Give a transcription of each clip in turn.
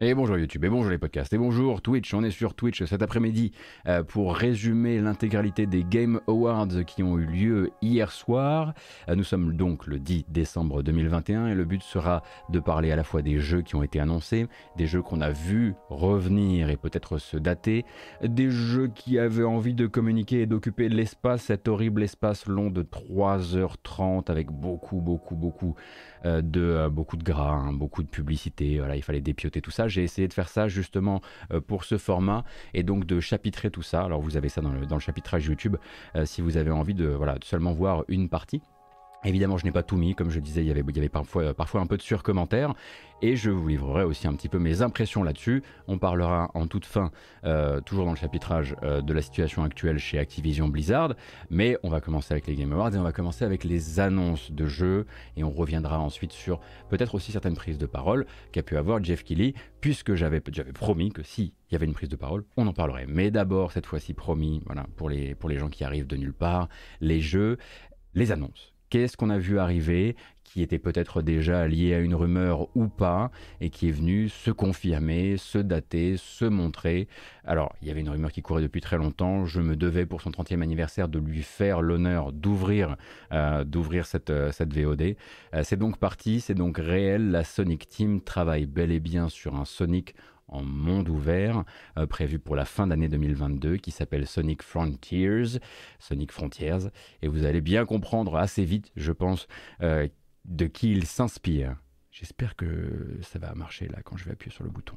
Et bonjour YouTube, et bonjour les podcasts, et bonjour Twitch. On est sur Twitch cet après-midi euh, pour résumer l'intégralité des Game Awards qui ont eu lieu hier soir. Euh, nous sommes donc le 10 décembre 2021 et le but sera de parler à la fois des jeux qui ont été annoncés, des jeux qu'on a vus revenir et peut-être se dater, des jeux qui avaient envie de communiquer et d'occuper l'espace, cet horrible espace long de 3h30 avec beaucoup, beaucoup, beaucoup euh, de beaucoup gras, beaucoup de publicité. Il fallait dépioter tout ça. J'ai essayé de faire ça justement euh, pour ce format et donc de chapitrer tout ça. Alors vous avez ça dans le, chapitrage YouTube euh, si vous avez envie de voilà de seulement voir une partie. Évidemment, je n'ai pas tout mis, comme je disais, il y avait, avait parfois, un peu de surcommentaires, et je vous livrerai aussi un petit peu mes impressions là-dessus. On parlera en toute fin, euh, toujours dans le chapitrage, euh, de la situation actuelle chez Activision Blizzard, mais on va commencer avec les Game Awards et on va commencer avec les annonces de jeux, et on reviendra ensuite sur peut-être aussi certaines prises de parole qu'a pu avoir Jeff Kelly, puisque j'avais promis que si il y avait une prise de parole, on en parlerait. Mais d'abord, cette fois-ci promis, voilà, pour les gens qui arrivent de nulle part, les jeux, les annonces qu'est-ce qu'on a vu arriver qui était peut-être déjà lié à une rumeur ou pas, et qui est venu se confirmer, se dater, se montrer. Alors, il y avait une rumeur qui courait depuis très longtemps, je me devais pour son 30e anniversaire de lui faire l'honneur d'ouvrir euh, cette, euh, cette VOD. Euh, c'est donc parti, c'est donc réel, la Sonic Team travaille bel et bien sur un Sonic en monde ouvert euh, prévu pour la fin d'année 2022 qui s'appelle Sonic Frontiers, Sonic Frontiers, et vous allez bien comprendre assez vite, je pense, euh, de qui il s'inspire. J'espère que ça va marcher là quand je vais appuyer sur le bouton.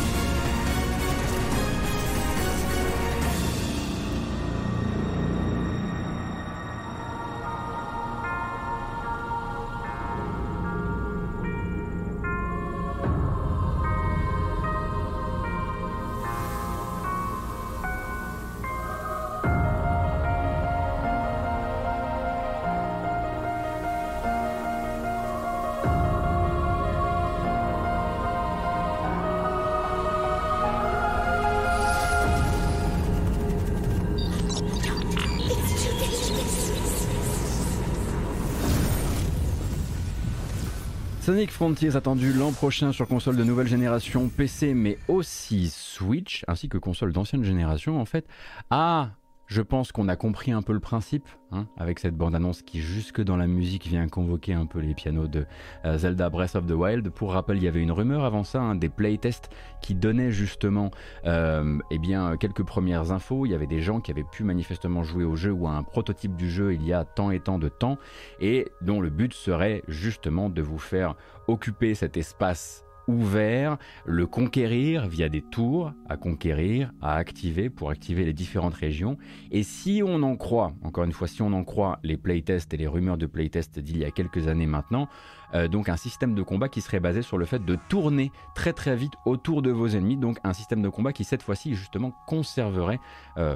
Sonic Frontiers attendu l'an prochain sur console de nouvelle génération PC mais aussi Switch ainsi que console d'ancienne génération en fait. Ah je pense qu'on a compris un peu le principe hein, avec cette bande-annonce qui, jusque dans la musique, vient convoquer un peu les pianos de euh, Zelda Breath of the Wild. Pour rappel, il y avait une rumeur avant ça, hein, des playtests qui donnaient justement euh, eh bien, quelques premières infos. Il y avait des gens qui avaient pu manifestement jouer au jeu ou à un prototype du jeu il y a tant et tant de temps et dont le but serait justement de vous faire occuper cet espace ouvert, le conquérir via des tours à conquérir, à activer pour activer les différentes régions. Et si on en croit, encore une fois, si on en croit les playtests et les rumeurs de playtests d'il y a quelques années maintenant, euh, donc un système de combat qui serait basé sur le fait de tourner très très vite autour de vos ennemis, donc un système de combat qui cette fois-ci justement conserverait euh,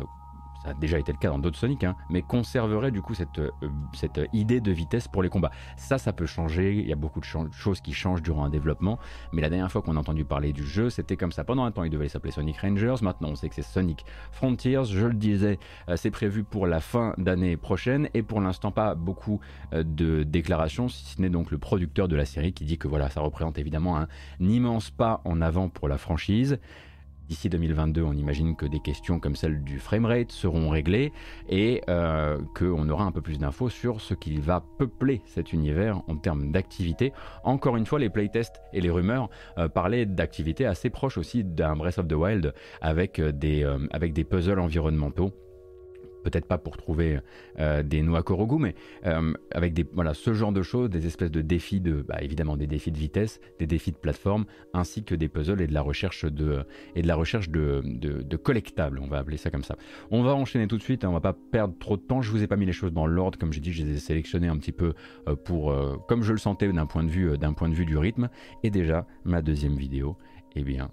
ça a déjà été le cas dans d'autres Sonic, hein, mais conserverait du coup cette, euh, cette idée de vitesse pour les combats. Ça, ça peut changer, il y a beaucoup de choses qui changent durant un développement, mais la dernière fois qu'on a entendu parler du jeu, c'était comme ça. Pendant un temps, il devait s'appeler Sonic Rangers, maintenant on sait que c'est Sonic Frontiers, je le disais, euh, c'est prévu pour la fin d'année prochaine, et pour l'instant pas beaucoup euh, de déclarations, si ce n'est donc le producteur de la série qui dit que voilà, ça représente évidemment un immense pas en avant pour la franchise. D'ici 2022, on imagine que des questions comme celle du framerate seront réglées et euh, qu'on aura un peu plus d'infos sur ce qui va peupler cet univers en termes d'activité. Encore une fois, les playtests et les rumeurs euh, parlaient d'activités assez proches aussi d'un Breath of the Wild avec euh, des, avec des puzzles environnementaux peut-être pas pour trouver euh, des noix Korogu, mais euh, avec des, voilà, ce genre de choses, des espèces de défis de, bah, évidemment des défis de vitesse, des défis de plateforme, ainsi que des puzzles et de la recherche de, et de la recherche de, de, collectables, on va appeler ça comme ça. On va enchaîner tout de suite, hein, on va pas perdre trop de temps. Je vous ai pas mis les choses dans l'ordre, comme j'ai dit, je les ai sélectionnés un petit peu euh, pour, comme je le sentais d'un point de vue, d'un point de vue du rythme. Et déjà, ma deuxième vidéo, eh bien,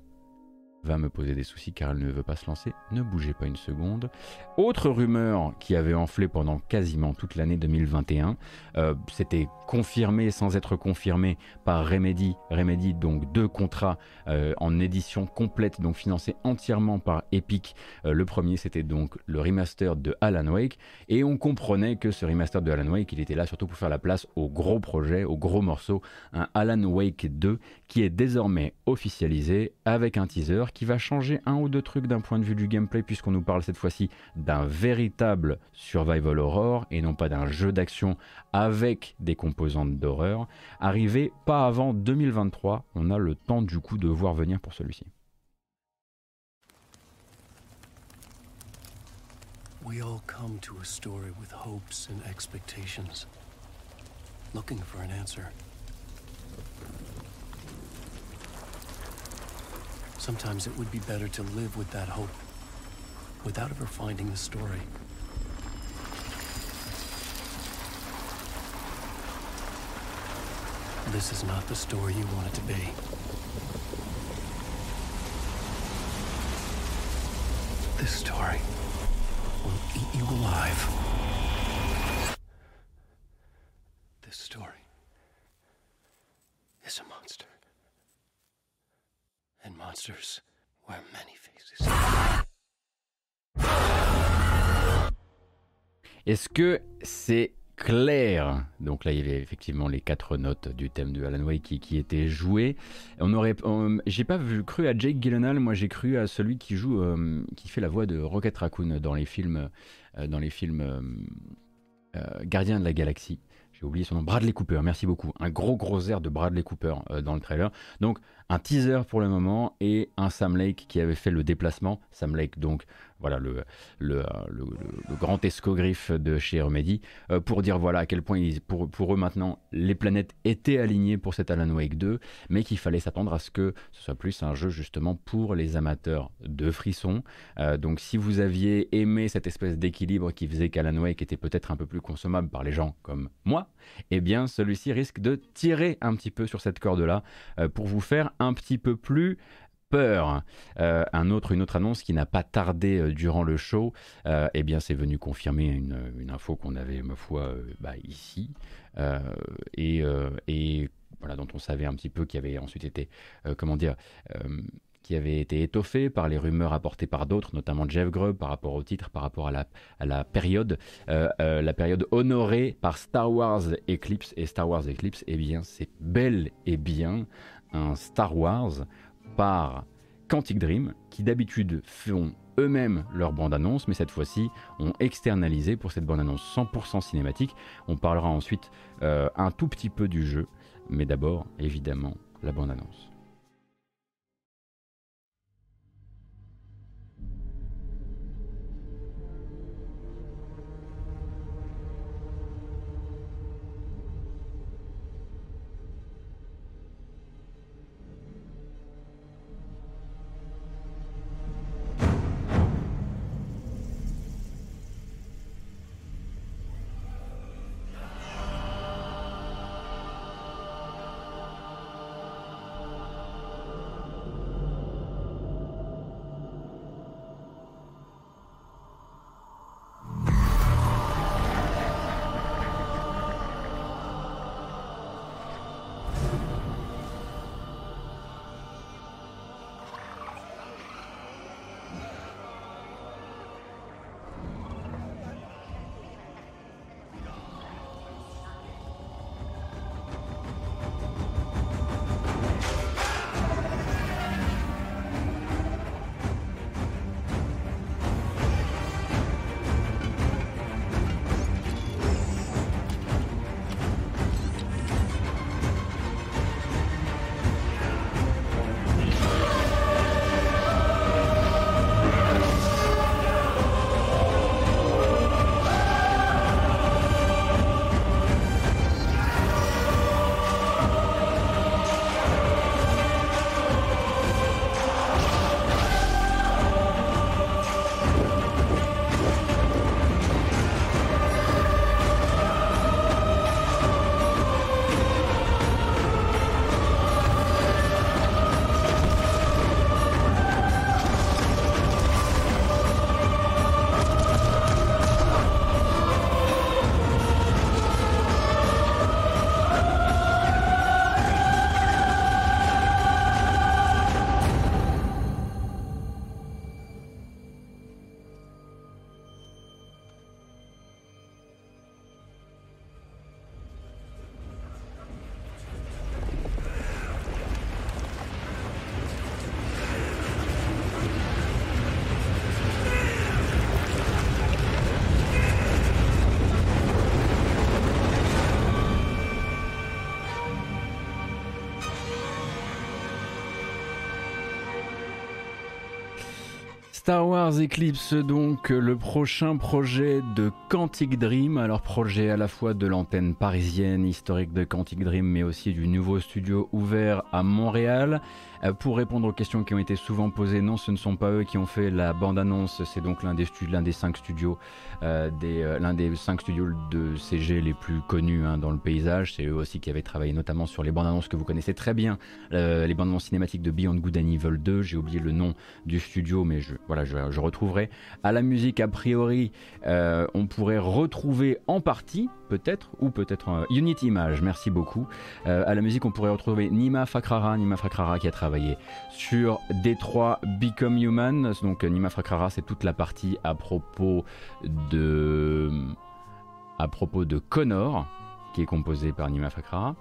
va me poser des soucis car elle ne veut pas se lancer. Ne bougez pas une seconde. Autre rumeur qui avait enflé pendant quasiment toute l'année 2021, euh, c'était confirmé sans être confirmé par Remedy. Remedy, donc deux contrats euh, en édition complète, donc financés entièrement par Epic. Euh, le premier, c'était donc le remaster de Alan Wake. Et on comprenait que ce remaster de Alan Wake, il était là surtout pour faire la place au gros projet, au gros morceau, un Alan Wake 2 qui est désormais officialisé avec un teaser qui va changer un ou deux trucs d'un point de vue du gameplay puisqu'on nous parle cette fois-ci d'un véritable survival horror et non pas d'un jeu d'action avec des composantes d'horreur. Arrivé pas avant 2023, on a le temps du coup de voir venir pour celui-ci. Hopes expectations, looking for an answer. Sometimes it would be better to live with that hope without ever finding the story. This is not the story you want it to be. This story will eat you alive. This story is a monster. Monsters many faces. Est-ce que c'est clair? Donc là, il y avait effectivement les quatre notes du thème de Alan Wake qui, qui étaient jouées. On aurait, j'ai pas vu, cru à Jake Gyllenhaal, moi j'ai cru à celui qui joue, euh, qui fait la voix de Rocket Raccoon dans les films, euh, dans les films euh, Gardiens de la Galaxie. J'ai oublié son nom, Bradley Cooper, merci beaucoup. Un gros gros air de Bradley Cooper dans le trailer. Donc un teaser pour le moment et un Sam Lake qui avait fait le déplacement. Sam Lake donc voilà le, le, le, grand escogriffe de chez Remedy, euh, pour dire voilà à quel point pour, pour, eux maintenant les planètes étaient alignées pour cet Alan Wake 2, mais qu'il fallait s'attendre à ce que ce soit plus un jeu justement pour les amateurs de frissons. Euh, donc si vous aviez aimé cette espèce d'équilibre qui faisait qu'Alan Wake était peut-être un peu plus consommable par les gens comme moi, eh bien celui-ci risque de tirer un petit peu sur cette corde-là euh, pour vous faire un petit peu plus peur. Euh, un autre, une autre annonce qui n'a pas tardé euh, durant le show, euh, eh bien c'est venu confirmer une, info qu'on avait, ma foi, bah, ici, et, et, voilà, dont on savait un petit peu qui avait ensuite été, comment dire, qui avait été étoffé par les rumeurs apportées par d'autres, notamment Jeff Grubb par rapport au titre, par rapport à la, à la période, la période honorée par Star Wars Eclipse. Et Star Wars Eclipse, eh bien, c'est bel et bien un Star Wars par Quantic Dream, qui d'habitude font eux-mêmes leur bande-annonce, mais cette fois-ci ont externalisé pour cette bande-annonce 100% cinématique. On parlera ensuite euh, un tout petit peu du jeu, mais d'abord évidemment la bande-annonce. Star Wars Eclipse, donc le prochain projet de Quantic Dream, alors projet à la fois de l'antenne parisienne historique de Quantic Dream, mais aussi du nouveau studio ouvert à Montréal. Euh, pour répondre aux questions qui ont été souvent posées, non, ce ne sont pas eux qui ont fait la bande-annonce, c'est donc l'un des, des cinq studios, euh, des, euh, des cinq studios de CG les plus connus hein, dans le paysage. C'est eux aussi qui avaient travaillé notamment sur les bandes-annonces que vous connaissez très bien, les bandes-annonces cinématiques de Beyond Good and Evil 2. J'ai oublié le nom du studio, mais je, voilà, je, je retrouverai. À la musique, a priori, on pourrait retrouver en partie, peut-être, ou peut-être Unity Image, merci beaucoup. à la musique, on pourrait retrouver Nima Fakrara, Nima Fakrara qui a travaillé sur Détroit Become Human. Donc Nima Frakrara, c'est toute la partie à propos de à propos de Connor, qui est composé par Nima Fakra.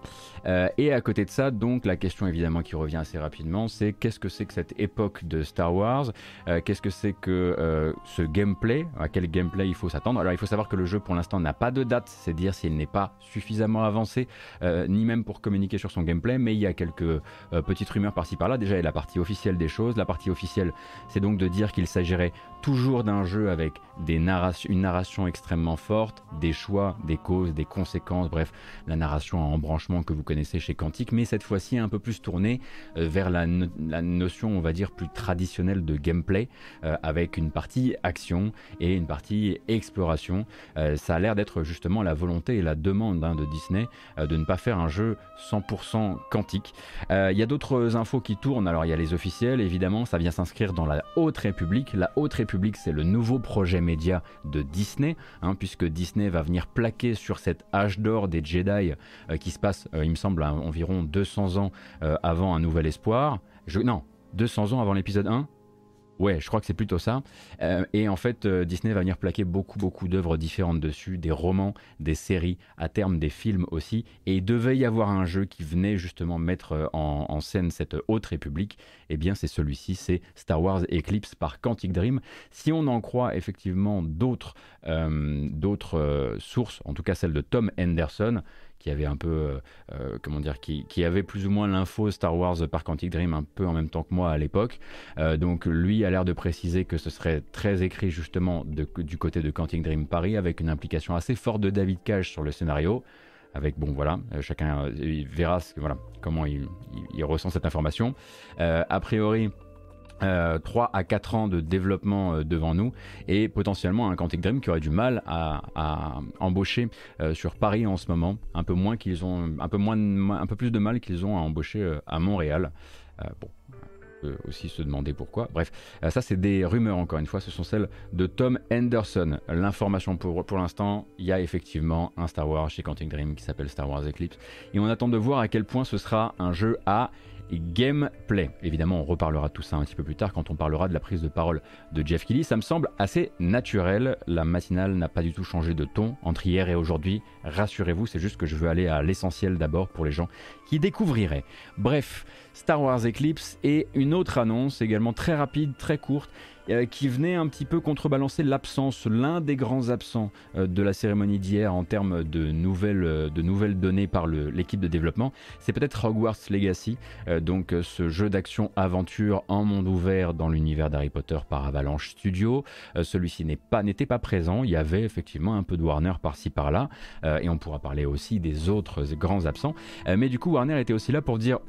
Euh, et à côté de ça, donc la question évidemment qui revient assez rapidement, c'est qu'est-ce que c'est que cette époque de Star Wars? Euh, Qu'est-ce que c'est que euh, ce gameplay? À quel gameplay il faut s'attendre? Alors il faut savoir que le jeu pour l'instant n'a pas de date, c'est dire s'il n'est pas suffisamment avancé, ni même pour communiquer sur son gameplay, mais il y a quelques petites rumeurs par-ci par-là. Déjà il y a la partie officielle des choses. La partie officielle, c'est donc de dire qu'il s'agirait toujours d'un jeu avec des une narration extrêmement forte, des choix, des causes, des conséquences, bref, la narration en embranchement que vous connaissez chez Quantic, mais cette fois-ci un peu plus tournée euh, vers la, notion, on va dire, plus traditionnelle de gameplay, euh, avec une partie action et une partie exploration. Euh, ça a l'air d'être justement la volonté et la demande hein, de Disney de ne pas faire un jeu 100% quantique. Il y a d'autres infos qui tournent, alors il y a les officiels, évidemment, ça vient s'inscrire dans la Haute République. La Haute République, c'est le nouveau projet média de Disney, hein, puisque Disney va venir plaquer sur cet âge d'or des Jedi euh, qui se passe, euh, il me semble, environ 200 ans euh, avant Un Nouvel Espoir. Non, 200 ans avant l'épisode 1 Ouais, je crois que c'est plutôt ça. Euh, et en fait, euh, Disney va venir plaquer beaucoup, beaucoup d'œuvres différentes dessus, des romans, des séries, à terme des films aussi. Et il devait y avoir un jeu qui venait justement mettre euh, en, scène cette haute république. Eh bien, c'est celui-ci, c'est Star Wars Eclipse par Quantic Dream. Si on en croit effectivement d'autres, sources, en tout cas celle de Tom Henderson, qui avait un peu, euh, euh, comment dire, qui, avait plus ou moins l'info Star Wars par Quantic Dream un peu en même temps que moi à l'époque. Euh, donc lui a l'air de préciser que ce serait très écrit justement du côté de Quantic Dream Paris avec une implication assez forte de David Cage sur le scénario. Avec bon voilà, chacun verra voilà comment il, il, ressent cette information. a priori, 3 euh, à 4 ans de développement euh, devant nous et potentiellement un Quantic Dream qui aurait du mal à, embaucher euh, sur Paris en ce moment, un peu moins qu'ils ont, un peu moins, un peu plus de mal qu'ils ont à embaucher à Montréal. bon, on peut aussi se demander pourquoi. Bref, ça c'est des rumeurs encore une fois, ce sont celles de Tom Henderson. L'information pour, pour l'instant, il y a effectivement un Star Wars chez Quantic Dream qui s'appelle Star Wars Eclipse et on attend de voir à quel point ce sera un jeu à gameplay. Évidemment, on reparlera de tout ça un petit peu plus tard quand on parlera de la prise de parole de Jeff Kelly. Ça me semble assez naturel. La matinale n'a pas du tout changé de ton entre hier et aujourd'hui. Rassurez-vous, c'est juste que je veux aller à l'essentiel d'abord pour les gens qui découvriraient. Bref, Star Wars Eclipse et une autre annonce également très rapide, très courte euh, qui venait un petit peu contrebalancer l'absence, l'un des grands absents euh, de la cérémonie d'hier en termes de nouvelles, euh, de nouvelles données par l'équipe de développement, c'est peut-être Hogwarts Legacy, donc ce jeu d'action-aventure en monde ouvert dans l'univers d'Harry Potter par Avalanche Studio. Celui-ci n'était pas, pas présent, il y avait effectivement un peu de Warner par-ci par-là, et on pourra parler aussi des autres grands absents. mais du coup, Warner était aussi là pour dire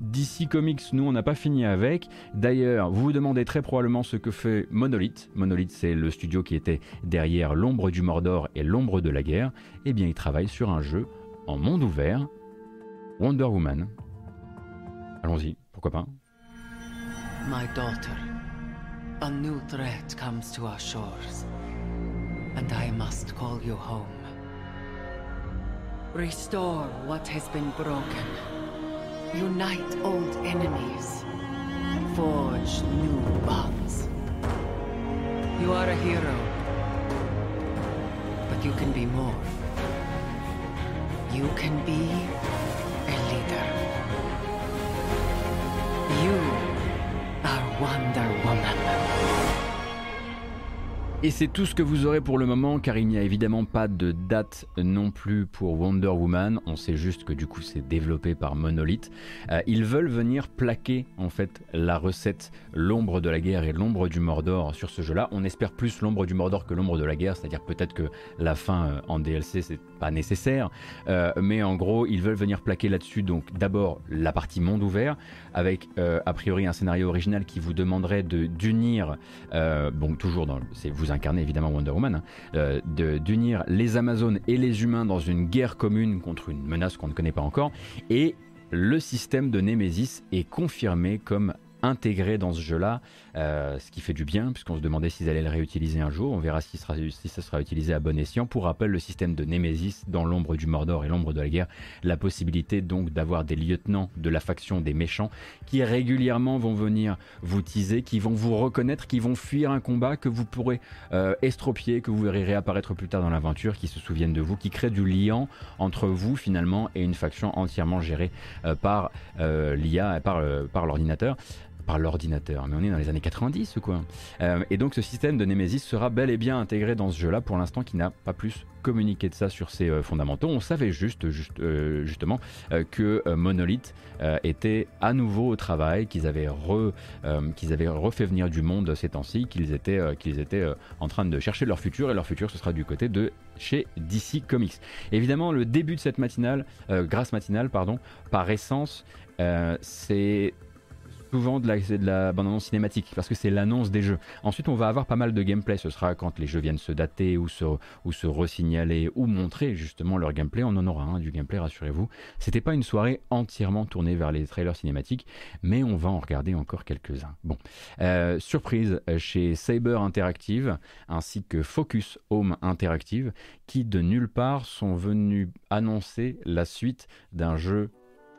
DC Comics, nous on n'a pas fini avec. D'ailleurs, vous vous demandez très probablement ce que fait Monolith. Monolith, c'est le studio qui était derrière l'ombre du Mordor et l'ombre de la guerre. Eh bien, il travaille sur un jeu en monde ouvert, Wonder Woman. Allons-y, pourquoi pas My daughter, a new threat comes to our shores, and I must call you home. Restore what has been broken. Unite old enemies. Forge new bonds. You are a hero. But you can be more. You can be a leader. You are Wonder. Et c'est tout ce que vous aurez pour le moment car il n'y a évidemment pas de date non plus pour Wonder Woman. On sait juste que du coup c'est développé par Monolith. Euh, ils veulent venir plaquer en fait la recette l'ombre de la guerre et l'ombre du Mordor sur ce jeu-là. On espère plus l'ombre du Mordor que l'ombre de la guerre, c'est-à-dire peut-être que la fin euh, en DLC c'est pas nécessaire, euh, mais en gros ils veulent venir plaquer là-dessus donc d'abord la partie monde ouvert avec a priori un scénario original qui vous demanderait de d'unir, bon toujours dans incarner évidemment Wonder Woman, hein, euh, d'unir les Amazones et les humains dans une guerre commune contre une menace qu'on ne connaît pas encore. Et le système de Nemesis est confirmé comme intégré dans ce jeu-là, euh, ce qui fait du bien, puisqu'on se demandait s'ils allaient le réutiliser un jour. On verra si, sera, si ça sera utilisé à bon escient. Pour rappel, le système de Nemesis dans l'ombre du Mordor et l'ombre de la guerre, la possibilité donc d'avoir des lieutenants de la faction des méchants qui régulièrement vont venir vous teaser, qui vont vous reconnaître, qui vont fuir un combat que vous pourrez euh, estropier, que vous verrez réapparaître plus tard dans l'aventure, qui se souviennent de vous, qui créent du lien entre vous finalement et une faction entièrement gérée euh, par l'IA, par, par l'ordinateur par l'ordinateur. Mais on est dans les années 90 quoi. Euh, et donc ce système de Nemesis sera bel et bien intégré dans ce jeu-là pour l'instant qui n'a pas plus communiqué de ça sur ses euh, fondamentaux. On savait juste, euh, justement que Monolith était à nouveau au travail, qu'ils avaient, qu'ils avaient refait venir du monde ces temps-ci, qu'ils étaient, qu'ils étaient en train de chercher leur futur et leur futur ce sera du côté de chez DC Comics. Évidemment le début de cette matinale, grâce matinale pardon, par essence, c'est souvent de la, de la bande-annonce cinématique parce que c'est l'annonce des jeux. Ensuite, on va avoir pas mal de gameplay. Ce sera quand les jeux viennent se dater ou se, ou resignaler ou montrer justement leur gameplay. On en aura un du gameplay, rassurez-vous. C'était pas une soirée entièrement tournée vers les trailers cinématiques, mais on va en regarder encore quelques-uns. Bon, euh, surprise chez Saber Interactive ainsi que Focus Home Interactive qui de nulle part sont venus annoncer la suite d'un jeu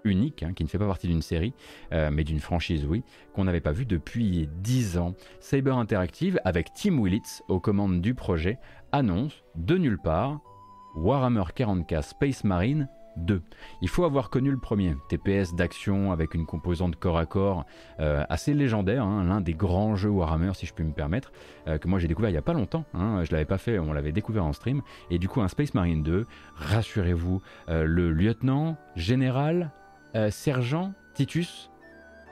unique, hein, qui ne fait pas partie d'une série, euh, mais d'une franchise, oui, qu'on n'avait pas vu depuis 10 ans. Saber Interactive, avec Tim Willits aux commandes du projet, annonce de nulle part Warhammer 40k Space Marine 2. Il faut avoir connu le premier, TPS d'action avec une composante corps à corps euh, assez légendaire, hein, l'un des grands jeux Warhammer si je puis me permettre, euh, que moi j'ai découvert il n'y a pas longtemps, hein, je l'avais pas fait, on l'avait découvert en stream, et du coup un Space Marine 2, rassurez-vous, le lieutenant, général, sergent Titus.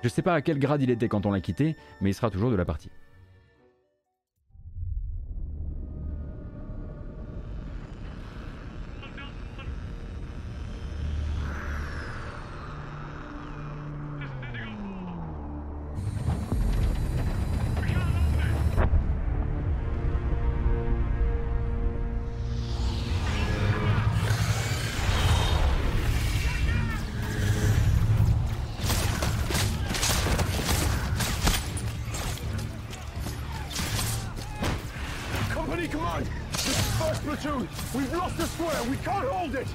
Je sais pas à quel grade il était quand on l'a quitté, mais il sera toujours de la partie. Company command! This is first platoon! We've lost the square! We can't hold it!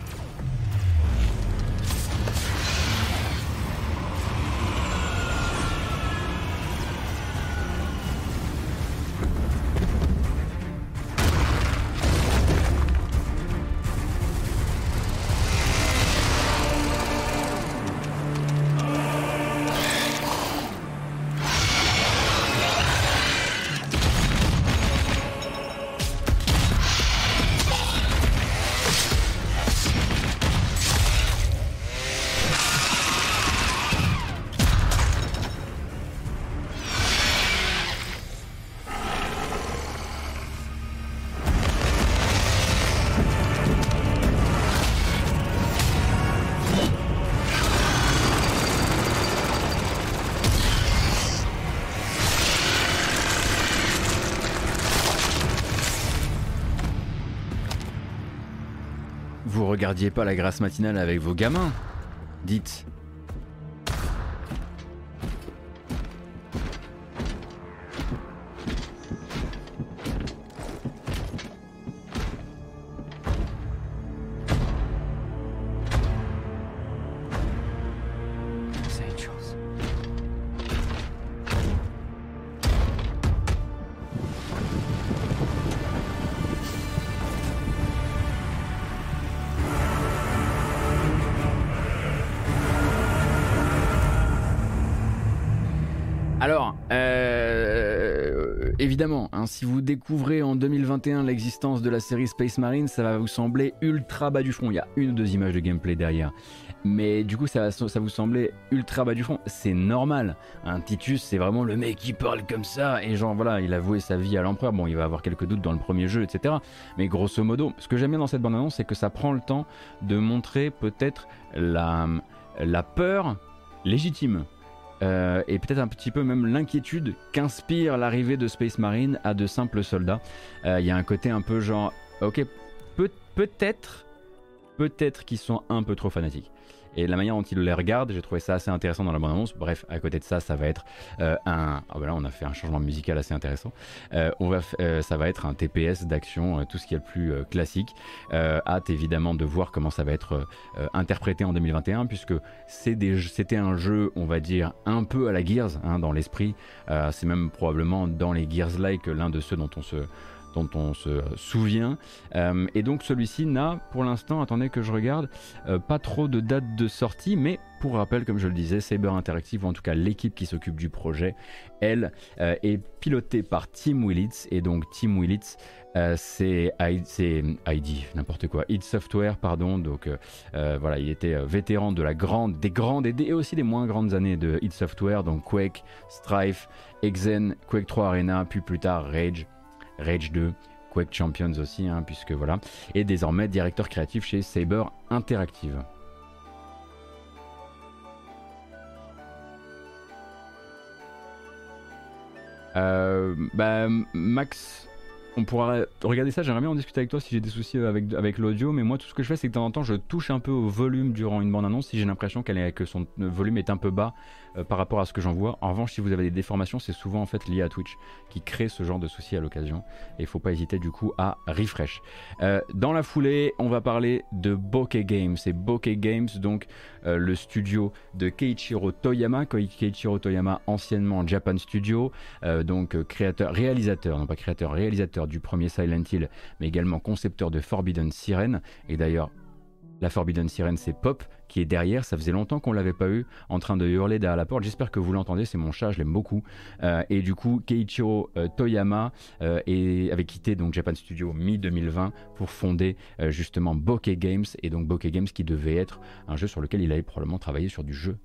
Regardiez pas la grâce matinale avec vos gamins. Dites, découvrez en 2021 l'existence de la série Space Marine, ça va vous sembler ultra bas du front. Il y a une ou deux images de gameplay derrière. Mais du coup, ça vous semblait ultra bas du front. C'est normal. Un Titus, c'est vraiment le mec qui parle comme ça. Et genre, voilà, il a voué sa vie à l'empereur. Bon, il va avoir quelques doutes dans le premier jeu, etc. Mais grosso modo, ce que j'aime bien dans cette bande-annonce, c'est que ça prend le temps de montrer peut-être la, la peur légitime euh, et peut-être un petit peu même l'inquiétude qu'inspire l'arrivée de Space Marine à de simples soldats. Euh, il y a un côté un peu genre, ok, peut-être, peut-être qu'ils sont un peu trop fanatiques et la manière dont il les regarde, j'ai trouvé ça assez intéressant dans la bande-annonce. Bref, à côté de ça, ça va être euh, un. Ah ben là, on a fait un changement musical assez intéressant. Euh, on va, euh, ça va être un TPS d'action, tout ce qui est le plus classique. hâte évidemment de voir comment ça va être interprété en 2021, puisque c'était un jeu, on va dire, un peu à la Gears hein, dans l'esprit. c'est même probablement dans les Gears-like l'un de ceux dont on se dont on se souvient. Euh, et donc celui-ci n'a pour l'instant, attendez que je regarde, euh, pas trop de date de sortie, mais pour rappel, comme je le disais, Saber Interactive, ou en tout cas l'équipe qui s'occupe du projet, elle euh, est pilotée par Tim Willits. Et donc Tim Willits, c'est ID, n'importe quoi, id Software, pardon. Donc voilà, il était vétéran de la grande, des grandes et, aussi des moins grandes années de id Software, donc Quake, Strife, Exen, Quake 3 Arena, puis plus tard Rage. Rage 2, Quake Champions aussi, hein, puisque voilà, et désormais directeur créatif chez Saber Interactive. Euh, bah, Max, on pourra regarder ça. J'aimerais bien en discuter avec toi si j'ai des soucis avec, avec l'audio, mais moi tout ce que je fais c'est que de temps en temps je touche un peu au volume durant une bande annonce si j'ai l'impression qu'elle que son volume est un peu bas euh, par rapport à ce que j'en vois. En revanche, si vous avez des déformations, c'est souvent en fait lié à Twitch qui crée ce genre de soucis à l'occasion. Et il faut pas hésiter du coup à refresh. Euh, dans la foulée, on va parler de Bokeh Games. C'est Bokeh Games, donc euh, le studio de Keiichiro Toyama. Keiichiro Toyama, anciennement Japan Studio, donc créateur, réalisateur, non pas créateur, réalisateur du premier Silent Hill, mais également concepteur de Forbidden Siren. Et d'ailleurs, la Forbidden Siren, c'est Pop qui est derrière. Ça faisait longtemps qu'on l'avait pas eu en train de hurler derrière la porte. J'espère que vous l'entendez. C'est mon chat, je l'aime beaucoup. Euh, et du coup, Keiichiro euh, Toyama euh, avait quitté donc Japan Studio mi 2020 pour fonder justement Bokeh Games et donc Bokeh Games qui devait être un jeu sur lequel il allait probablement travailler sur du jeu,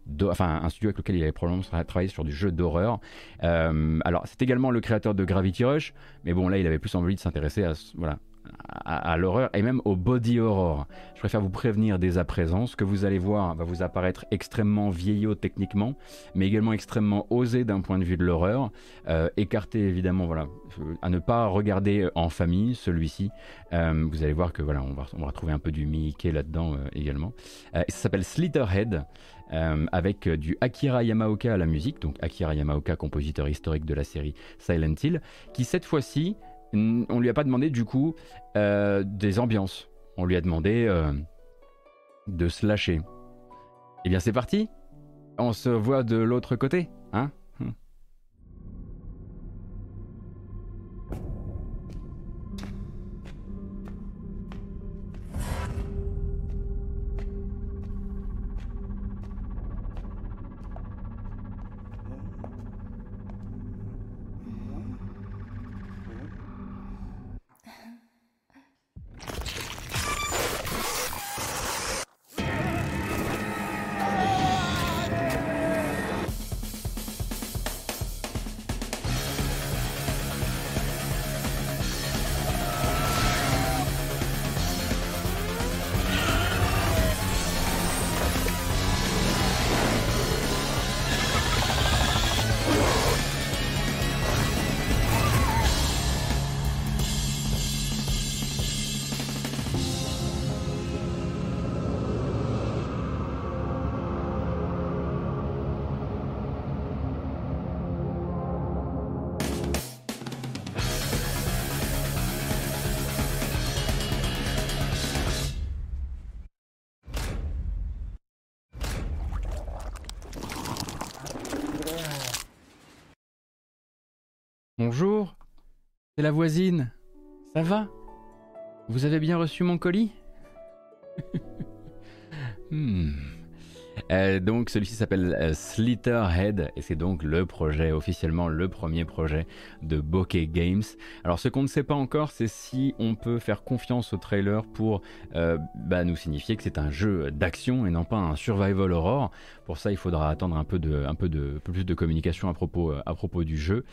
lequel il allait probablement travailler sur du jeu d'horreur. alors c'est également le créateur de Gravity Rush, mais bon là il avait plus envie de s'intéresser à voilà à, l'horreur et même au body horror. Je préfère vous prévenir dès à présent. Ce que vous allez voir va vous apparaître extrêmement vieillot techniquement, mais également extrêmement osé d'un point de vue de l'horreur. Euh, écarté évidemment, voilà, à ne pas regarder en famille celui-ci. Euh, vous allez voir que voilà, on va, on un peu du Mickey là-dedans euh, également. ça s'appelle Slitterhead. avec du Akira Yamaoka à la musique, donc Akira Yamaoka, compositeur historique de la série Silent Hill, qui cette fois-ci on lui a pas demandé du coup euh, des ambiances. On lui a demandé euh, de se lâcher. Eh bien c'est parti. On se voit de l'autre côté, hein Bonjour, c'est la voisine. Ça va? Vous avez bien reçu mon colis? hmm. donc celui-ci s'appelle Slitterhead et c'est donc le projet, officiellement le premier projet de Bokeh Games. Alors ce qu'on ne sait pas encore, c'est si on peut faire confiance au trailer pour bah, nous signifier que c'est un jeu d'action et non pas un survival horror. Pour ça, il faudra attendre un peu, de, plus de communication à propos, à propos du jeu.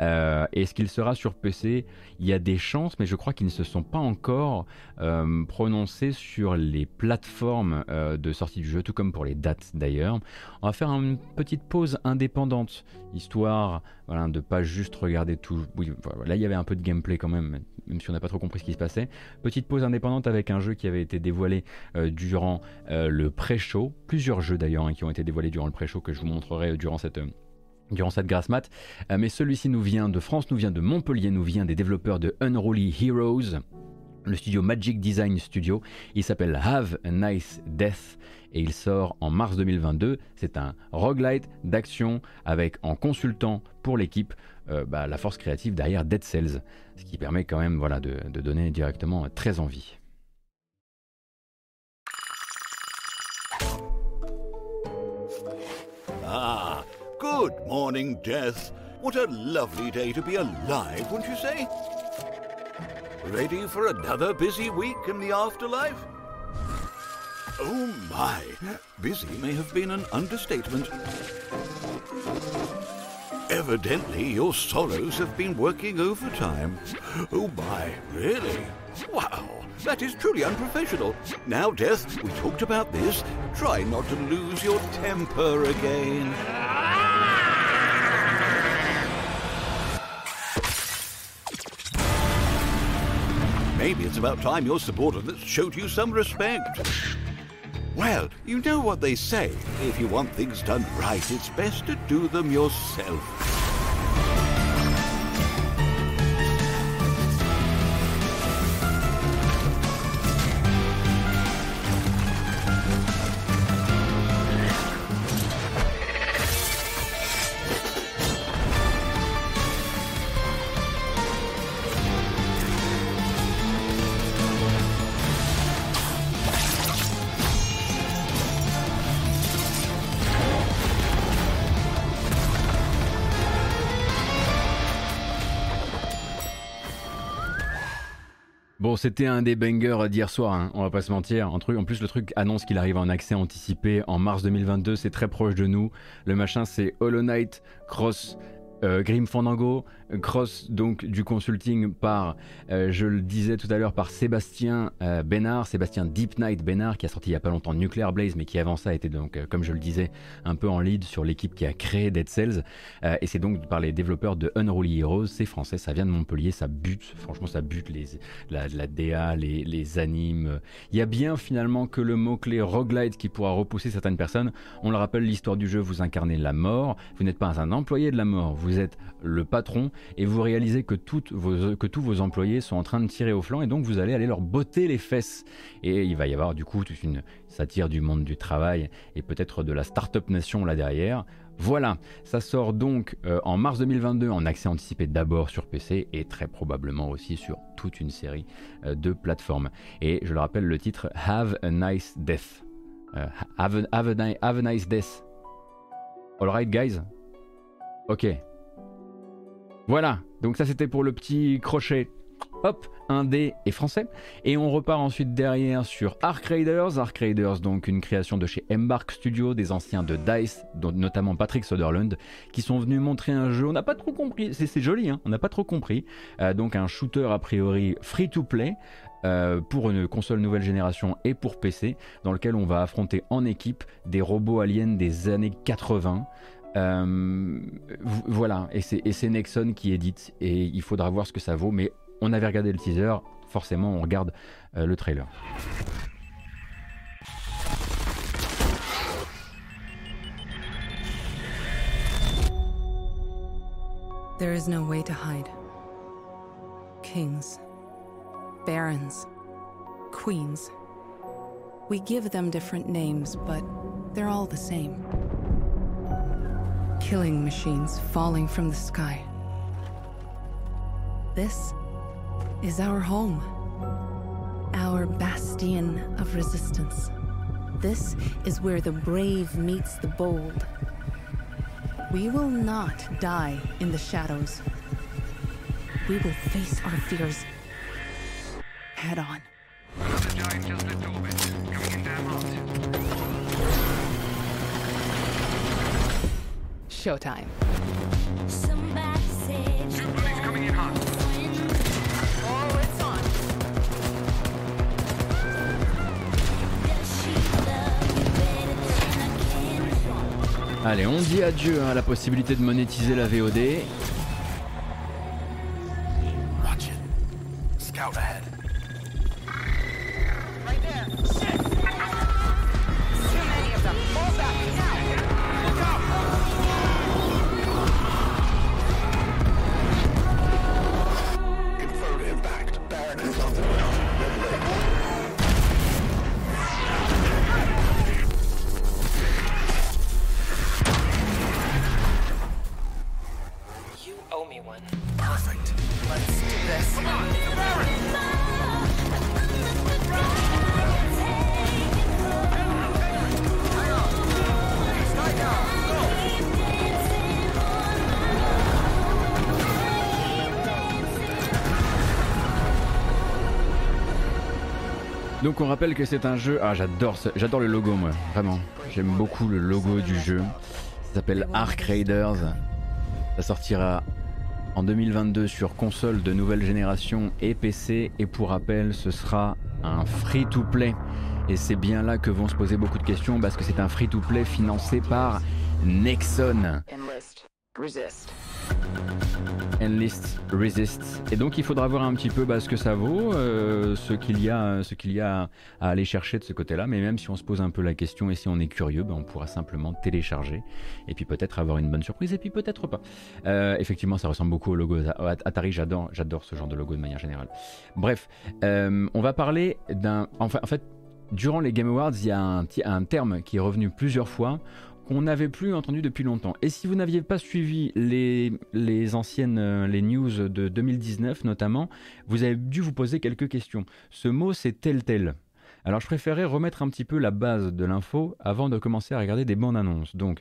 Est-ce qu'il sera sur PC Il y a des chances, mais je crois qu'ils ne se sont pas encore prononcés sur les plateformes de sortie du jeu, tout comme pour les dates d'ailleurs. On va faire une petite pause indépendante, histoire voilà, de pas juste regarder tout. Oui, là il y avait un peu de gameplay quand même, même si on n'a pas trop compris ce qui se passait. Petite pause indépendante avec un jeu qui avait été dévoilé euh, durant euh, le pré-show. Plusieurs jeux d'ailleurs hein, qui ont été dévoilés durant le pré-show que je vous montrerai euh, durant cette durant cette grasse mat. mais celui-ci nous vient de France, nous vient de Montpellier, nous vient des développeurs de Unruly Heroes, le studio Magic Design Studio. Il s'appelle Have a Nice Death et il sort en mars 2022. C'est un roguelite d'action avec en consultant pour l'équipe euh, bah, la force créative derrière Dead Cells, ce qui permet quand même voilà, de, de donner directement très envie. Ah, good morning, Death. What a lovely day to be alive, wouldn't you say? Ready for another busy week in the afterlife? Oh my, busy may have been an understatement. Evidently, your sorrows have been working overtime. Oh my, really? Wow, that is truly unprofessional. Now, Death, we talked about this. Try not to lose your temper again. Maybe it's about time your subordinates showed you some respect. Well, you know what they say. If you want things done right, it's best to do them yourself. C'était un des bangers d'hier soir, hein, on va pas se mentir. En, plus, le truc annonce qu'il arrive en accès anticipé en mars 2022, c'est très proche de nous. Le machin, c'est Hollow Knight Cross euh, Grim Fandango, cross donc du consulting par, euh, je le disais tout à l'heure, par Sébastien euh, Bénard, Sébastien Deep Night Bénard, qui a sorti il y a pas longtemps Nuclear Blaze, mais qui avant ça était donc, comme je le disais, un peu en lead sur l'équipe qui a créé Dead Cells. et c'est donc par les développeurs de Unruly Heroes, c'est français, ça vient de Montpellier, ça bute, franchement ça bute les, la, la DA, les, les animes. Il y a bien finalement que le mot-clé roguelite qui pourra repousser certaines personnes. On le rappelle, l'histoire du jeu, vous incarnez la mort, vous n'êtes pas un employé de la mort, vous êtes le patron et vous réalisez que, vos, que tous vos employés sont en train de tirer au flanc et donc vous allez aller leur botter les fesses. Et il va y avoir du coup toute une satire du monde du travail et peut-être de la start-up nation là derrière. Voilà, ça sort donc euh, en mars 2022 en accès anticipé d'abord sur PC et très probablement aussi sur toute une série euh, de plateformes. Et je le rappelle, le titre Have a Nice Death. Euh, have, a, have a Nice Death. Alright guys Ok, voilà, donc ça c'était pour le petit crochet. Hop, indé et français. Et on repart ensuite derrière sur Ark Raiders. Ark Raiders, donc une création de chez Embark Studio, des anciens de DICE, dont notamment Patrick Soderlund, qui sont venus montrer un jeu. On n'a pas trop compris, c'est joli, hein on n'a pas trop compris. Euh, donc un shooter a priori free to play. Euh, pour une console nouvelle génération et pour PC, dans lequel on va affronter en équipe des robots aliens des années 80. Euh, voilà, et c'est Nexon qui édite, et il faudra voir ce que ça vaut, mais on avait regardé le teaser, forcément on regarde euh, le trailer. There is no way to hide. Kings, barons, queens. We give them different names, but they're all the same. Killing machines falling from the sky. This is our home, our bastion of resistance. This is where the brave meets the bold. We will not die in the shadows. We will face our fears head on. Showtime. Allez, on dit adieu à la possibilité de monétiser la VOD. Donc on rappelle que c'est un jeu. Ah j'adore j'adore le logo moi, vraiment. J'aime beaucoup le logo du jeu. Ça s'appelle Ark Raiders. Ça sortira en 2022 sur console de nouvelle génération et PC. Et pour rappel, ce sera un free-to-play. Et c'est bien là que vont se poser beaucoup de questions parce que c'est un free-to-play financé par Nexon. Enlist, Resist. Et donc il faudra voir un petit peu bah, ce que ça vaut, euh, ce qu'il y, a, y a à aller chercher de ce côté-là. Mais même si on se pose un peu la question et si on est curieux, bah, on pourra simplement télécharger et puis peut-être avoir une bonne surprise et puis peut-être pas. Euh, effectivement, ça ressemble beaucoup au logo Atari. J'adore, j'adore ce genre de logo de manière générale. Bref, euh, on va parler d'un. En fait, durant les Game Awards, il y a un terme qui est revenu plusieurs fois qu'on n'avait plus entendu depuis longtemps. Et si vous n'aviez pas suivi les, les anciennes euh, les news de 2019 notamment, vous avez dû vous poser quelques questions. Ce mot c'est tel tel. Alors je préférais remettre un petit peu la base de l'info avant de commencer à regarder des bandes annonces. Donc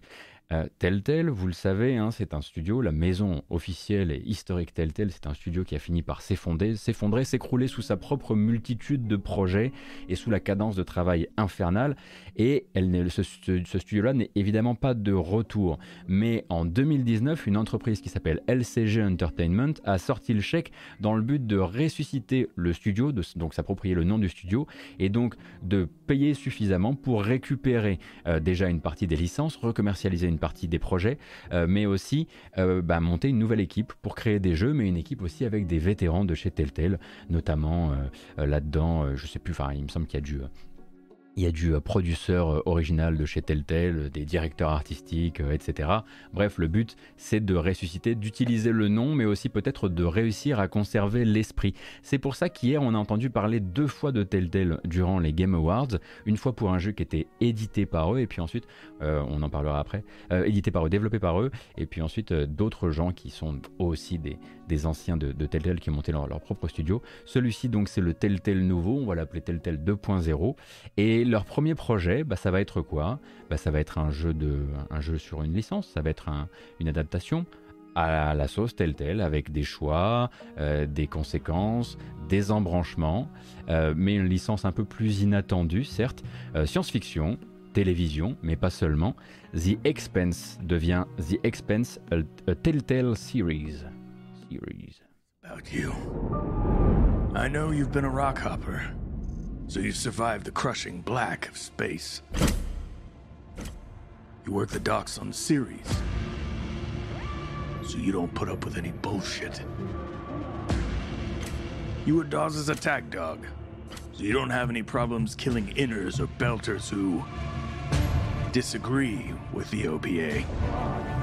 euh, Telltale, vous le savez, hein, c'est un studio, la maison officielle et historique Telltale, c'est un studio qui a fini par s'effondrer, s'effondrer, s'écrouler sous sa propre multitude de projets et sous la cadence de travail infernale. Et ce, studio-là n'est évidemment pas de retour. Mais en 2019, une entreprise qui s'appelle LCG Entertainment a sorti le chèque dans le but de ressusciter le studio, de, donc s'approprier le nom du studio, et donc de payer suffisamment pour récupérer euh, déjà une partie des licences, recommercialiser une partie des projets, euh, mais aussi euh, bah, monter une nouvelle équipe pour créer des jeux, mais une équipe aussi avec des vétérans de chez Telltale, notamment là-dedans, je sais plus, enfin il me semble qu'il y a du il y a du euh, producteur euh, original de chez Telltale, des directeurs artistiques, euh, etc. Bref, le but, c'est de ressusciter, d'utiliser le nom, mais aussi peut-être de réussir à conserver l'esprit. C'est pour ça qu'hier, on a entendu parler deux fois de Telltale durant les Game Awards. Une fois pour un jeu qui était édité par eux, et puis ensuite, on en parlera après, édité par eux, développé par eux, et puis ensuite d'autres gens qui sont aussi des, des anciens de, Telltale qui ont monté leur, leur propre studio. Celui-ci, donc, c'est le Telltale nouveau, on va l'appeler Telltale 2.0. Et leur premier projet, bah, ça va être quoi? Bah, Ça va être un jeu, de, un jeu sur une licence, ça va être une adaptation à la sauce Telltale avec des choix, euh, des conséquences, des embranchements, euh, mais une licence un peu plus inattendue, certes. Euh, science-fiction, télévision, mais pas seulement. The Expense devient The Expense, Telltale series. Series. About you. I know you've been a rock hopper. So you survived the crushing black of space. You work the docks on Ceres. So you don't put up with any bullshit. You were Dawes' attack dog. So you don't have any problems killing inners or belters who disagree with the OPA.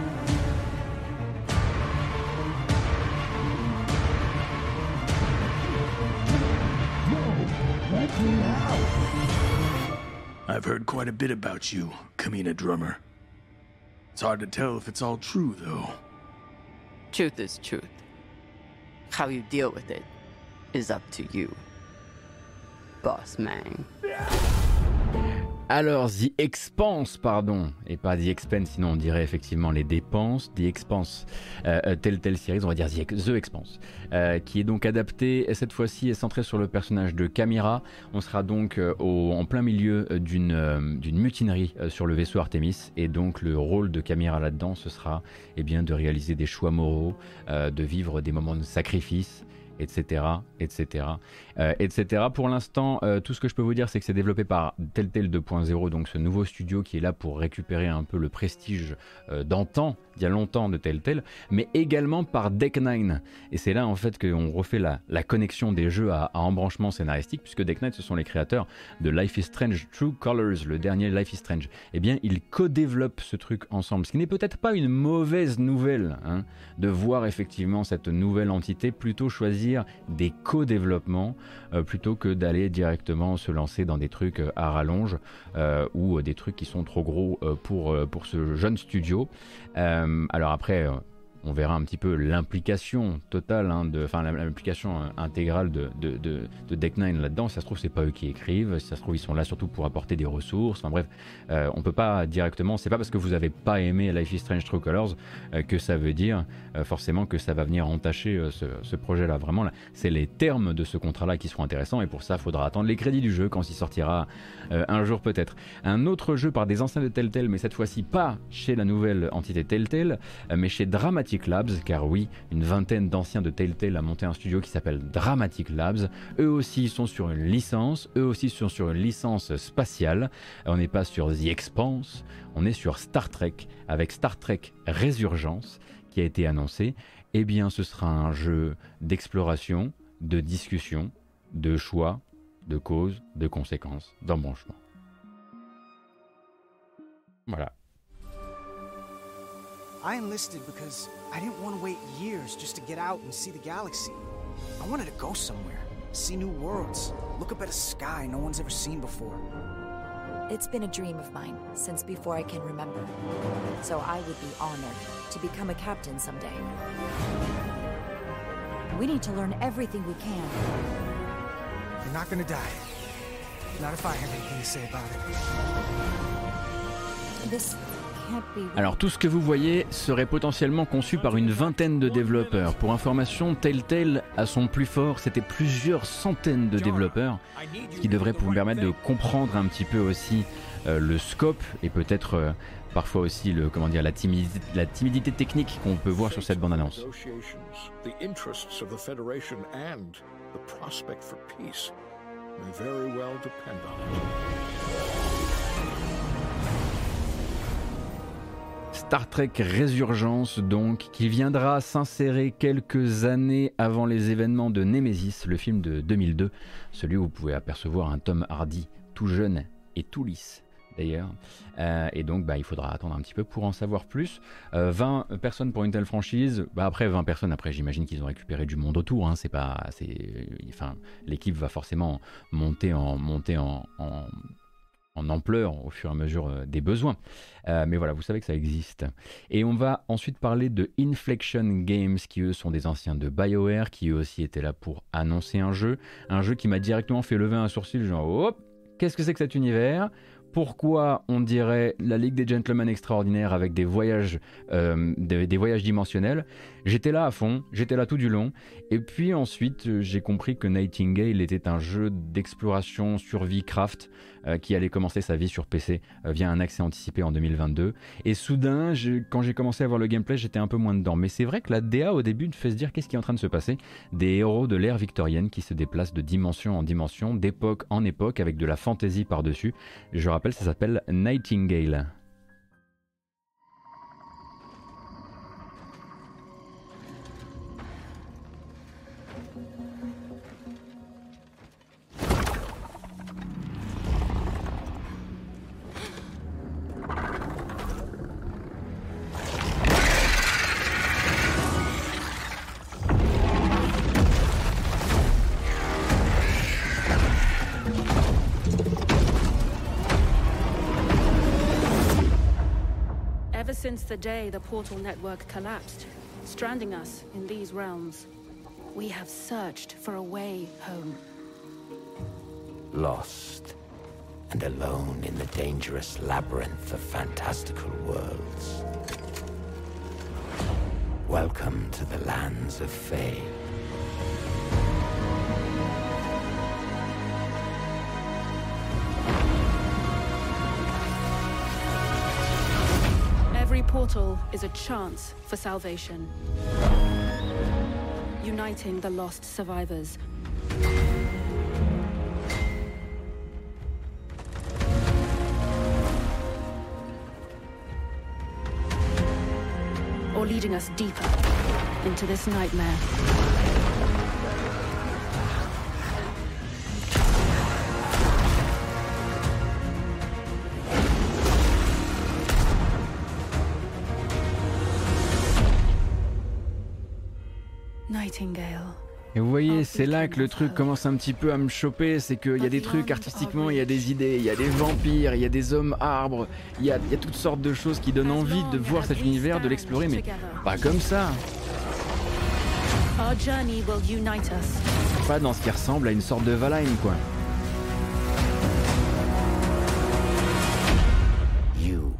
I've heard quite a bit about you, Kamina Drummer. It's hard to tell if it's all true, though. Truth is truth. How you deal with it is up to you, Boss Mang. Alors, The Expanse, pardon, et pas The Expense, sinon on dirait effectivement les dépenses. The Expanse, euh, euh telle telle série, on va dire The, Expanse, euh, qui est donc adapté, et cette fois-ci est centré sur le personnage de Camira. On sera donc en plein milieu d'une d'une mutinerie sur le vaisseau Artemis, et donc le rôle de Camira là-dedans, ce sera eh bien, de réaliser des choix moraux, de vivre des moments de sacrifice, etc., etc., euh, etc. Pour l'instant, euh, tout ce que je peux vous dire, c'est que c'est développé par Telltale 2.0, donc ce nouveau studio qui est là pour récupérer un peu le prestige euh, d'antan, il y a longtemps de Telltale, mais également par Deck 9. Et c'est là en fait qu'on refait la, connexion des jeux à, embranchement scénaristique, puisque Deck 9, ce sont les créateurs de Life is Strange True Colors, le dernier Life is Strange. Eh bien, ils co-développent ce truc ensemble, ce qui n'est peut-être pas une mauvaise nouvelle, hein, de voir effectivement cette nouvelle entité plutôt choisir des co-développements euh, plutôt que d'aller directement se lancer dans des trucs euh, à rallonge euh, ou des trucs qui sont trop gros pour, pour ce jeune studio. alors après, on verra un petit peu l'implication totale, hein, de, enfin l'implication intégrale de, de, de, Deck 9 là-dedans. Si ça se trouve, c'est pas eux qui écrivent. Si ça se trouve, ils sont là surtout pour apporter des ressources. Enfin bref, euh, on peut pas directement. C'est pas parce que vous avez pas aimé Life is Strange True Colors euh, que ça veut dire euh, forcément que ça va venir entacher ce, projet-là. Vraiment, c'est les termes de ce contrat-là qui seront intéressants. Et pour ça, faudra attendre les crédits du jeu quand il sortira un jour peut-être. Un autre jeu par des anciens de Telltale, mais cette fois-ci pas chez la nouvelle entité Telltale, mais chez Dramatic Labs, car oui, une vingtaine d'anciens de Telltale a monté un studio qui s'appelle Dramatic Labs. Eux aussi sont sur une licence, eux aussi sont sur une licence spatiale. On n'est pas sur The Expanse, on est sur Star Trek, avec Star Trek Résurgence qui a été annoncé. Eh bien, ce sera un jeu d'exploration, de discussion, de choix, de causes, de conséquences, d'embranchement. Voilà. I enlisted because I didn't want to wait years just to get out and see the galaxy. I wanted to go somewhere, see new worlds, look up at a sky no one's ever seen before. It's been a dream of mine since before I can remember. So I would be honored to become a captain someday. We need to learn everything we can. You're not gonna die. Not if I have anything to say about it. This Alors tout ce que vous voyez serait potentiellement conçu par une vingtaine de développeurs. Pour information, Telltale, à son plus fort, c'était plusieurs centaines de développeurs, qui devrait vous permettre de comprendre un petit peu aussi euh, le scope et peut-être euh, parfois aussi le, comment dire, la, timidité, la timidité technique qu'on peut voir sur cette bande-annonce. Star Trek Résurgence donc, qui viendra s'insérer quelques années avant les événements de Nemesis, le film de 2002, celui où vous pouvez apercevoir un Tom Hardy tout jeune et tout lisse d'ailleurs. Euh, et donc, bah, il faudra attendre un petit peu pour en savoir plus. 20 euh, personnes pour une telle franchise. Bah, après, 20 personnes, après, j'imagine qu'ils ont récupéré du monde autour. Hein. c'est pas, enfin, l'équipe va forcément monter en, monter en ampleur au fur et à mesure euh, des besoins. Euh, mais voilà, vous savez que ça existe. Et on va ensuite parler de Inflection Games, qui eux sont des anciens de BioWare, qui eux aussi étaient là pour annoncer un jeu. Un jeu qui m'a directement fait lever un sourcil, genre, hop, qu'est-ce que c'est que cet univers? Pourquoi on dirait la Ligue des Gentlemen extraordinaires avec des voyages, euh, des, voyages dimensionnels? J'étais là à fond, j'étais là tout du long. Et puis ensuite, j'ai compris que Nightingale était un jeu d'exploration survie craft euh, qui allait commencer sa vie sur PC euh, via un accès anticipé en 2022. Et soudain, quand j'ai commencé à voir le gameplay, j'étais un peu moins dedans. Mais c'est vrai que la DA au début me fait se dire qu'est-ce qui est en train de se passer. Des héros de l'ère victorienne qui se déplacent de dimension en dimension, d'époque en époque, avec de la fantaisie par-dessus. Je rappelle, ça s'appelle Nightingale. The day the portal network collapsed, stranding us in these realms. We have searched for a way home. Lost. and alone in the dangerous labyrinth of fantastical worlds. Welcome to the lands of Fae. Portal is a chance for salvation. Uniting the lost survivors. Or leading us deeper into this nightmare. Et vous voyez, c'est là que le truc commence un petit peu à me choper, c'est qu'il y a des trucs artistiquement, il y a des idées, il y a des vampires, il y a des hommes arbres, il y a, il y a toutes sortes de choses qui donnent envie de voir cet univers, de l'explorer, mais pas comme ça. Our journey will unite us. Pas dans ce qui ressemble à une sorte de Valheim, quoi. You,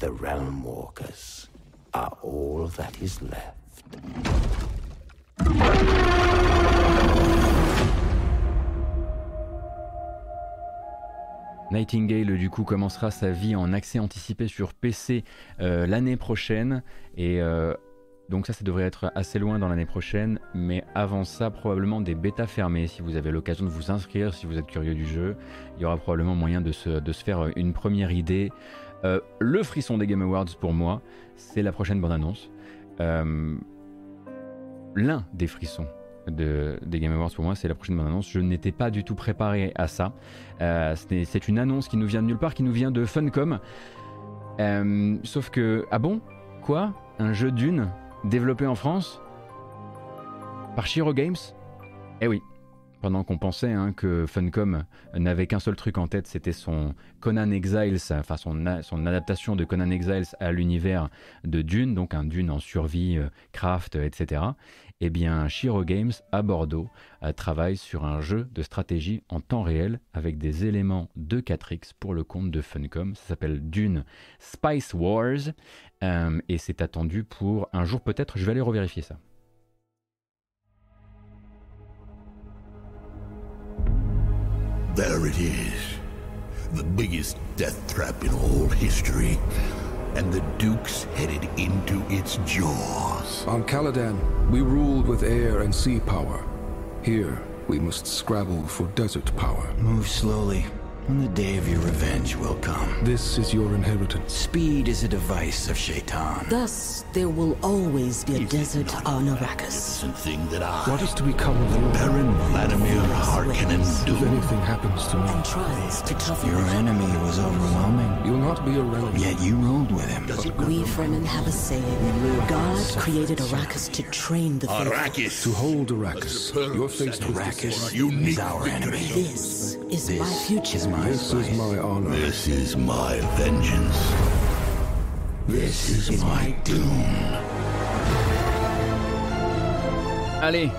the Realm Walkers, are all that is left. Nightingale du coup commencera sa vie en accès anticipé sur PC euh, l'année prochaine. Et euh, donc ça ça devrait être assez loin dans l'année prochaine. Mais avant ça probablement des bêtas fermées si vous avez l'occasion de vous inscrire si vous êtes curieux du jeu. Il y aura probablement moyen de se, faire une première idée. Euh, le frisson des Game Awards pour moi c'est la prochaine bande annonce l'un des frissons de, des Game Awards pour moi, c'est la prochaine bande annonce. Je n'étais pas du tout préparé à ça. Euh, c'est une annonce qui nous vient de nulle part, qui nous vient de Funcom. Euh, sauf que, ah bon? Quoi? Un jeu d'une développé en France? Par Shiro Games? Eh oui. Pendant qu'on pensait hein, que Funcom n'avait qu'un seul truc en tête, c'était son Conan Exiles, enfin son, adaptation de Conan Exiles à l'univers de Dune, donc un Dune en survie, euh, craft, etc. Eh bien, Shiro Games à Bordeaux euh, travaille sur un jeu de stratégie en temps réel avec des éléments de 4X pour le compte de Funcom. Ça s'appelle Dune Spice Wars euh, et c'est attendu pour un jour peut-être. Je vais aller revérifier ça. There it is. The biggest death trap in all history. And the Duke's headed into its jaws. On Caladan, we ruled with air and sea power. Here, we must scrabble for desert power. Move slowly, and the day of your revenge will come. This is your inheritance. Speed is a device of Shaitan. Thus, there will always be a desert on Arrakis. Something that I, What is to become of you? Baron Vladimir Harkonnen, If do. anything happens to me, And tries to toughen Your enemy was overwhelming, you'll not be a relic. yet you ruled with him. Does it we Fremen have a saying. God created Arrakis to train the faithful. Arrakis. To hold Arrakis, you're faced with Arrakis Unique is our enemy. This is my This future. is my This is my honor. This is my vengeance. This is my doom. Allez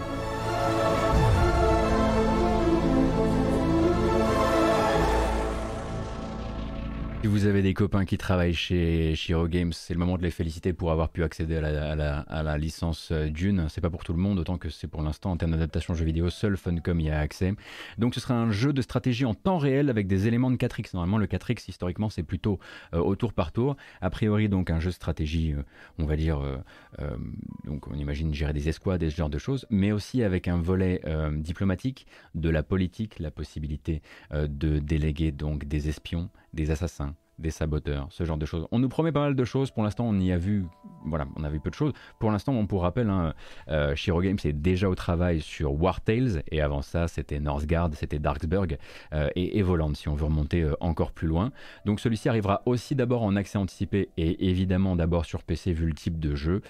Si vous avez des copains qui travaillent chez Shiro Games, c'est le moment de les féliciter pour avoir pu accéder à la, licence euh, Dune. C'est pas pour tout le monde, autant que c'est pour l'instant en termes d'adaptation jeu vidéo, seul Funcom y a accès. Donc ce sera un jeu de stratégie en temps réel avec des éléments de 4X. Normalement le 4X historiquement c'est plutôt euh, au tour par tour. A priori donc un jeu de stratégie, euh, on va dire, donc on imagine gérer des escouades et ce genre de choses, mais aussi avec un volet diplomatique, de la politique, la possibilité de déléguer donc des espions, des assassins, des saboteurs, ce genre de choses. On nous promet pas mal de choses. Pour l'instant, on y a vu, voilà, on a vu peu de choses. Pour l'instant, on pour rappel, hein, euh, Shiro Games est déjà au travail sur War Tales et avant ça, c'était Northgard, c'était Darksburg euh, et Evoland si on veut remonter euh, encore plus loin. Donc celui-ci arrivera aussi d'abord en accès anticipé et évidemment d'abord sur PC vu le type de jeu.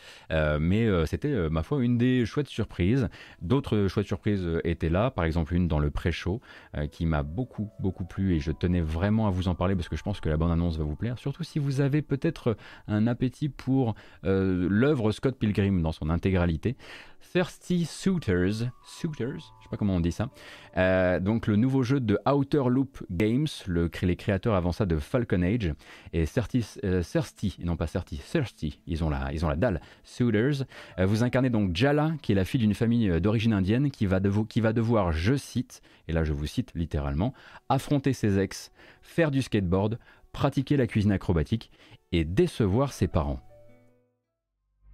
Mais c'était ma foi une des chouettes surprises. D'autres chouettes surprises étaient là, par exemple une dans le pré-show qui m'a beaucoup beaucoup plu et je tenais vraiment à vous en parler parce que je pense que la bande annonce va vous plaire, surtout si vous avez peut-être un appétit pour l'œuvre Scott Pilgrim dans son intégralité. Thirsty Suitors, Suitors, je sais pas comment on dit ça. Euh, donc le nouveau jeu de Outer Loop Games, le, les créateurs avant ça de Falcon Age et Thirsty, euh, non pas Thirsty, Thirsty, ils ont la, ils ont la dalle. Suitors, euh, vous incarnez donc Jala, qui est la fille d'une famille d'origine indienne, qui va devoir, je cite, et là je vous cite littéralement, affronter ses ex, faire du skateboard, pratiquer la cuisine acrobatique et décevoir ses parents.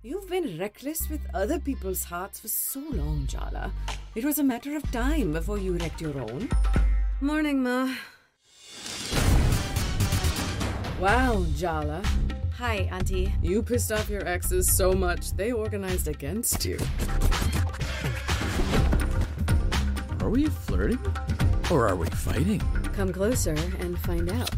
You've been reckless with other people's hearts for so long, Jala. It was a matter of time before you wrecked your own. Morning, Ma. Wow, Jala. Hi, Auntie. You pissed off your exes so much, they organized against you. Are we flirting? Or are we fighting? Come closer and find out.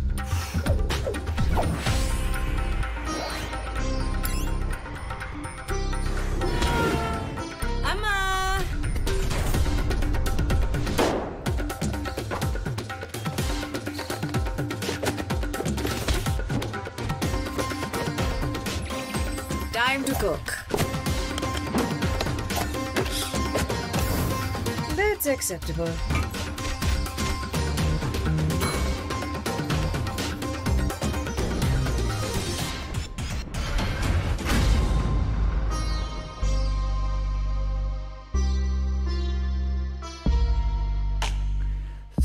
Time to cook. That's acceptable.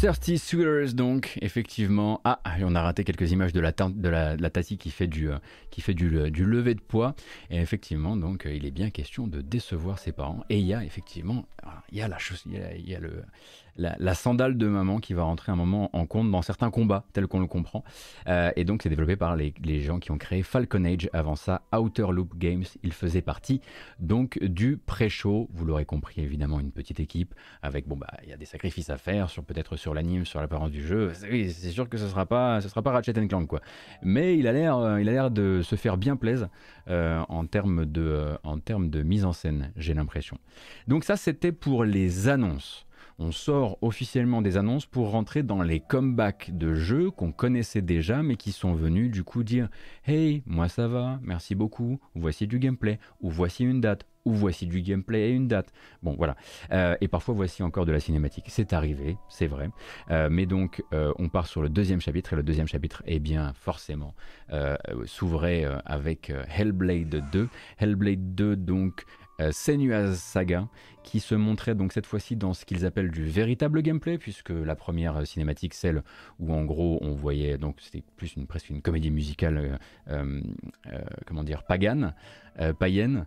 Thirsty Sweeters donc, effectivement. Ah, on a raté quelques images de la, de de la Tassie qui fait, du, euh, fait du, lever de poids. Et effectivement, donc, euh, il est bien question de décevoir ses parents. Et il y a effectivement, il y a la chose, il y a le, la, sandale de maman qui va rentrer un moment en compte dans certains combats, tels qu'on le comprend. Euh, et donc, c'est développé par les, gens qui ont créé Falcon Age. Avant ça, Outer Loop Games. Il faisait partie donc du pré-show. Vous l'aurez compris, évidemment, une petite équipe avec, bon, bah, il y a des sacrifices à faire, sur peut-être sur l'anime, sur l'apparence du jeu. Oui, c'est sûr que ce sera pas, sera pas Ratchet Clank, quoi. Mais il a l'air, euh, il a l'air de se faire bien plaisir euh, en termes de, en termes de mise en scène, j'ai l'impression. Donc ça, c'était pour les annonces on sort officiellement des annonces pour rentrer dans les comebacks de jeux qu'on connaissait déjà mais qui sont venus du coup dire Hey, moi ça va, merci beaucoup, voici du gameplay, ou voici une date, ou voici du gameplay et une date. Bon voilà. Euh, et parfois voici encore de la cinématique. C'est arrivé, c'est vrai. Euh, mais donc euh, on part sur le deuxième chapitre et le deuxième chapitre, eh bien forcément, s'ouvrait avec Hellblade 2. Hellblade 2 donc Senua's Saga qui se montrait donc cette fois-ci dans ce qu'ils appellent du véritable gameplay, puisque la première euh, cinématique, celle où en gros on voyait, donc c'était plus une, presque une comédie musicale, euh, euh, comment dire, pagane, païenne,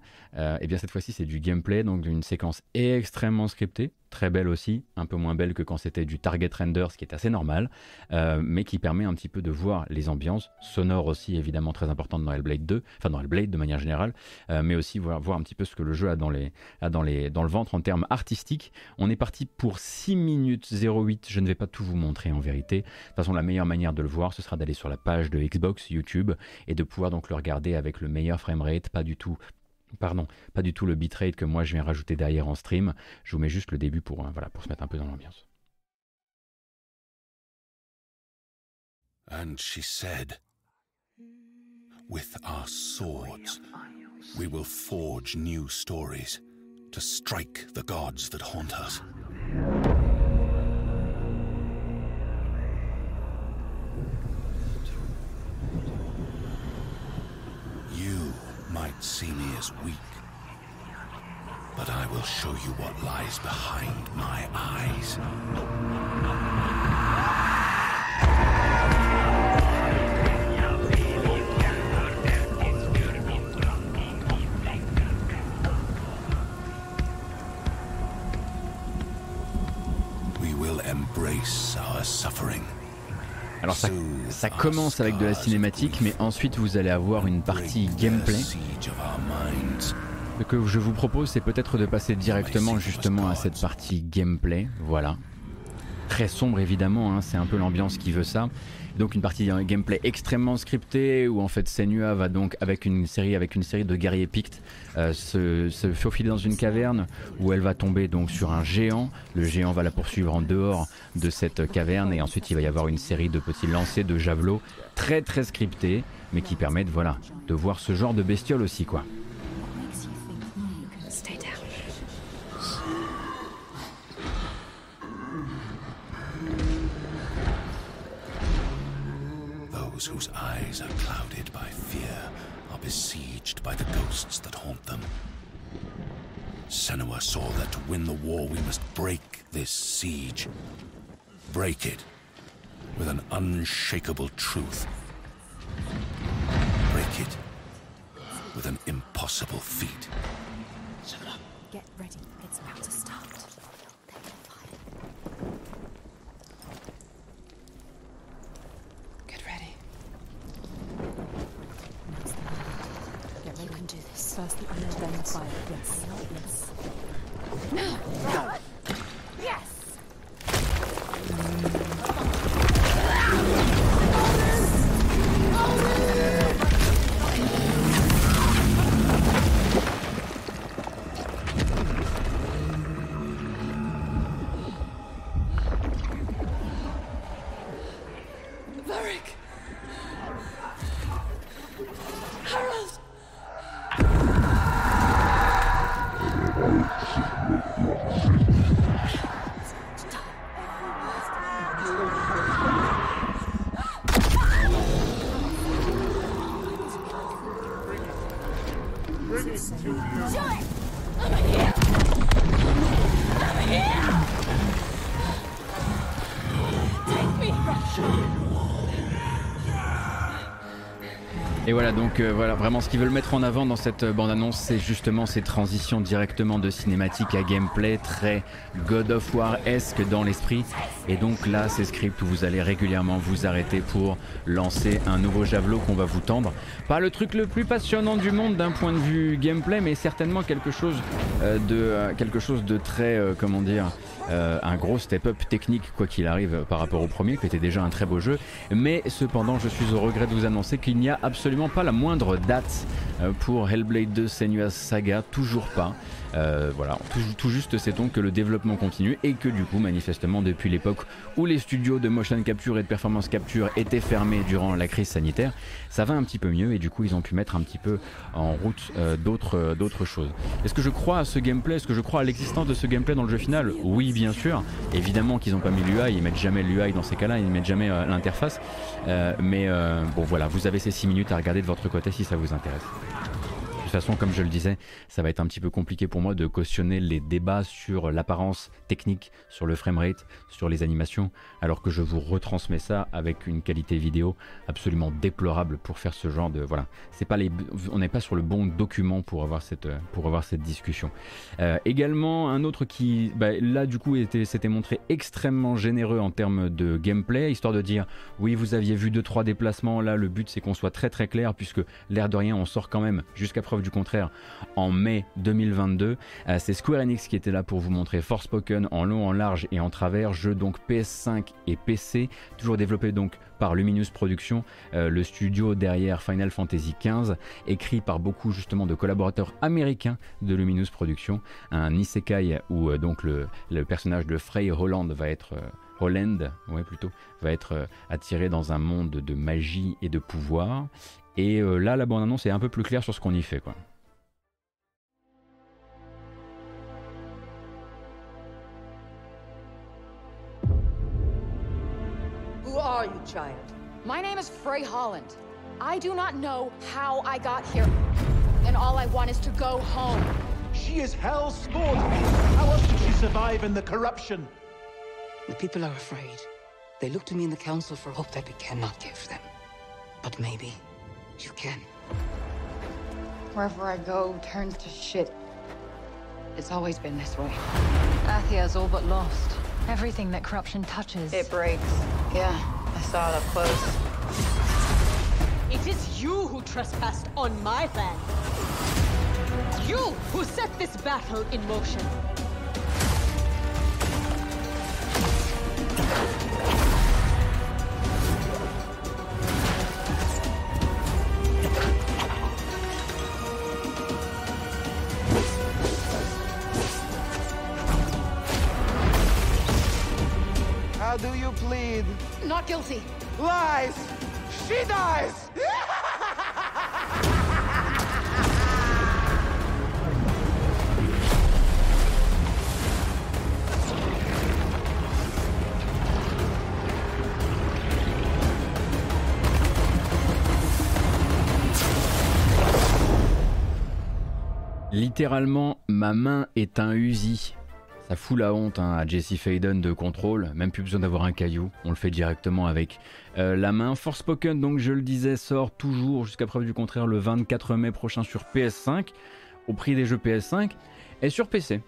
et bien cette fois-ci c'est du gameplay, donc d'une séquence extrêmement scriptée, très belle aussi, un peu moins belle que quand c'était du target render, ce qui est assez normal, mais qui permet un petit peu de voir les ambiances, sonores aussi évidemment très importantes dans Hellblade 2, enfin dans Hellblade de manière générale, mais aussi voir, un petit peu ce que le jeu a dans, dans le ventre en termes artistiques. On est parti pour 6 minutes 08. Je ne vais pas tout vous montrer en vérité. De toute façon, la meilleure manière de le voir, ce sera d'aller sur la page de Xbox YouTube et de pouvoir donc le regarder avec le meilleur framerate, pas du tout pardon, pas du tout le bitrate que moi je viens rajouter derrière en stream. Je vous mets juste le début pour, euh, voilà, pour se mettre un peu dans l'ambiance. And she said, With our swords, we will forge new stories. to strike the gods that haunt us. Might see me as weak, but I will show you what lies behind my eyes. Alors ça, commence avec de la cinématique, mais ensuite vous allez avoir une partie gameplay. Ce que je vous propose, c'est peut-être de passer directement justement à cette partie gameplay. Voilà. très sombre évidemment, hein, c'est un peu l'ambiance qui veut ça. Donc une partie d'un gameplay extrêmement scripté où en fait Senua va donc avec une série avec une série de guerriers pictes euh, se, faufiler dans une caverne où elle va tomber donc sur un géant. Le géant va la poursuivre en dehors de cette caverne et ensuite il va y avoir une série de petits lancers de javelots très très scriptés mais qui permettent voilà de voir ce genre de bestiole aussi quoi. Those whose eyes are clouded by fear are besieged by the ghosts that haunt them. Senua saw that to win the war we must break this siege. Break it with an unshakable truth. Break it with an impossible feat. Et voilà, donc euh, voilà, vraiment ce qu'ils veulent mettre en avant dans cette euh, bande-annonce, c'est justement ces transitions directement de cinématique à gameplay, très God of War-esque dans l'esprit. Et donc là, ces scripts où vous allez régulièrement vous arrêter pour lancer un nouveau javelot qu'on va vous tendre. Pas le truc le plus passionnant du monde d'un point de vue gameplay, mais certainement quelque chose euh, de, quelque chose de très, comment dire, un gros step-up technique, quoi qu'il arrive, par rapport au premier, qui était déjà un très beau jeu. Mais cependant, je suis au regret de vous annoncer qu'il n'y a absolument pas la moindre date pour Hellblade 2 Senua's Saga, toujours pas. Euh, voilà, tout, juste sait-on que le développement continue et que du coup, manifestement, depuis l'époque où les studios de motion capture et de performance capture étaient fermés durant la crise sanitaire, ça va un petit peu mieux et du coup, ils ont pu mettre un petit peu en route euh, d'autres euh, choses. Est-ce que je crois à ce gameplay? Est-ce que je crois à l'existence de ce gameplay dans le jeu final? Oui, bien sûr. Évidemment qu'ils n'ont pas mis l'UI, ils mettent jamais l'UI dans ces cas-là, ils mettent jamais euh, l'interface. Euh, mais euh, bon, voilà, vous avez ces 6 minutes à regarder de votre côté si ça vous intéresse. Toute façon, comme je le disais, ça va être un petit peu compliqué pour moi de cautionner les débats sur l'apparence technique, sur le framerate, sur les animations, alors que je vous retransmets ça avec une qualité vidéo absolument déplorable pour faire ce genre de voilà. C'est pas les, on n'est pas sur le bon document pour avoir cette pour avoir cette discussion. Euh, également un autre qui, bah, là du coup, était s'était montré extrêmement généreux en termes de gameplay, histoire de dire oui, vous aviez vu deux trois déplacements. Là, le but c'est qu'on soit très très clair puisque l'air de rien, on sort quand même jusqu'à preuve du contraire en mai 2022. Euh, c'est Square Enix qui était là pour vous montrer Forspoken en long, en large et en travers, jeu donc PS5 et PC, toujours développé donc par Luminous Productions, euh, le studio derrière Final Fantasy XV, écrit par beaucoup justement de collaborateurs américains de Luminous Productions, un isekai où euh, donc le, personnage de Frey Holland va être Holland, plutôt, va être attiré dans un monde de magie et de pouvoir. Et euh, là, la bande-annonce est un peu plus claire sur ce qu'on y fait, quoi. Who are you, child? My name is Frey Holland. I do not know how I got here. And all I want is to go home. She is Hell's Spawn. How else did she survive in the corruption? The people are afraid. They look to me in the council for hope that we cannot give them. But maybe you can. Wherever I go turns to shit. It's always been this way. Athia's all but lost. Everything that corruption touches. It breaks. Yeah, I saw it up close. It is you who trespassed on my land. You who set this battle in motion. How do you plead? Not guilty. Lies! She dies! Littéralement, ma main est un Uzi. Ça fout la honte hein, à Jesse Faden de contrôle, même plus besoin d'avoir un caillou, on le fait directement avec euh, la main. Force Spoken, donc je le disais, sort toujours jusqu'à preuve du contraire le 24 mai prochain sur PS5, au prix des jeux PS5, et sur PC,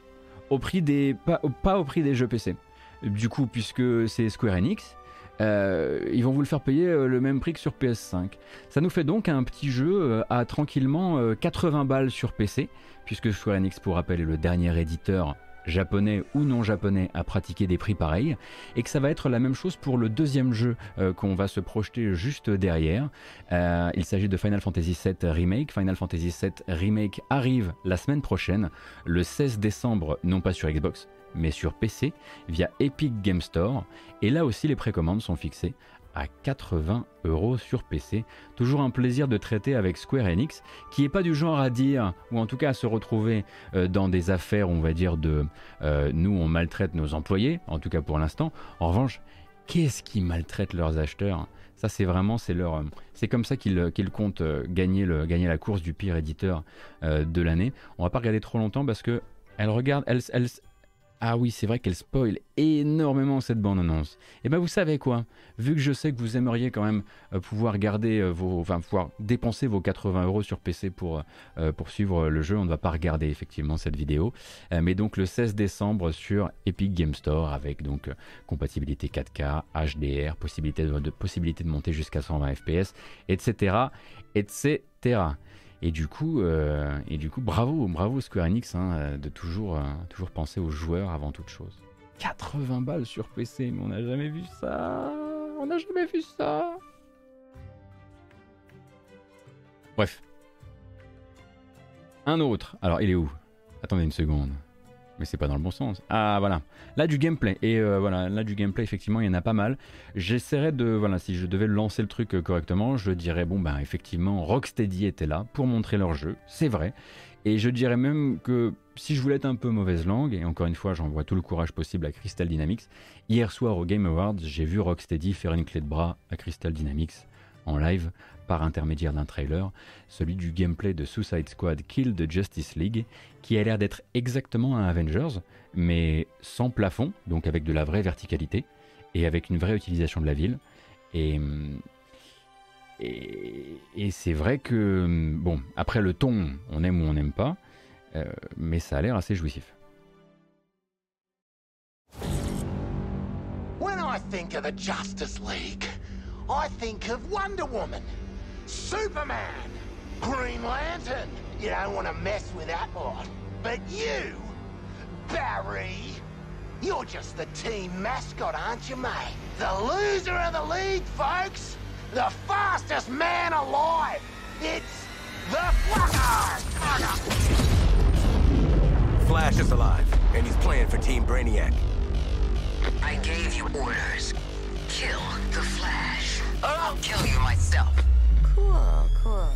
au prix des, pas, au prix des jeux PC. Du coup, puisque c'est Square Enix, euh, ils vont vous le faire payer euh, le même prix que sur PS5. Ça nous fait donc un petit jeu à tranquillement euh, 80 balles sur PC, puisque Square Enix, pour rappel, est le dernier éditeur japonais ou non japonais à pratiquer des prix pareils, et que ça va être la même chose pour le deuxième jeu euh, qu'on va se projeter juste derrière. Euh, il s'agit de Final Fantasy VII Remake. Final Fantasy VII Remake arrive la semaine prochaine, le 16 décembre, non pas sur Xbox, mais sur PC via Epic Game Store. Et là aussi, les précommandes sont fixées à 80 euros sur PC. Toujours un plaisir de traiter avec Square Enix, qui est pas du genre à dire, ou en tout cas à se retrouver euh, dans des affaires, on va dire, de euh, nous on maltraite nos employés, en tout cas pour l'instant. En revanche, qu'est-ce qui maltraite leurs acheteurs? Ça c'est vraiment c'est leur c'est comme ça qu'ils comptent euh, gagner le gagner la course du pire éditeur euh, de l'année. On va pas regarder trop longtemps parce que elle regarde elle, elle ah oui, c'est vrai qu'elle spoil énormément cette bande-annonce. Et ben vous savez quoi? Vu que je sais que vous aimeriez quand même euh, pouvoir garder euh, vos, enfin pouvoir dépenser vos 80 euros sur PC pour euh, pour suivre le jeu, on ne va pas regarder effectivement cette vidéo. Mais donc le 16 décembre sur Epic Game Store avec donc compatibilité 4K, HDR, possibilité de, de possibilité de monter jusqu'à 120 FPS, etc., etc. Et du coup, euh, et du coup, bravo, bravo Square Enix hein, euh, de toujours, euh, toujours penser aux joueurs avant toute chose. 80 balles sur PC, mais on n'a jamais vu ça. On n'a jamais vu ça. Bref. Un autre. Alors, il est où? Attendez une seconde. Mais c'est pas dans le bon sens. Ah voilà. Là du gameplay. Et euh, voilà, là du gameplay, effectivement, il y en a pas mal. J'essaierai de. Voilà, si je devais lancer le truc euh, correctement, je dirais bon ben effectivement, Rocksteady était là pour montrer leur jeu. C'est vrai. Et je dirais même que si je voulais être un peu mauvaise langue, et encore une fois, j'envoie tout le courage possible à Crystal Dynamics, hier soir au Game Awards, j'ai vu Rocksteady faire une clé de bras à Crystal Dynamics en live par intermédiaire d'un trailer, celui du gameplay de Suicide Squad Kill the Justice League, qui a l'air d'être exactement un Avengers, mais sans plafond, donc avec de la vraie verticalité, et avec une vraie utilisation de la ville. Et, et c'est vrai que, bon, après le ton, on aime ou on n'aime pas, euh, mais ça a l'air assez jouissif. When I think of the Justice League, I think of Wonder Woman, Superman, Green Lantern. You don't want to mess with that lot. But you, Barry, you're just the team mascot, aren't you, mate? The loser of the league, folks. The fastest man alive. It's the Flacker. Flash is alive, and he's playing for Team Brainiac. I gave you orders. Kill the Flash, or I'll kill you myself. Cool, cool.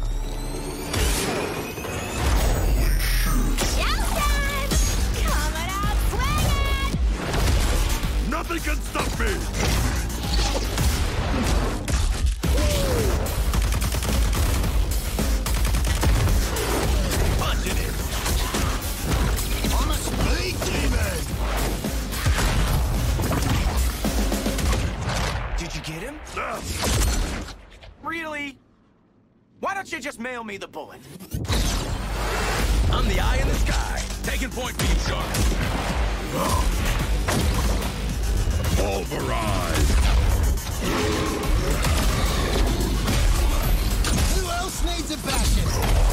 Nothing can stop me! Punching him. I'm a speed demon. Did you get him? Really? Why don't you just mail me the bullet? I'm the eye in the sky, taking point beam sharp. Pulverize! Who else needs a bashing?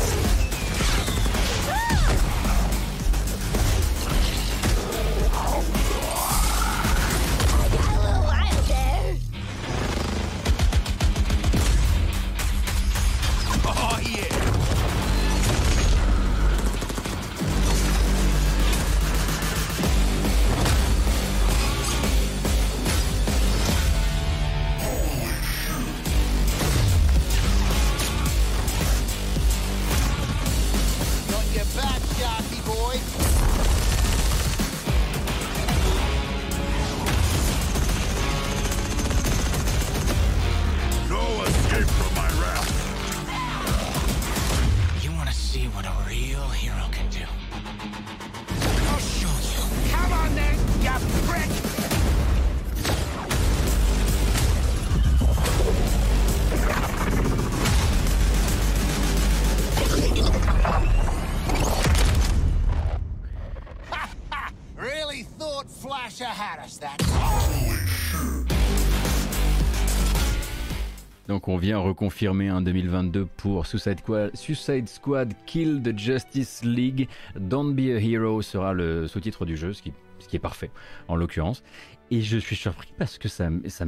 On vient reconfirmer un 2022 pour Suicide Squad, Kill the Justice League. Don't be a hero sera le sous-titre du jeu, ce qui est parfait en l'occurrence. Et je suis surpris parce que ça, ça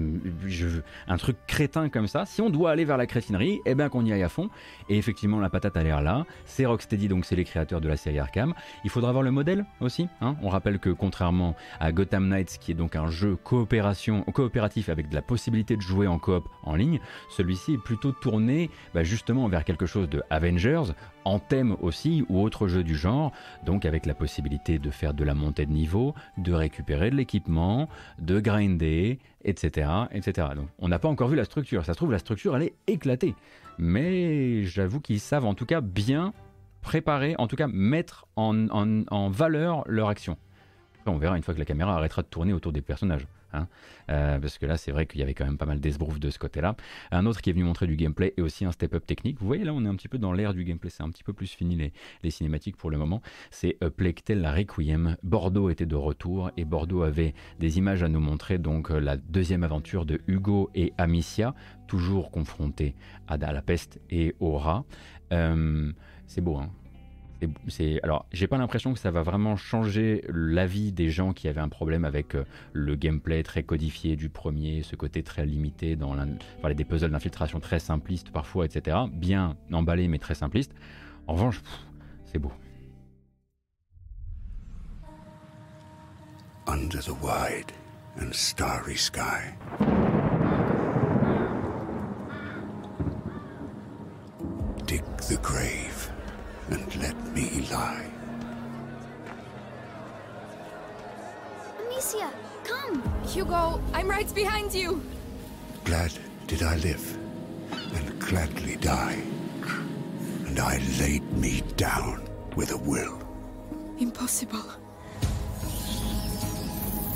je, un truc crétin comme ça, si on doit aller vers la crétinerie, eh bien qu'on y aille à fond. Et effectivement, la patate a l'air là. C'est Rocksteady, donc c'est les créateurs de la série Arkham. Il faudra voir le modèle aussi. hein. On rappelle que contrairement à Gotham Knights, qui est donc un jeu coopération, coopératif avec de la possibilité de jouer en coop en ligne, celui-ci est plutôt tourné bah, justement vers quelque chose de Avengers, en thème aussi, ou autre jeu du genre, donc avec la possibilité de faire de la montée de niveau, de récupérer de l'équipement, de grinder, etc. etc. Donc, on n'a pas encore vu la structure. Ça se trouve, la structure, elle est éclatée. Mais j'avoue qu'ils savent en tout cas bien préparer, en tout cas mettre en, valeur leur action. On verra une fois que la caméra arrêtera de tourner autour des personnages. Hein. Euh, parce que là, c'est vrai qu'il y avait quand même pas mal d'esbroufs de ce côté-là. Un autre qui est venu montrer du gameplay et aussi un step-up technique. Vous voyez, là, on est un petit peu dans l'ère du gameplay. C'est un petit peu plus fini les, cinématiques pour le moment. C'est euh, Tale la Requiem. Bordeaux était de retour et Bordeaux avait des images à nous montrer. Donc, euh, la deuxième aventure de Hugo et Amicia, toujours confrontés à, à la peste et au rat. C'est beau, hein. Alors j'ai pas l'impression que ça va vraiment changer l'avis des gens qui avaient un problème avec euh, le gameplay très codifié du premier, ce côté très limité dans enfin, des puzzles d'infiltration très simplistes parfois, etc. Bien emballé mais très simpliste. En revanche, c'est beau. Under the wide and starry sky. Dig the grave lie. Amicia, come! Hugo, I'm right behind you! Glad did I live, and gladly die. And I laid me down with a will. Impossible.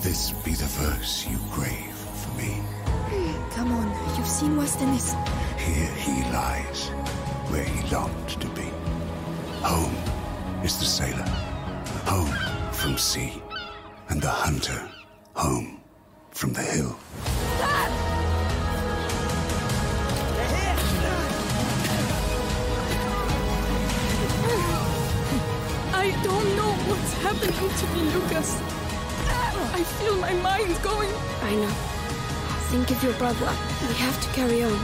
This be the verse you crave for me. Come on, you've seen worse than this. Here he lies, where he longed to be. Home is the sailor, home from sea, and the hunter, home from the hill. I don't know what's happening to me, Lucas. I feel my mind going. I know. Think of your brother. We have to carry on.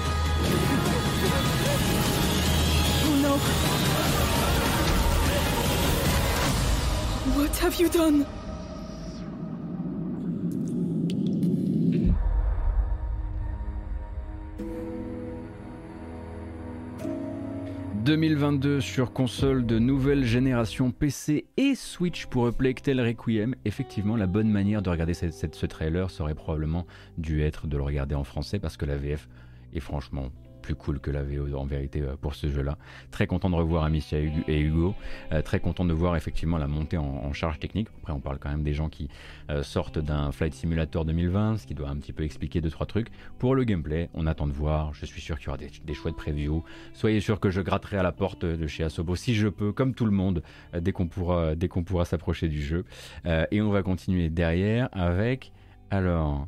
Oh no. What have you done? 2022 sur console de nouvelle génération PC et Switch pour Plague Tale Requiem. Effectivement, la bonne manière de regarder ce trailer serait probablement dû être de le regarder en français parce que la VF est franchement plus cool que la VO en vérité euh, pour ce jeu-là. Très content de revoir Amicia et Hugo. Euh, très content de voir effectivement la montée en, charge technique. Après, on parle quand même des gens qui euh, sortent d'un Flight Simulator 2020, ce qui doit un petit peu expliquer deux trois trucs. Pour le gameplay, on attend de voir. Je suis sûr qu'il y aura des, chouettes previews. Soyez sûr que je gratterai à la porte de chez Asobo si je peux, comme tout le monde, dès qu'on pourra, dès qu'on pourra s'approcher du jeu. Et on va continuer derrière avec, alors,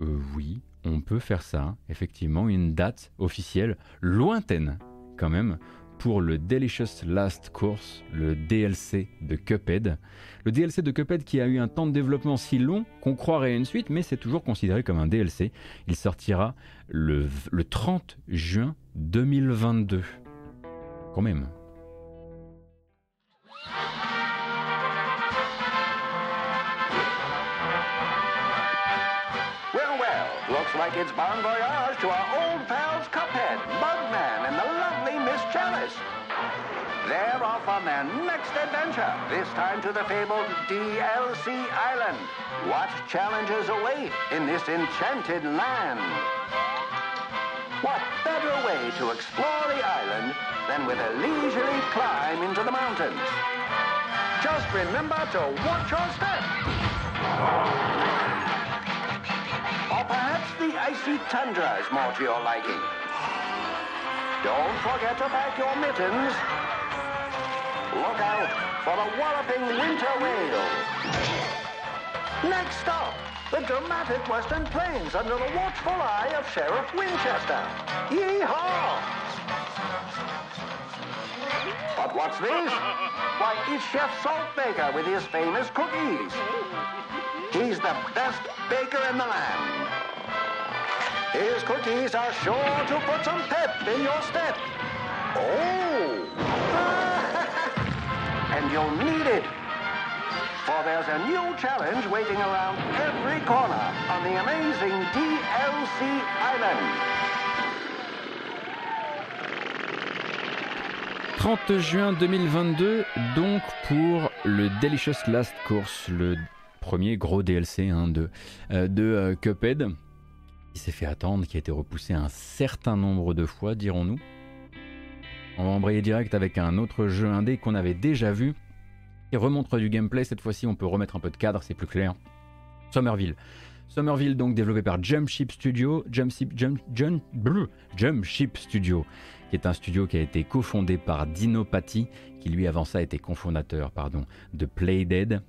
oui, on peut faire ça, effectivement, une date officielle lointaine quand même pour le Delicious Last Course, le DLC de Cuphead. Le DLC de Cuphead qui a eu un temps de développement si long qu'on croirait à une suite, mais c'est toujours considéré comme un DLC. Il sortira le, le 30 juin 2022. Quand même. Looks like it's bon voyage to our old pals Cuphead, Bugman, and the lovely Miss Chalice. They're off on their next adventure, this time to the fabled DLC Island. What challenges await in this enchanted land? What better way to explore the island than with a leisurely climb into the mountains? Just remember to watch your step. The icy tundra is more to your liking. Don't forget to pack your mittens. Look out for the walloping winter whale. Next stop, the dramatic Western Plains under the watchful eye of Sheriff Winchester. Yee-haw! But what's this? Why, it's Chef Saltbaker with his famous cookies. He's the best baker in the land. His cookies are sure to put some pep in your step. Oh! and you'll need it. For there's a new challenge waiting around every corner on the amazing DLC Island. 30 juin 2022, donc pour le Delicious Last Course, le premier gros DLC hein, de, euh, de euh, Cuphead, qui s'est fait attendre, qui a été repoussé un certain nombre de fois, dirons-nous. On va embrayer direct avec un autre jeu indé qu'on avait déjà vu, qui remontre du gameplay. Cette fois-ci, on peut remettre un peu de cadre, c'est plus clair. Somerville. Somerville, donc développé par Jump Ship Studio. Jump Ship, Jump, Jump, Jump Studio, qui est un studio qui a été cofondé par Dino Patti, qui lui avant ça était cofondateur pardon, de Playdead.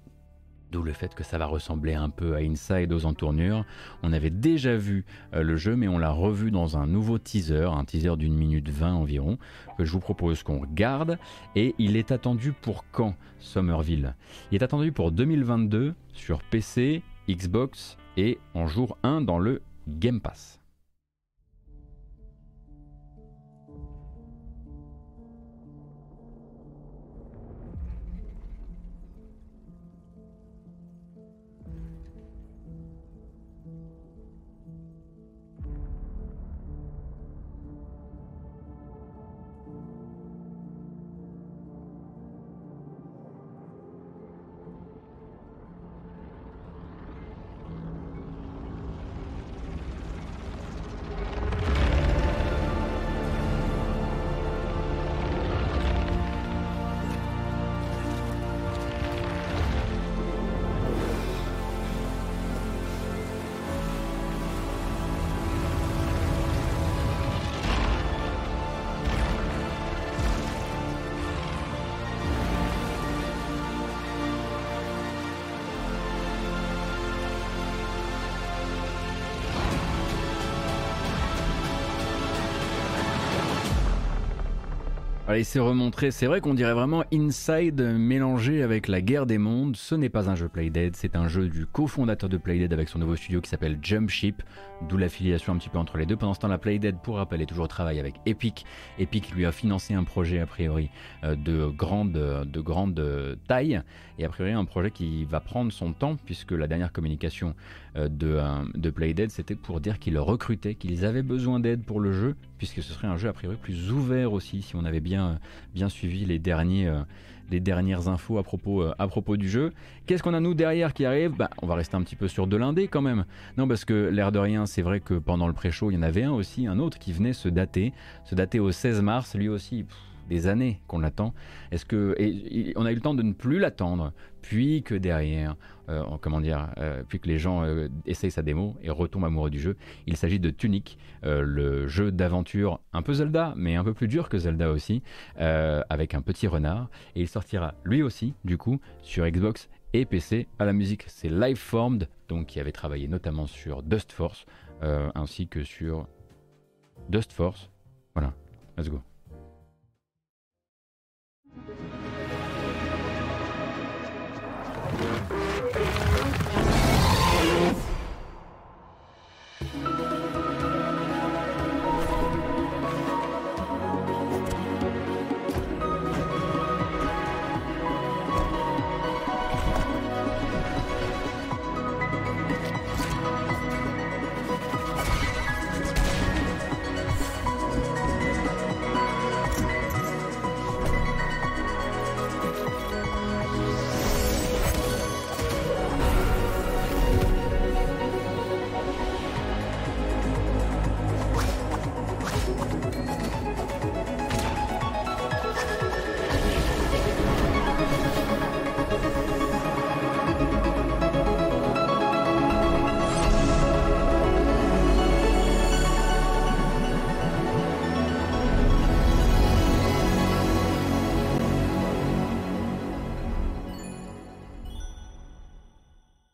D'où le fait que ça va ressembler un peu à Inside aux entournures. On avait déjà vu euh, le jeu, mais on l'a revu dans un nouveau teaser, un teaser d'une minute 20 environ, que je vous propose qu'on regarde. Et il est attendu pour quand, Somerville? Il est attendu pour 2022 sur PC, Xbox et en jour 1 dans le Game Pass. Allez, c'est remontré. C'est vrai qu'on dirait vraiment Inside mélangé avec la guerre des mondes. Ce n'est pas un jeu Playdead, c'est un jeu du cofondateur de Playdead avec son nouveau studio qui s'appelle Jump Ship, d'où l'affiliation un petit peu entre les deux. Pendant ce temps, la Playdead, pour rappel, toujours au travail avec Epic. Epic lui a financé un projet a priori euh, de grande, de grande taille et a priori un projet qui va prendre son temps puisque la dernière communication de, euh, de Playdead c'était pour dire qu'ils recrutaient, qu'ils avaient besoin d'aide pour le jeu puisque ce serait un jeu a priori plus ouvert aussi si on avait bien euh, bien, suivi les, derniers, euh, les dernières infos à propos, euh, à propos du jeu. Qu'est-ce qu'on a nous derrière qui arrive? Bah, On va rester un petit peu sur de l'indé quand même. Non, parce que l'air de rien, c'est vrai que pendant le pré-show, il y en avait un aussi, un autre qui venait se dater, se dater au 16 mars, lui aussi des années qu'on l'attend. Est-ce que et, on a eu le temps de ne plus l'attendre, puis que derrière, euh, comment dire, euh, puis que les gens euh, essayent sa démo et retombent amoureux du jeu. Il s'agit de Tunic, le jeu d'aventure un peu Zelda, mais un peu plus dur que Zelda aussi, avec un petit renard. Et il sortira lui aussi, du coup, sur Xbox et PC. À la musique, c'est Lifeformed, donc qui avait travaillé notamment sur Dust Force, ainsi que sur Dust Force. Voilà, let's go. Thank you.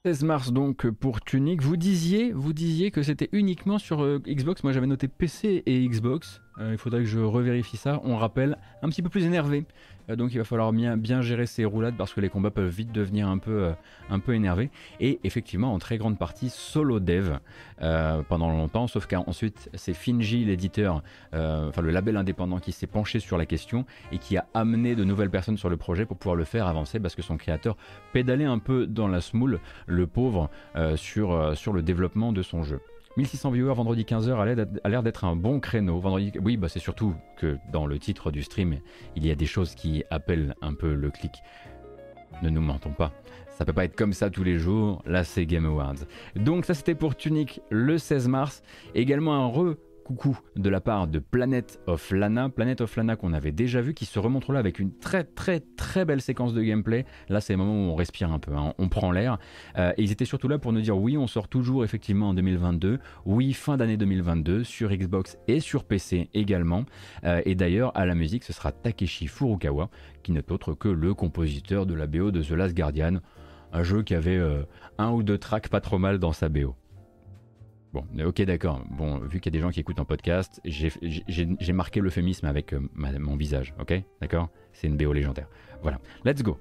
16 mars donc pour Tunic. Vous disiez, vous disiez que c'était uniquement sur euh, Xbox. Moi j'avais noté PC et Xbox. Euh, il faudrait que je revérifie ça. On rappelle un petit peu plus énervé euh, donc il va falloir bien, gérer ces roulades parce que les combats peuvent vite devenir un peu, euh, un peu énervés. Et effectivement, en très grande partie, solo dev pendant longtemps, sauf qu'ensuite c'est Finji, l'éditeur, enfin le label indépendant qui s'est penché sur la question et qui a amené de nouvelles personnes sur le projet pour pouvoir le faire avancer parce que son créateur pédalait un peu dans la smoule, le pauvre, sur le développement de son jeu. 1600 viewers vendredi 15h a l'air d'être un bon créneau. Vendredi, oui, bah c'est surtout que dans le titre du stream, il y a des choses qui appellent un peu le clic. Ne nous mentons pas. Ça peut pas être comme ça tous les jours. Là, c'est Game Awards. Donc ça, c'était pour Tunic le 16 mars. Également un re coucou de la part de Planet of Lana. Planet of Lana qu'on avait déjà vu, qui se remontre là avec une très très très belle séquence de gameplay. Là, c'est le moment où on respire un peu, hein. on prend l'air. Euh, et ils étaient surtout là pour nous dire oui, on sort toujours effectivement en 2022. Oui, fin d'année 2022 sur Xbox et sur PC également. Euh, et d'ailleurs, à la musique, ce sera Takeshi Furukawa, qui n'est autre que le compositeur de la BO de The Last Guardian. Un jeu qui avait euh, un ou deux tracks pas trop mal dans sa BO. Ok, d'accord. Bon, vu qu'il y a des gens qui écoutent en podcast, j'ai marqué l'euphémisme avec euh, mon visage, ok? D'accord? C'est une BO légendaire. Voilà, let's go.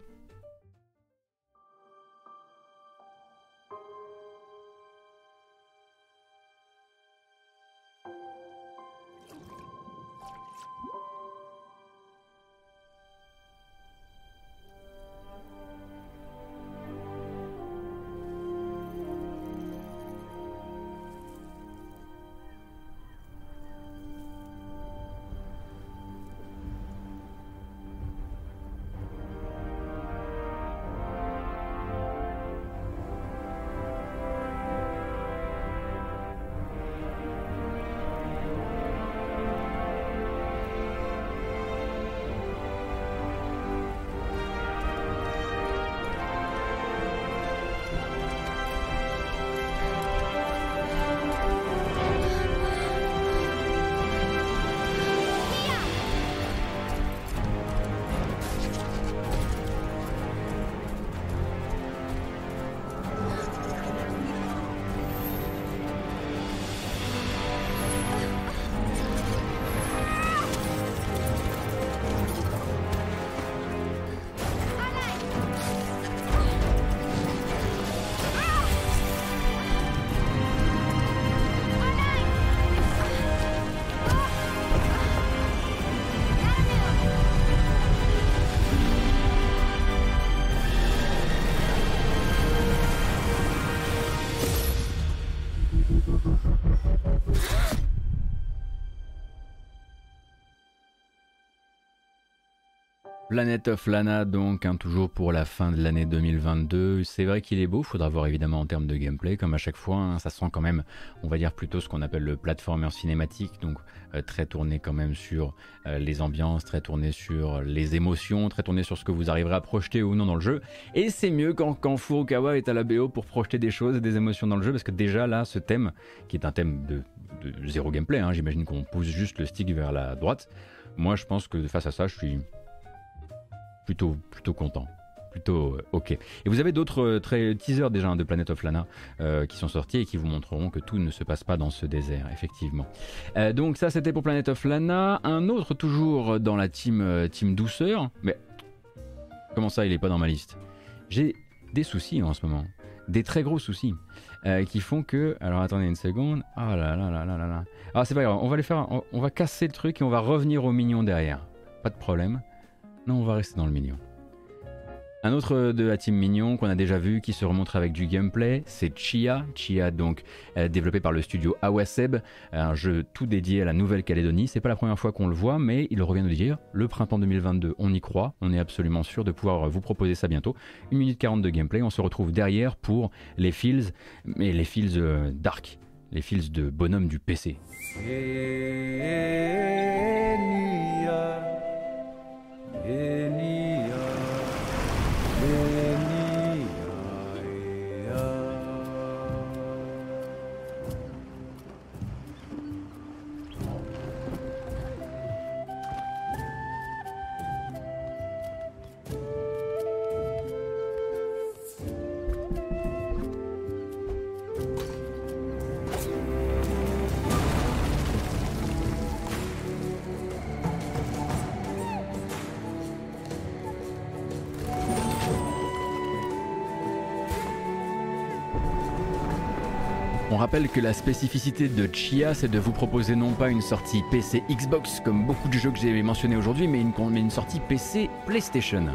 Planet of Lana, donc, hein, toujours pour la fin de l'année 2022. C'est vrai qu'il est beau, faudra voir évidemment en termes de gameplay, comme à chaque fois. Hein, ça sent quand même, on va dire plutôt ce qu'on appelle le platformer cinématique, donc euh, très tourné quand même sur euh, les ambiances, très tourné sur les émotions, très tourné sur ce que vous arriverez à projeter ou non dans le jeu. Et c'est mieux quand, quand Furukawa est à la BO pour projeter des choses et des émotions dans le jeu, parce que déjà là, ce thème, qui est un thème de, zéro gameplay, hein, j'imagine qu'on pousse juste le stick vers la droite. Moi, je pense que face à ça, je suis plutôt, plutôt content. Plutôt euh, ok. Et vous avez d'autres euh, teasers déjà hein, de Planet of Lana euh, qui sont sortis et qui vous montreront que tout ne se passe pas dans ce désert, effectivement. donc ça c'était pour Planet of Lana. Un autre toujours dans la team, team douceur. Mais comment ça il est pas dans ma liste? J'ai des soucis en ce moment. Des très gros soucis. qui font que. Alors attendez une seconde. Ah là là là là là là. Ah c'est pas grave, on va les faire. on va casser le truc et on va revenir au mignon derrière. Pas de problème. Non, on va rester dans le mignon. Un autre de la team Mignon qu'on a déjà vu qui se remonte avec du gameplay, c'est Chia. Chia donc euh, développé par le studio Awaseb, un jeu tout dédié à la Nouvelle-Calédonie. C'est pas la première fois qu'on le voit, mais il revient de dire le printemps 2022, on y croit, on est absolument sûr de pouvoir vous proposer ça bientôt. 1 minute 40 de gameplay, on se retrouve derrière pour les feels, mais les feels euh, dark, les feels de bonhomme du PC. Yeah. Rappelle que la spécificité de Chia, c'est de vous proposer non pas une sortie PC Xbox comme beaucoup de jeux que j'ai mentionnés aujourd'hui, mais une sortie PC PlayStation.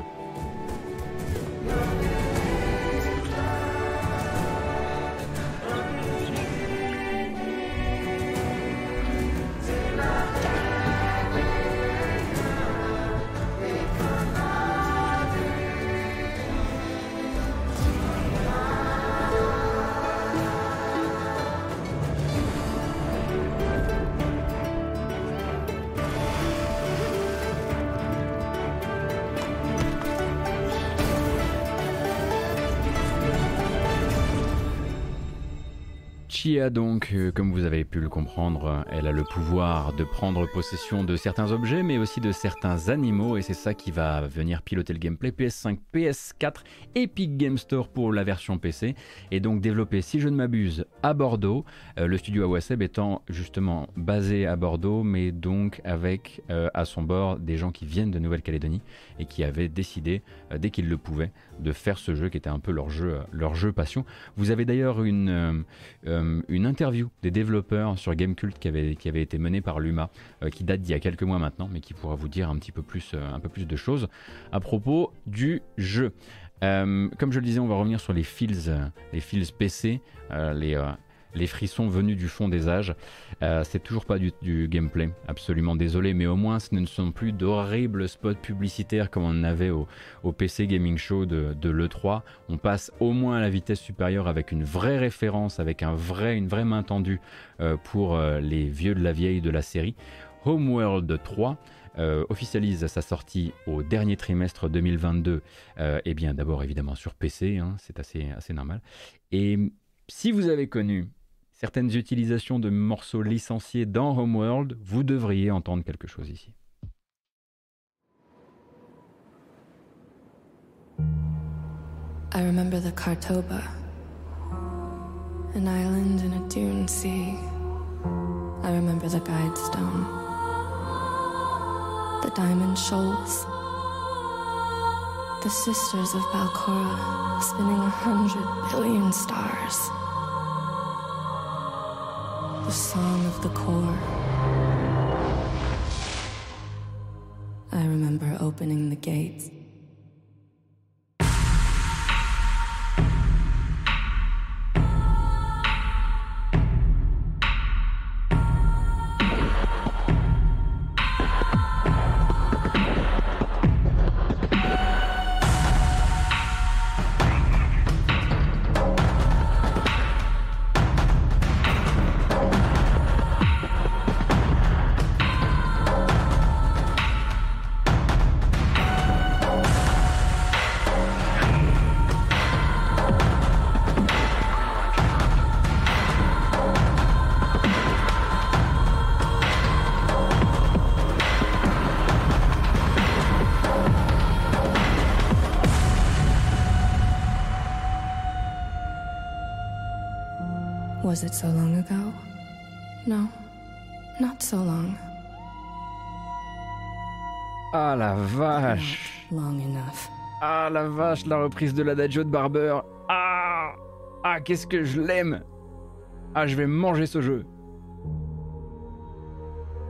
Donc, euh, comme vous avez pu le comprendre, elle a le pouvoir de prendre possession de certains objets, mais aussi de certains animaux, et c'est ça qui va venir piloter le gameplay PS5, PS4, Epic Game Store pour la version PC, et donc développé, si je ne m'abuse, à Bordeaux, euh, le studio Awaseb étant justement basé à Bordeaux, mais donc avec euh, à son bord des gens qui viennent de Nouvelle-Calédonie et qui avaient décidé, dès qu'ils le pouvaient, de faire ce jeu qui était un peu leur jeu, leur jeu passion. Vous avez d'ailleurs une une interview des développeurs sur Gamecult qui avait, qui avait été menée par Luma, euh, qui date d'il y a quelques mois maintenant, mais qui pourra vous dire un petit peu plus, euh, un peu plus de choses à propos du jeu. comme je le disais, on va revenir sur les fils, les PC, les, les frissons venus du fond des âges. Euh, c'est toujours pas du, gameplay, absolument désolé, mais au moins ce ne sont plus d'horribles spots publicitaires comme on avait au, PC Gaming Show de, l'E3. On passe au moins à la vitesse supérieure avec une vraie référence, avec un vrai, une vraie main tendue euh, pour euh, les vieux de la vieille de la série. Homeworld 3. officialise sa sortie au dernier trimestre 2022, et bien d'abord évidemment sur PC, hein, c'est assez, assez normal. Et si vous avez connu certaines utilisations de morceaux licenciés dans Homeworld, vous devriez entendre quelque chose ici. I remember the Cartoba, an island in a dune sea. I remember the guide stone, the diamond shoals, the sisters of Balcora spinning a hundred billion stars. The song of the core. I remember opening the gates. La vache, la reprise de l'adagio de Barber. Ah! Ah, qu'est-ce que je l'aime! Ah, je vais manger ce jeu!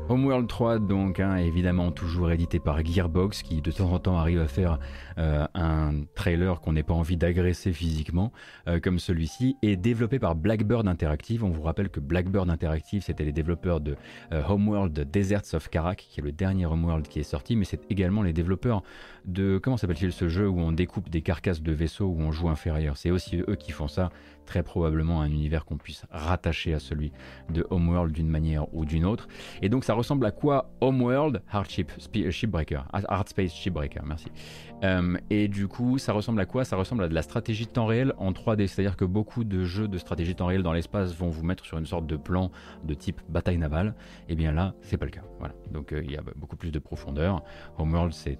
Homeworld 3, donc, hein, évidemment toujours édité par Gearbox, qui de temps en temps arrive à faire euh, un trailer qu'on n'ait pas envie d'agresser physiquement, euh, comme celui-ci, et développé par Blackbird Interactive. On vous rappelle que Blackbird Interactive, c'était les développeurs de euh, Homeworld Deserts of Karak, qui est le dernier Homeworld qui est sorti, mais c'est également les développeurs de, comment s'appelle-t-il ce jeu où on découpe des carcasses de vaisseaux où on joue inférieur? C'est aussi eux qui font ça très probablement un univers qu'on puisse rattacher à celui de Homeworld d'une manière ou d'une autre. Et donc ça ressemble à quoi Homeworld? Hardship euh, Shipbreaker Hard Space Shipbreaker, merci. Euh, et du coup, ça ressemble à quoi? Ça ressemble à de la stratégie de temps réel en 3D. C'est-à-dire que beaucoup de jeux de stratégie de temps réel dans l'espace vont vous mettre sur une sorte de plan de type bataille navale. Et eh bien là, c'est pas le cas. Voilà. Donc euh, il y a beaucoup plus de profondeur. Homeworld, c'est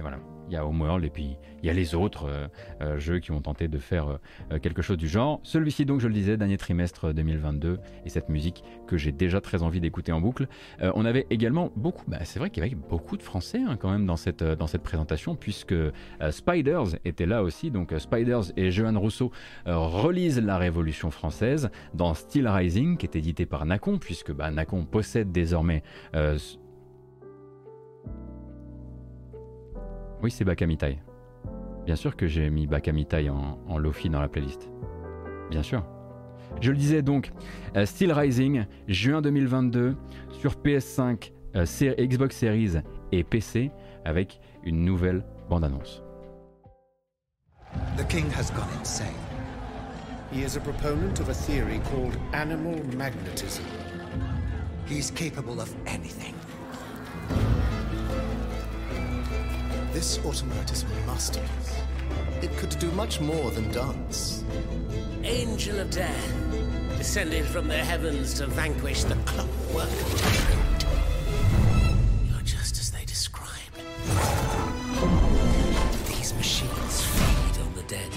voilà, il y a Homeworld et puis il y a les autres euh, euh, jeux qui ont tenté de faire euh, quelque chose du genre. Celui-ci donc, je le disais, dernier trimestre 2022 et cette musique que j'ai déjà très envie d'écouter en boucle. on avait également beaucoup, bah, c'est vrai qu'il y avait beaucoup de Français hein, quand même dans cette, dans cette présentation puisque Spiders était là aussi. Donc Spiders et Johan Rousseau relisent la Révolution française dans Steel Rising qui est édité par Nacon puisque bah, Nacon possède désormais Oui, c'est Bakamitai. Bien sûr que j'ai mis Bakamitai en, en Lofi dans la playlist. Bien sûr. Je le disais donc, euh, Steel Rising, juin 2022, sur PS5, euh, Xbox Series et PC, avec une nouvelle bande-annonce. The king has gone insane. He is a proponent of a theory called animal magnetism. He's capable of anything. This automat is a masterpiece. It could do much more than dance. Angel of Death, descended from the heavens to vanquish the clockwork tyrant. You're just as they described. These machines feed on the dead.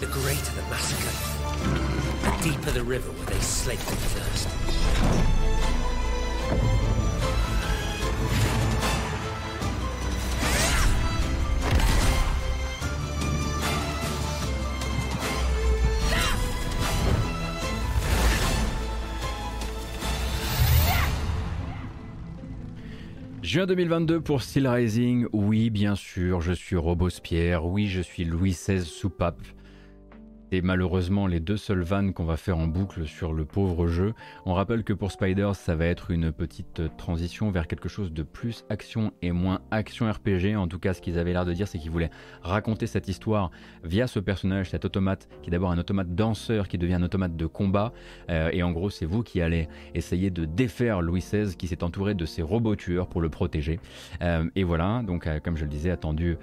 The greater the massacre, the deeper the river where they slake their thirst. Juin 2022 pour Steel Rising. Oui, bien sûr, je suis Robespierre. Oui, je suis Louis XVI soupape. Et malheureusement les deux seules vannes qu'on va faire en boucle sur le pauvre jeu. On rappelle que pour Spiders, ça va être une petite transition vers quelque chose de plus action et moins action RPG. En tout cas, ce qu'ils avaient l'air de dire, c'est qu'ils voulaient raconter cette histoire via ce personnage, cet automate, qui est d'abord un automate danseur, qui devient un automate de combat. Euh, et en gros, c'est vous qui allez essayer de défaire Louis XVI, qui s'est entouré de ses robots tueurs pour le protéger. Euh, et voilà, donc euh, comme je le disais, attendu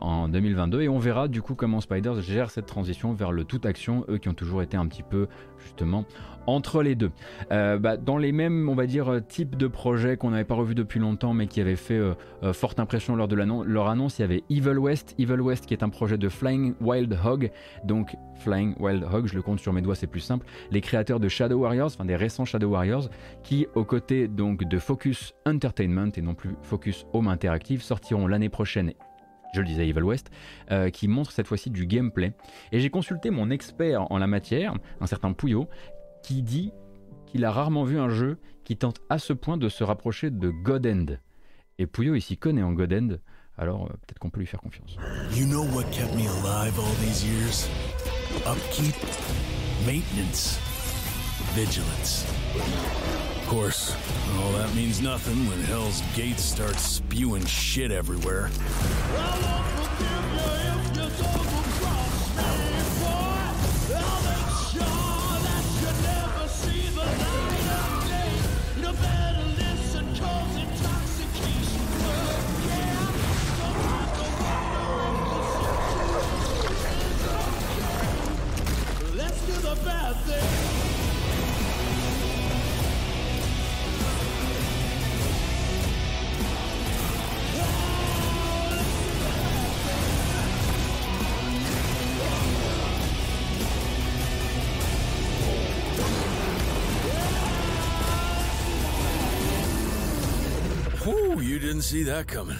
en 2022. Et on verra du coup comment Spiders gère cette transition vers le toute action, eux qui ont toujours été un petit peu justement entre les deux. Euh, bah, dans les mêmes, on va dire, euh, types de projets qu'on n'avait pas revus depuis longtemps, mais qui avaient fait euh, forte impression lors de leur annonce, il y avait Evil West. Evil West qui est un projet de Flying Wild Hog. Donc Flying Wild Hog, je le compte sur mes doigts, c'est plus simple. Les créateurs de Shadow Warriors, enfin des récents Shadow Warriors, qui aux côtés donc de Focus Entertainment et non plus Focus Home Interactive sortiront l'année prochaine je le disais Evil West, euh, qui montre cette fois-ci du gameplay. Et j'ai consulté mon expert en la matière, un certain Pouillot, qui dit qu'il a rarement vu un jeu qui tente à ce point de se rapprocher de God End. Et Pouillot, il s'y connaît en God End, alors euh, peut-être qu'on peut lui faire confiance. You know what kept me alive all these years? Upkeep, maintenance, vigilance. Of course, all that means nothing when Hell's Gates starts spewing shit everywhere. See that coming.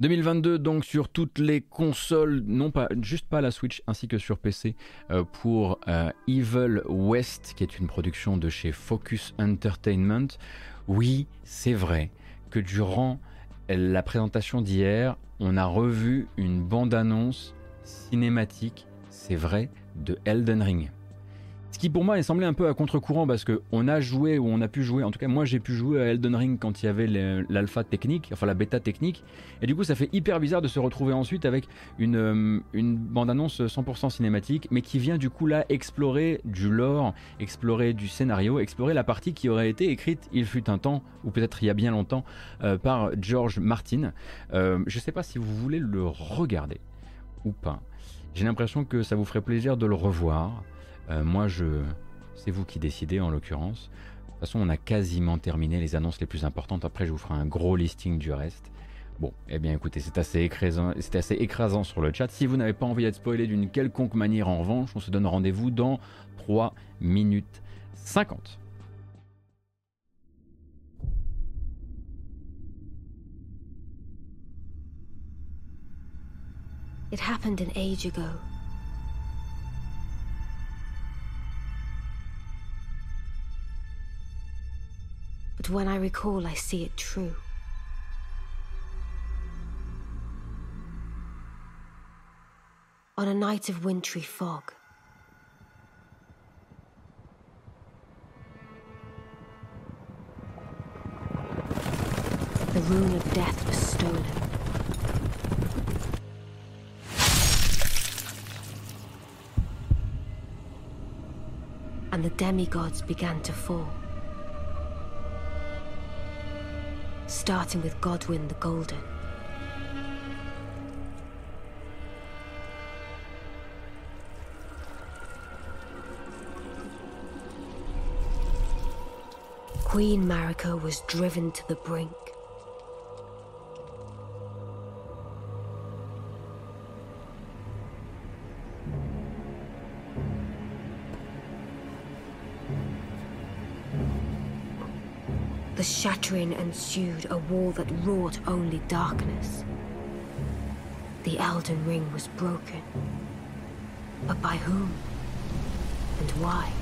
2022 donc sur toutes les consoles, non pas juste pas la Switch ainsi que sur PC euh, pour euh, Evil West qui est une production de chez Focus Entertainment. Oui, c'est vrai que durant la présentation d'hier, on a revu une bande-annonce cinématique, c'est vrai, de Elden Ring. Pour moi est semblé un peu à contre-courant parce qu'on a joué ou on a pu jouer, en tout cas moi j'ai pu jouer à Elden Ring quand il y avait l'alpha technique, enfin la bêta technique, et du coup ça fait hyper bizarre de se retrouver ensuite avec une, euh, une bande-annonce 100% cinématique, mais qui vient du coup là explorer du lore, explorer du scénario, explorer la partie qui aurait été écrite il fut un temps, ou peut-être il y a bien longtemps, euh, par George Martin. Euh, je sais pas si vous voulez le regarder ou pas. J'ai l'impression que ça vous ferait plaisir de le revoir. Euh, moi, je, c'est vous qui décidez en l'occurrence. De toute façon, on a quasiment terminé les annonces les plus importantes. Après, je vous ferai un gros listing du reste. Bon, eh bien écoutez, c'est assez, écrasant, assez écrasant sur le chat. Si vous n'avez pas envie d'être spoilé d'une quelconque manière en revanche, on se donne rendez-vous dans 3 minutes 50. It happened an age. When I recall, I see it true. On a night of wintry fog, the rune of death was stolen. And the demigods began to fall. Starting with Godwin the Golden. Queen Marika was driven to the brink. Shattering ensued, a war that wrought only darkness. The Elden Ring was broken. But by whom? And why?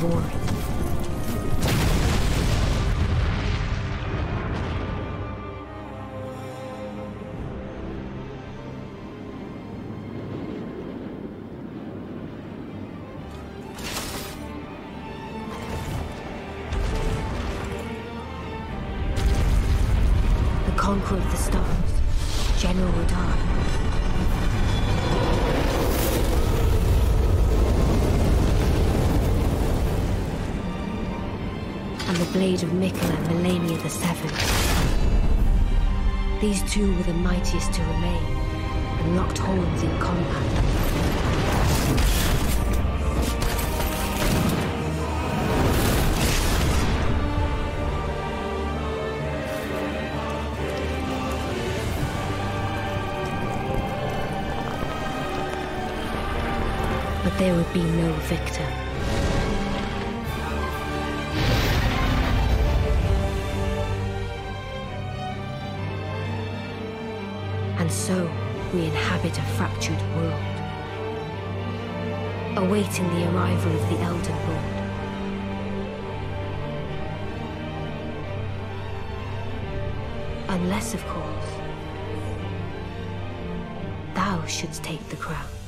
glory. Two were the mightiest to remain, and locked horns in combat. But there would be no victor. Fractured world, awaiting the arrival of the Elder Lord. Unless, of course, thou shouldst take the crown.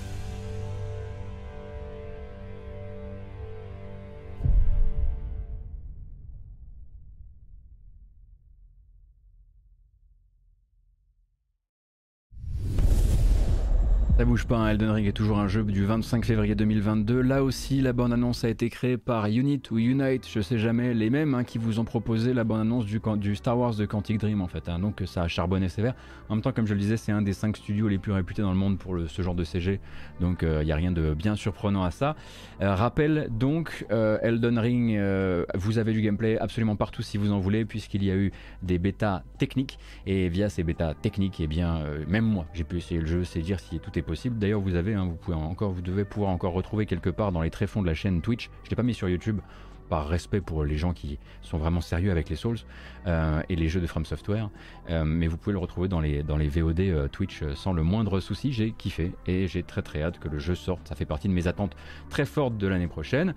Elden Ring est toujours un jeu du 25 février 2022. Là aussi, la bande-annonce a été créée par Unit ou Unite, je sais jamais, les mêmes hein, qui vous ont proposé la bande-annonce du, du, Star Wars de Quantic Dream en fait. Hein, donc ça a charbonné sévère. En même temps, comme je le disais, c'est un des 5 studios les plus réputés dans le monde pour ce genre de CG. Donc il euh, n'y a rien de bien surprenant à ça. Euh, rappel donc, euh, Elden Ring, vous avez du gameplay absolument partout si vous en voulez, puisqu'il y a eu des bêtas techniques. Et via ces bêtas techniques, eh bien, même moi, j'ai pu essayer le jeu, c'est dire si tout est possible. D'ailleurs, vous avez, hein, vous encore, vous devez pouvoir encore retrouver quelque part dans les tréfonds de la chaîne Twitch. Je l'ai pas mis sur YouTube par respect pour les gens qui sont vraiment sérieux avec les Souls euh, et les jeux de From Software, euh, mais vous pouvez le retrouver dans les, dans VOD euh, Twitch sans le moindre souci. J'ai kiffé et j'ai très très hâte que le jeu sorte. Ça fait partie de mes attentes très fortes de l'année prochaine.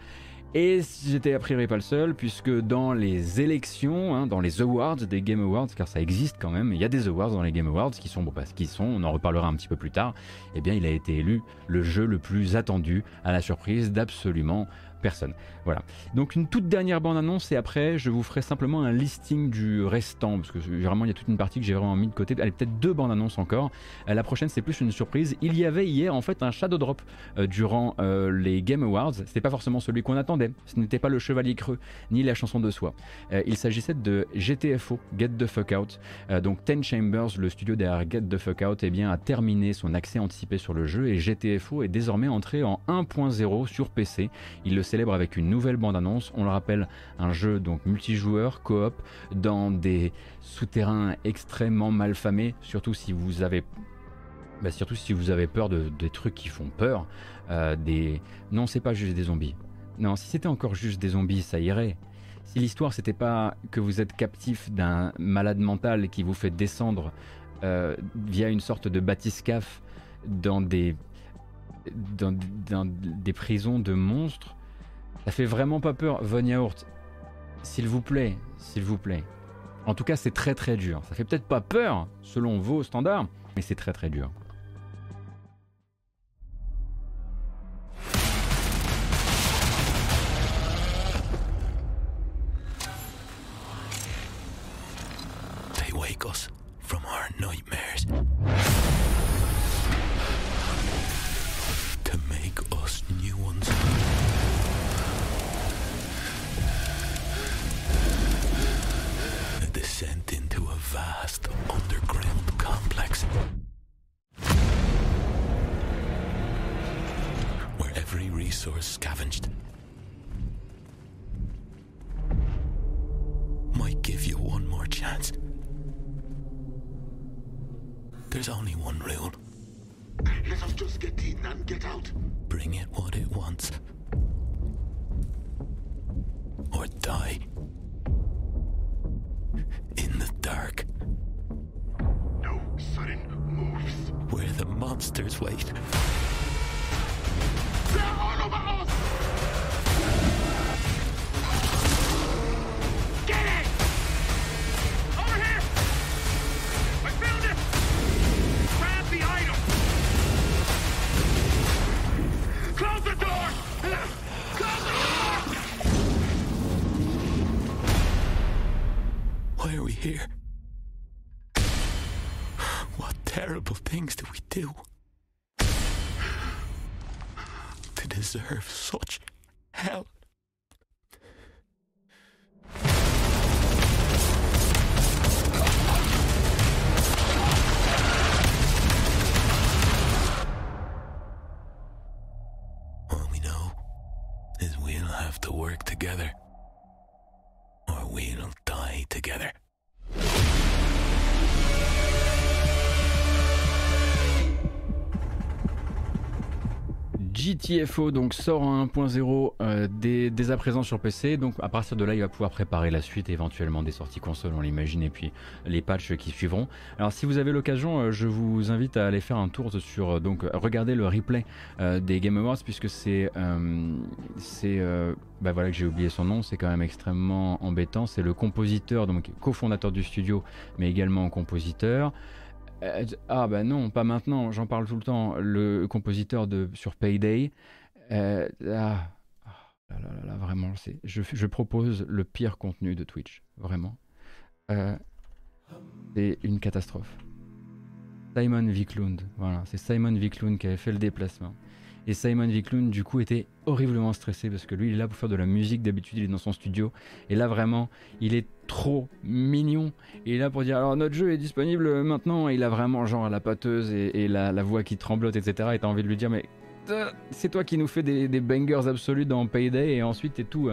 Et j'étais a priori pas le seul, puisque dans les élections, hein, dans les awards des Game Awards, car ça existe quand même, il y a des awards dans les Game Awards qui sont, bon, qu'ils sont, on en reparlera un petit peu plus tard, eh bien il a été élu le jeu le plus attendu, à la surprise d'absolument personne. Voilà. Donc une toute dernière bande-annonce et après je vous ferai simplement un listing du restant parce que vraiment il y a toute une partie que j'ai vraiment mis de côté. Allez peut-être deux bandes-annonces encore. Euh, la prochaine c'est plus une surprise. Il y avait hier en fait un shadow drop euh, durant euh, les Game Awards. C'était pas forcément celui qu'on attendait. Ce n'était pas le Chevalier Creux ni la chanson de soi. il s'agissait de GTFO Get the Fuck Out. donc Ten Chambers, le studio derrière Get the Fuck Out, eh bien a terminé son accès anticipé sur le jeu et GTFO est désormais entré en 1.0 sur PC. Il le célèbre avec une nouvelle bande-annonce. On le rappelle, un jeu donc multijoueur, coop, dans des souterrains extrêmement mal famés, surtout si vous avez bah, surtout si vous avez peur de, des trucs qui font peur. Euh, des... Non, c'est pas juste des zombies. Non, si c'était encore juste des zombies, ça irait. Si l'histoire c'était pas que vous êtes captif d'un malade mental qui vous fait descendre euh, via une sorte de bathyscaphe dans des, dans des prisons de monstres, ça fait vraiment pas peur. Von Yaourt, s'il vous plaît, s'il vous plaît. En tout cas, c'est très très dur. Ça fait peut-être pas peur selon vos standards, mais c'est très très dur. They wake us from our nightmares. Vast underground complex. Where every resource scavenged might give you one more chance. There's only one rule. Let us just get in and get out. Bring it what it wants. Or die the dark. No sudden moves. Where the monsters wait. They're all over us! Get it! Over here! I found it! Grab the item! Close the door! Why are we here? What terrible things do we do? To deserve such hell. All we know is we'll have to work together together. GTFO donc sort en 1.0 euh, dès, à présent sur PC. Donc partir de là, il va pouvoir préparer la suite, éventuellement des sorties console, on l'imagine, et puis les patchs qui suivront. Alors si vous avez l'occasion, euh, je vous invite à aller faire un tour sur euh, donc regarder le replay des Game Awards puisque c'est c'est bah voilà que j'ai oublié son nom, c'est quand même extrêmement embêtant. C'est le compositeur, donc cofondateur du studio, mais également compositeur. Euh, ah bah non, pas maintenant, j'en parle tout le temps. Le compositeur de, sur Payday. Euh, ah, ah là, là, là, vraiment, je, je propose le pire contenu de Twitch, vraiment. Euh, c'est une catastrophe. Simon Viklund, voilà, c'est Simon Viklund qui avait fait le déplacement. Et Simon Viklund, du coup, était horriblement stressé parce que lui, il est là pour faire de la musique. D'habitude, il est dans son studio. Et là, vraiment, il est trop mignon. Il est là pour dire alors, notre jeu est disponible maintenant. Et il a vraiment, genre, la pâteuse et, et la, voix qui tremblote, etc. Et t'as envie de lui dire, mais euh, c'est toi qui nous fais des, bangers absolus dans Payday. Et ensuite, t'es tout.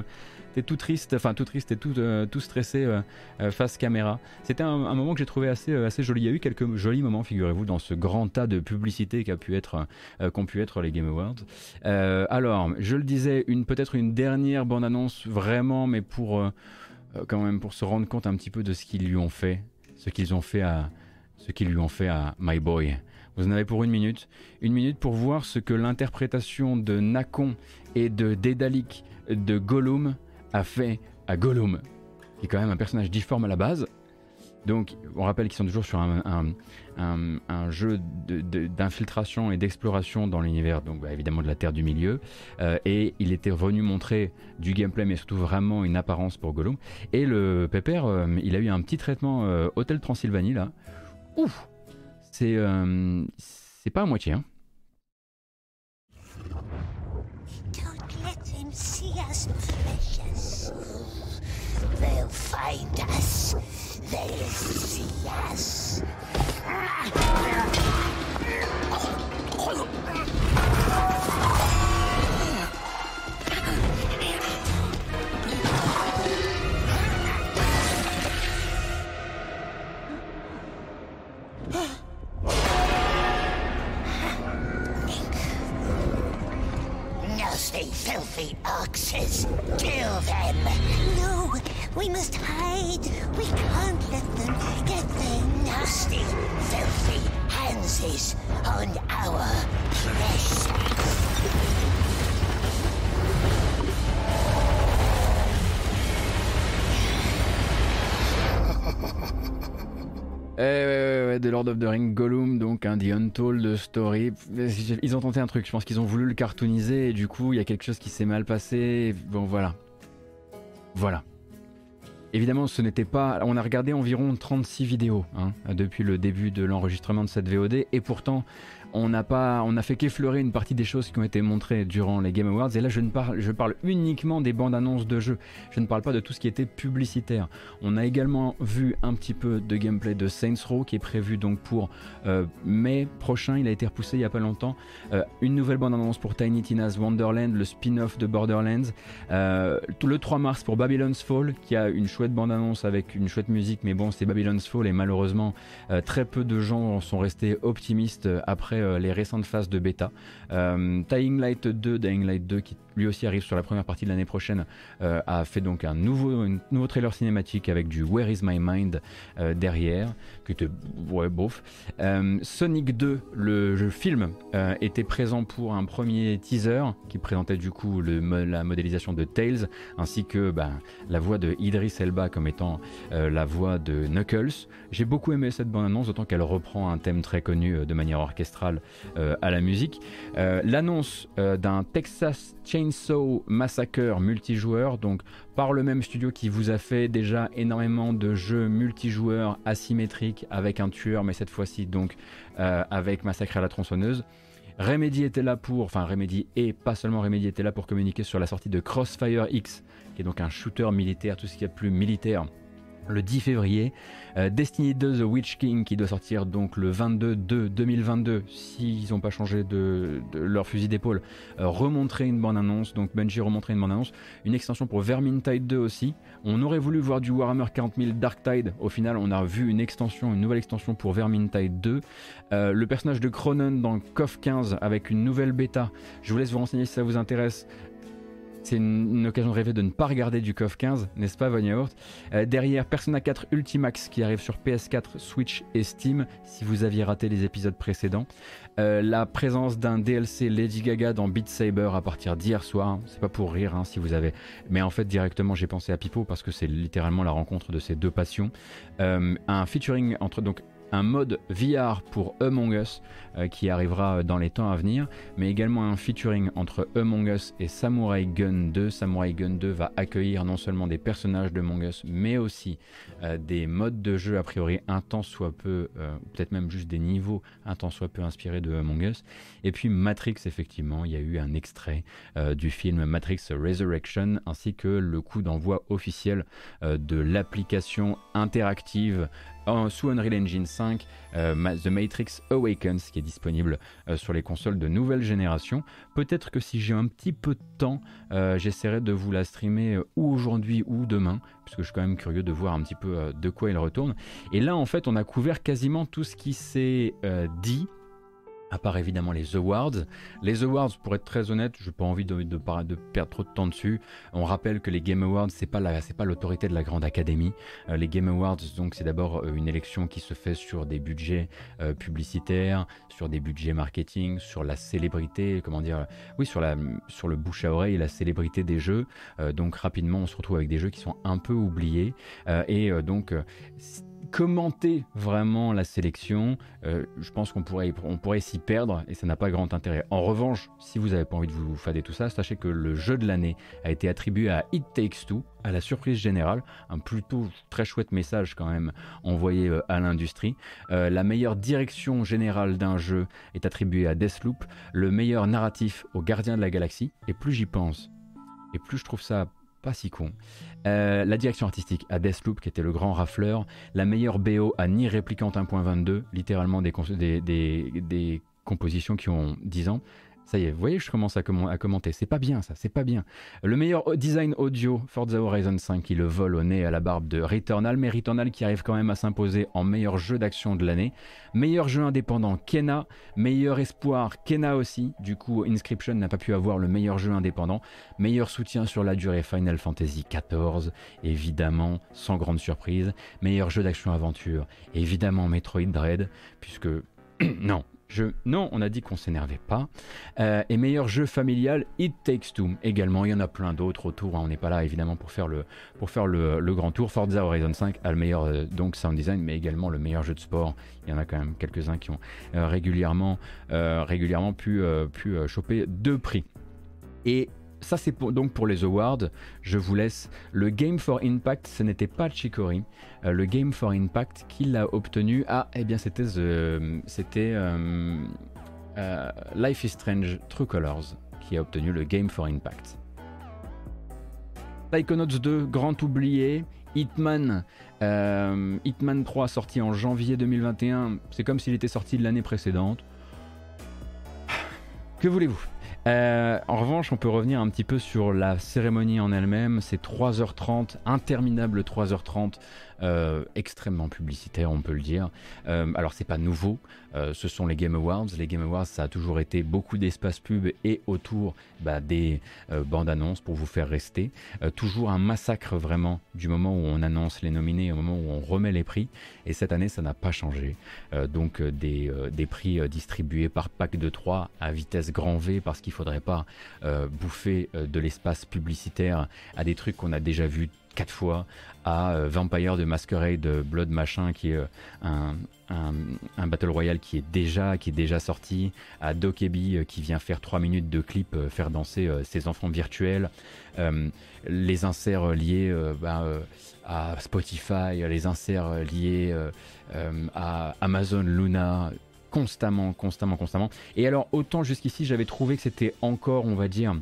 T'es tout triste, enfin tout triste et tout, euh, tout stressé euh, euh, face caméra. C'était un, moment que j'ai trouvé assez, assez joli. Il y a eu quelques jolis moments, figurez-vous, dans ce grand tas de publicité qu'a pu être, qu'ont pu être les Game Awards. Alors, je le disais, une peut-être une dernière bande-annonce vraiment, mais pour quand même pour se rendre compte un petit peu de ce qu'ils lui ont fait, ce qu'ils ont fait à, ce qu'ils lui ont fait à My Boy. Vous en avez pour une minute. Une minute pour voir ce que l'interprétation de Nakon et de Dédalic de Gollum a fait à Gollum, qui est quand même un personnage difforme à la base. Donc, on rappelle qu'ils sont toujours sur un, jeu d'infiltration et d'exploration dans l'univers, donc bah, évidemment de la Terre du Milieu. Euh, et il était revenu montrer du gameplay, mais surtout vraiment une apparence pour Gollum. Et le Pépère, euh, il a eu un petit traitement euh, Hôtel Transylvanie là. Ouf C'est c'est pas à moitié. Hein. They'll find us. They'll see us. Nasty, filthy oxes! Kill them! No! We must hide! We can't let them get their nasty, filthy hands on our precious! Eh, de Lord of the Ring Gollum, donc un The Untold Story. Ils ont tenté un truc, je pense qu'ils ont voulu le cartooniser et du coup il y a quelque chose qui s'est mal passé. Bon voilà. Voilà. Évidemment, ce n'était pas. On a regardé environ 36 vidéos hein, depuis le début de l'enregistrement de cette VOD, et pourtant, on n'a pas, on fait qu'effleurer une partie des choses qui ont été montrées durant les Game Awards. Et là, je ne parle, je parle uniquement des bandes annonces de jeux. Je ne parle pas de tout ce qui était publicitaire. On a également vu un petit peu de gameplay de Saints Row qui est prévu donc pour euh, mai prochain. Il a été repoussé il y a pas longtemps. Euh, une nouvelle bande annonce pour Tiny Tina's Wonderland, le spin-off de Borderlands. Euh, le 3 mars pour Babylon's Fall, qui a une chouette bande annonce avec une chouette musique. Mais bon, c'est Babylon's Fall et malheureusement, très peu de gens sont restés optimistes après euh, les récentes phases de bêta. Euh, Dying Light 2, Dying Light 2 qui lui aussi arrive sur la première partie de l'année prochaine, euh, a fait donc un nouveau, nouveau trailer cinématique avec du Where is my mind derrière. Sonic 2, le film, était présent pour un premier teaser qui présentait du coup le, la modélisation de Tails, ainsi que bah, la voix de Idris Elba comme étant la voix de Knuckles. J'ai beaucoup aimé cette bande-annonce, d'autant qu'elle reprend un thème très connu de manière orchestrale euh, à la musique. Euh, l'annonce euh, d'un Texas Chainsaw Massacre multijoueur, donc par le même studio qui vous a fait déjà énormément de jeux multijoueurs asymétriques avec un tueur, mais cette fois-ci donc avec Massacre à la tronçonneuse. Remedy était là pour, enfin Remedy et pas seulement Remedy était là pour communiquer sur la sortie de Crossfire X, qui est donc un shooter militaire, tout ce qui est plus militaire le 10 février. Euh, Destiny 2 The Witch King qui doit sortir donc le 22 2 2022 s'ils n'ont pas changé de, leur fusil d'épaule. Euh, remontrer une bonne annonce, donc Bungie remontrer une bonne annonce. Une extension pour Vermintide 2 aussi. On aurait voulu voir du Warhammer 40 000 Dark Tide. Au final, on a vu une extension, une nouvelle extension pour Vermintide 2. Euh, le personnage de Cronen dans KOF 15 avec une nouvelle bêta. Je vous laisse vous renseigner si ça vous intéresse. C'est une, occasion de rêver de ne pas regarder du KOF 15, n'est-ce pas, Von euh, Derrière, Persona 4 Ultimax qui arrive sur PS4, Switch et Steam, si vous aviez raté les épisodes précédents. Euh, la présence d'un DLC Lady Gaga dans Beat Saber à partir d'hier soir. C'est pas pour rire hein, si vous avez. Mais en fait, directement, j'ai pensé à Pipo parce que c'est littéralement la rencontre de ces deux passions. Euh, un featuring entre donc un mode VR pour Among Us euh, qui arrivera dans les temps à venir, mais également un featuring entre Among Us et Samurai Gun 2. Samurai Gun 2 va accueillir non seulement des personnages de Among Us, mais aussi euh, des modes de jeu a priori un temps soit peu, euh, peut-être même juste des niveaux un temps soit peu inspirés de Among Us. Et puis Matrix, effectivement, il y a eu un extrait du film Matrix Resurrection ainsi que le coup d'envoi officiel de l'application interactive sous Unreal Engine 5, euh, The Matrix Awakens, qui est disponible euh, sur les consoles de nouvelle génération. Peut-être que si j'ai un petit peu de temps, euh, j'essaierai de vous la streamer ou aujourd'hui ou demain, puisque je suis quand même curieux de voir un petit peu de quoi il retourne. Et là, en fait, on a couvert quasiment tout ce qui s'est dit à part évidemment les awards. Les awards, pour être très honnête, je n'ai pas envie de, perdre trop de temps dessus. On rappelle que les Game Awards, c'est pas pas l'autorité de la grande académie. Euh, les Game Awards, donc c'est d'abord euh, une élection qui se fait sur des budgets euh, publicitaires, sur des budgets marketing, sur la célébrité, comment dire, oui, sur la sur le bouche à oreille la célébrité des jeux. donc rapidement, on se retrouve avec des jeux qui sont un peu oubliés et donc commenter vraiment la sélection, euh, je pense qu'on pourrait, s'y perdre et ça n'a pas grand intérêt. En revanche, si vous n'avez pas envie de vous fader tout ça, sachez que le jeu de l'année a été attribué à It Takes Two, à la surprise générale, un plutôt très chouette message quand même envoyé euh, à l'industrie. Euh, la meilleure direction générale d'un jeu est attribuée à Deathloop, le meilleur narratif au Gardien de la Galaxie, et plus j'y pense, et plus je trouve ça pas si con. Euh, la direction artistique à Deathloop, qui était le grand rafleur. La meilleure BO à Ni Réplicante 1.22, littéralement des, des, compositions qui ont 10 ans. Ça y est, vous voyez, je commence à, commenter. C'est pas bien ça, c'est pas bien. Le meilleur design audio, Forza Horizon 5, qui le vole au nez à la barbe de Returnal, mais Returnal qui arrive quand même à s'imposer en meilleur jeu d'action de l'année. Meilleur jeu indépendant, Kena. Meilleur espoir, Kena aussi. Du coup, Inscription n'a pas pu avoir le meilleur jeu indépendant. Meilleur soutien sur la durée, Final Fantasy XIV, évidemment, sans grande surprise. Meilleur jeu d'action-aventure, évidemment Metroid Dread, puisque... non, non, on a dit qu'on s'énervait pas. Euh, et meilleur jeu familial, It Takes Two. Également, il y en a plein d'autres autour. Hein. On n'est pas là évidemment pour faire le, grand tour. Forza Horizon 5 a le meilleur euh, donc sound design, mais également le meilleur jeu de sport. Il y en a quand même quelques-uns qui ont euh, régulièrement, régulièrement pu, pu choper deux prix. Et ça c'est donc pour les awards. Je vous laisse. Le Game for Impact, ce n'était pas Chicory. Euh, le Game for Impact qu'il a obtenu. Ah, eh bien c'était c'était euh, euh, Life is Strange True Colors qui a obtenu le Game for Impact. Psychonauts 2, grand oublié. Hitman, Hitman 3 sorti en janvier 2021. C'est comme s'il était sorti de l'année précédente. Que voulez-vous? Euh, en revanche, on peut revenir un petit peu sur la cérémonie en elle-même. C'est 3h30, interminable 3h30 euh, extrêmement publicitaire, on peut le dire. Euh, alors c'est pas nouveau, euh, ce sont les Game Awards. Les Game Awards, ça a toujours été beaucoup d'espace pub et autour bah, des bandes annonces pour vous faire rester. toujours un massacre vraiment du moment où on annonce les nominés au moment où on remet les prix. Et cette année, ça n'a pas changé. donc des, prix distribués par pack de 3 à vitesse grand V parce qu'il faudrait pas bouffer de l'espace publicitaire à des trucs qu'on a déjà vus quatre fois à euh, Vampire de Masquerade Blood Machin qui est euh, un, un, Battle Royale qui est déjà, qui est déjà sorti, à Dokebi euh, qui vient faire 3 minutes de clip, faire danser ses enfants virtuels, les inserts liés bah, à Spotify, les inserts liés à Amazon Luna, constamment, constamment, constamment. Et alors autant jusqu'ici j'avais trouvé que c'était encore, on va dire,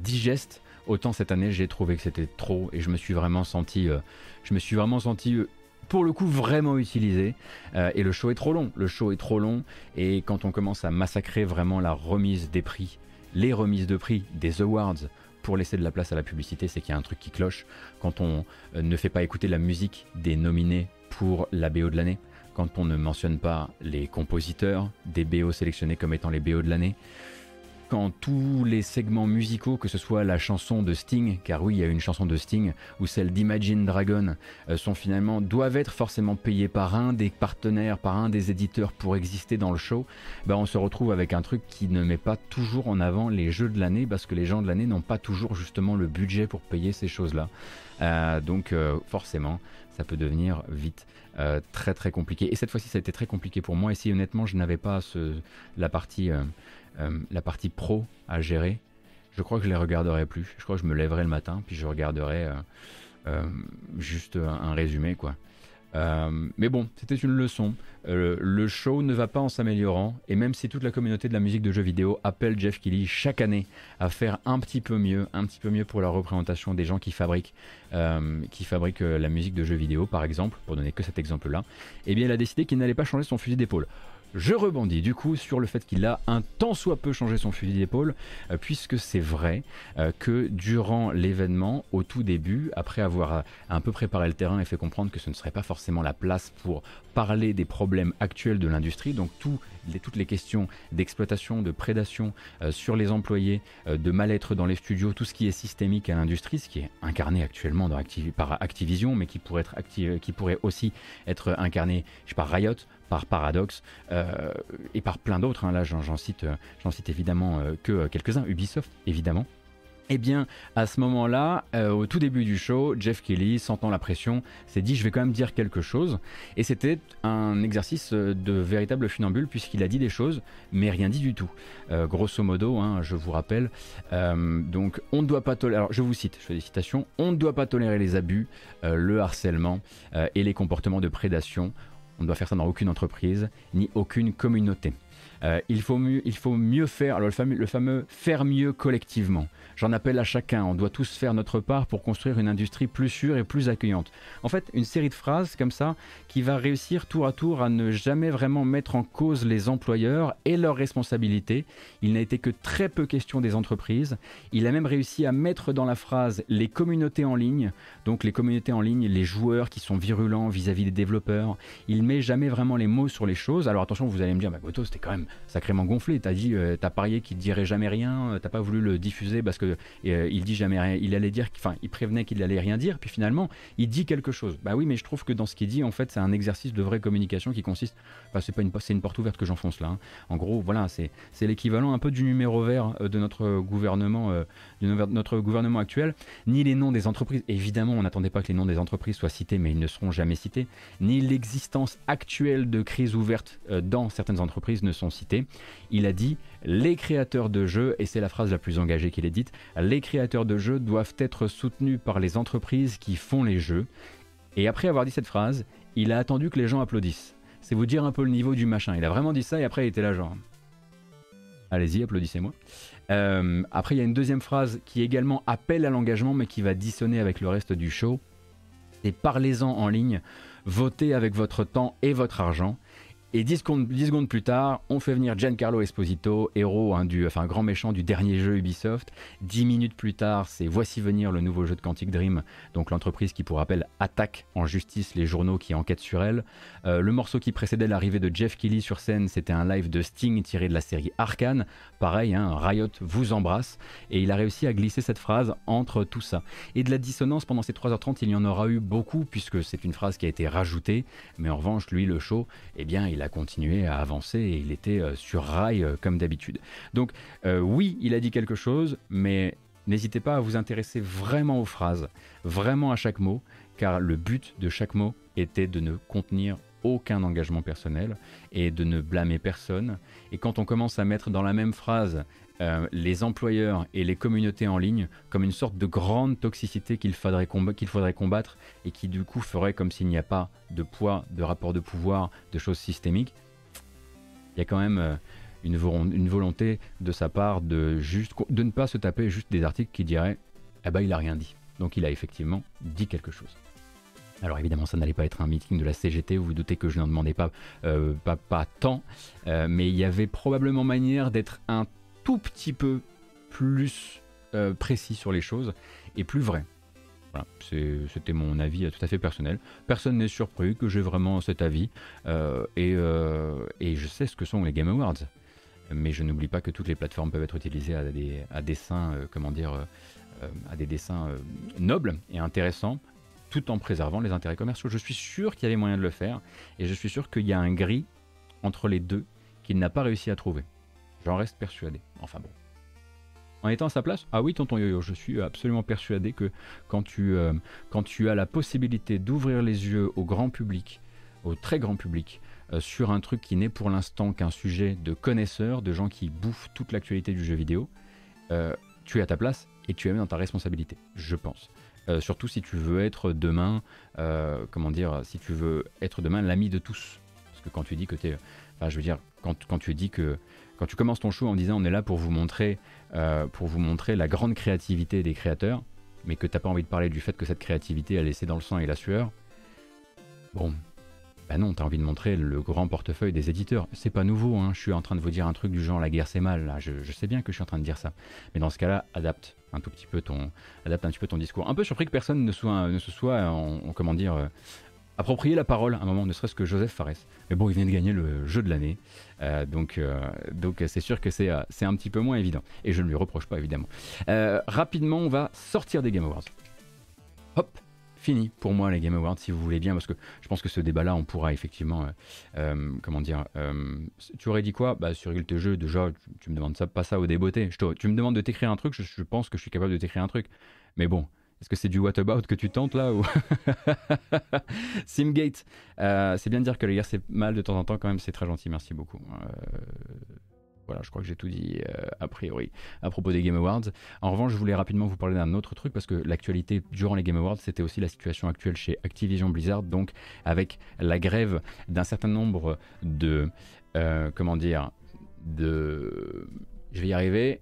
digeste Autant cette année, j'ai trouvé que c'était trop et je me suis vraiment senti, euh, je me suis vraiment senti euh, pour le coup vraiment utilisé. Euh, et le show est trop long. Le show est trop long et quand on commence à massacrer vraiment la remise des prix, les remises de prix des awards pour laisser de la place à la publicité, c'est qu'il y a un truc qui cloche. Quand on ne fait pas écouter la musique des nominés pour la BO de l'année, quand on ne mentionne pas les compositeurs des BO sélectionnés comme étant les BO de l'année, quand tous les segments musicaux, que ce soit la chanson de Sting, car oui, il y a une chanson de Sting, ou celle d'Imagine Dragon, euh, sont finalement, doivent être forcément payés par un des partenaires, par un des éditeurs pour exister dans le show, ben on se retrouve avec un truc qui ne met pas toujours en avant les jeux de l'année, parce que les gens de l'année n'ont pas toujours justement le budget pour payer ces choses-là. Euh, donc euh, forcément, ça peut devenir vite très très compliqué. Et cette fois-ci, ça a été très compliqué pour moi. Et si honnêtement, je n'avais pas la partie euh, la partie pro à gérer, je crois que je les regarderai plus. Je crois que je me lèverai le matin, puis je regarderai euh, euh, juste un, résumé, quoi. mais bon, c'était une leçon. le show ne va pas en s'améliorant, et même si toute la communauté de la musique de jeux vidéo appelle Jeff Kelly chaque année à faire un petit peu mieux, un petit peu mieux pour la représentation des gens qui fabriquent, qui fabriquent la musique de jeux vidéo, par exemple, pour donner que cet exemple-là, eh bien, il a décidé qu'il n'allait pas changer son fusil d'épaule. Je rebondis du coup sur le fait qu'il a un tant soit peu changé son fusil d'épaule, euh, puisque c'est vrai euh, que durant l'événement, au tout début, après avoir euh, un peu préparé le terrain et fait comprendre que ce ne serait pas forcément la place pour parler des problèmes actuels de l'industrie, donc toutes les questions d'exploitation, de prédation sur les employés, de mal-être dans les studios, tout ce qui est systémique à l'industrie, ce qui est incarné actuellement par Activision, mais qui pourrait aussi être incarné par Riot, par euh, et par plein d'autres. Hein. Là, j'en cite, j'en cite évidemment euh, que quelques-uns. Ubisoft, évidemment. Eh bien, à ce moment-là, euh, au tout début du show, Jeff Kelly, sentant la pression, s'est dit je vais quand même dire quelque chose. Et c'était un exercice de véritable funambule puisqu'il a dit des choses, mais rien dit du tout. grosso modo, hein, je vous rappelle, donc on ne doit pas tolérer, je vous cite, je fais des citations, on ne doit pas tolérer les abus, le harcèlement et les comportements de prédation. On ne doit faire ça dans aucune entreprise, ni aucune communauté. Euh, il, faut mieux, faire, alors le fameux faire mieux collectivement. J'en appelle à chacun, on doit tous faire notre part pour construire une industrie plus sûre et plus accueillante. En fait, une série de phrases comme ça qui va réussir tour à tour à ne jamais vraiment mettre en cause les employeurs et leurs responsabilités. Il n'a été que très peu question des entreprises. Il a même réussi à mettre dans la phrase les communautés en ligne, donc les communautés en ligne, les joueurs qui sont virulents vis-à-vis des développeurs. Il met jamais vraiment les mots sur les choses. Alors attention, vous allez me dire, bah Goto, c'était quand même sacrément gonflé. T'as dit, euh, t'as parié qu'il dirait jamais rien, t'as pas voulu le diffuser parce que euh, il dit jamais rien. Il allait dire, enfin, il prévenait qu'il allait rien dire, puis finalement, il dit quelque chose. Bah oui, mais je trouve que dans ce qu'il dit, en fait, c'est un exercice de vraie communication qui consiste. Enfin, c'est pas une, c'est une porte ouverte que j'enfonce là. Hein. En gros, voilà, c'est, c'est l'équivalent un peu du numéro vert euh, de notre gouvernement, de notre gouvernement actuel. Ni les noms des entreprises. Évidemment, on n'attendait pas que les noms des entreprises soient cités, mais ils ne seront jamais cités. Ni l'existence actuelle de crises ouvertes dans certaines entreprises ne sont cités. Il a dit les créateurs de jeux, et c'est la phrase la plus engagée qu'il ait dite, les créateurs de jeux doivent être soutenus par les entreprises qui font les jeux. Et après avoir dit cette phrase, il a attendu que les gens applaudissent. C'est vous dire un peu le niveau du machin. Il a vraiment dit ça et après il était là genre. Allez-y, applaudissez-moi. Euh, après, il y a une deuxième phrase qui également appelle à l'engagement, mais qui va dissonner avec le reste du show. C'est parlez-en en ligne, votez avec votre temps et votre argent. Et 10 secondes, plus tard, on fait venir Giancarlo Esposito, héros, hein, du, enfin grand méchant du dernier jeu Ubisoft. 10 minutes plus tard, c'est Voici venir le nouveau jeu de Quantic Dream, donc l'entreprise qui, pour rappel, attaque en justice les journaux qui enquêtent sur elle. Euh, le morceau qui précédait l'arrivée de Jeff Kelly sur scène, c'était un live de Sting tiré de la série Arkane. Pareil, hein, Riot vous embrasse. Et il a réussi à glisser cette phrase entre tout ça. Et de la dissonance pendant ces 3h30, il y en aura eu beaucoup, puisque c'est une phrase qui a été rajoutée. Mais en revanche, lui, le show, eh bien, il continué à avancer et il était euh, sur rail euh, comme d'habitude. Donc euh, oui, il a dit quelque chose, mais n'hésitez pas à vous intéresser vraiment aux phrases, vraiment à chaque mot, car le but de chaque mot était de ne contenir aucun engagement personnel et de ne blâmer personne. Et quand on commence à mettre dans la même phrase euh, les employeurs et les communautés en ligne comme une sorte de grande toxicité qu'il faudrait, combattre et qui du coup ferait comme s'il n'y a pas de poids, de rapport de pouvoir, de choses systémiques. Il y a quand même euh, une, volonté de sa part de, ne pas se taper juste des articles qui diraient Eh ben il a rien dit. Donc il a effectivement dit quelque chose. Alors évidemment, ça n'allait pas être un meeting de la CGT, vous vous doutez que je n'en demandais pas, euh, tant, mais il y avait probablement manière d'être un tout petit peu plus euh, précis sur les choses et plus vrai. Voilà, c'était mon avis tout à fait personnel. Personne n'est surpris que j'ai vraiment cet avis euh, et, euh, je sais ce que sont les Game Awards. Mais je n'oublie pas que toutes les plateformes peuvent être utilisées à des, comment dire, à des dessins nobles et intéressants, tout en préservant les intérêts commerciaux. Je suis sûr qu'il y avait moyen de le faire et je suis sûr qu'il y a un gris entre les deux qu'il n'a pas réussi à trouver. J'en reste persuadé. Enfin bon. En étant à sa place Ah oui, tonton Yo-Yo, je suis absolument persuadé que quand tu, euh, quand tu as la possibilité d'ouvrir les yeux au grand public, au très grand public, euh, sur un truc qui n'est pour l'instant qu'un sujet de connaisseurs, de gens qui bouffent toute l'actualité du jeu vidéo, euh, tu es à ta place et tu es dans ta responsabilité, je pense. surtout si tu veux être demain, comment dire, si tu veux être demain l'ami de tous. Parce que quand tu dis que tu es. Enfin, je veux dire, quand, quand tu dis que quand tu commences ton show en disant on est là pour vous montrer, euh, pour vous montrer la grande créativité des créateurs, mais que t'as pas envie de parler du fait que cette créativité a laissé dans le sang et la sueur, bon, bah non, t'as envie de montrer le grand portefeuille des éditeurs. C'est pas nouveau, hein. je suis en train de vous dire un truc du genre la guerre c'est mal, là. Je, sais bien que je suis en train de dire ça. Mais dans ce cas-là, adapte un tout petit peu ton, adapte un petit peu ton discours. Un peu surpris que personne ne, soit, ne se soit, en, comment dire, euh, approprié la parole à un moment, ne serait-ce que Joseph Fares. Mais bon, il vient de gagner le jeu de l'année, euh, donc euh, donc c'est sûr que c'est c'est un petit peu moins évident. Et je ne lui reproche pas évidemment. rapidement, on va sortir des Game Awards. Hop, fini pour moi les Game Awards si vous voulez bien parce que je pense que ce débat là on pourra effectivement euh, euh, comment dire euh, tu aurais dit quoi? Bah sur tes jeux déjà tu, me demandes ça pas ça au débeauté tu me demandes de t'écrire un truc je, pense que je suis capable de t'écrire un truc mais bon est-ce que c'est du what about que tu tentes là ou Simgate c'est bien de dire que les gars c'est mal de temps en temps quand même c'est très gentil merci beaucoup voilà, je crois que j'ai tout dit euh, a priori à propos des Game Awards. En revanche, je voulais rapidement vous parler d'un autre truc parce que l'actualité durant les Game Awards, c'était aussi la situation actuelle chez Activision Blizzard, donc avec la grève d'un certain nombre de, euh, comment dire, de, je vais y arriver,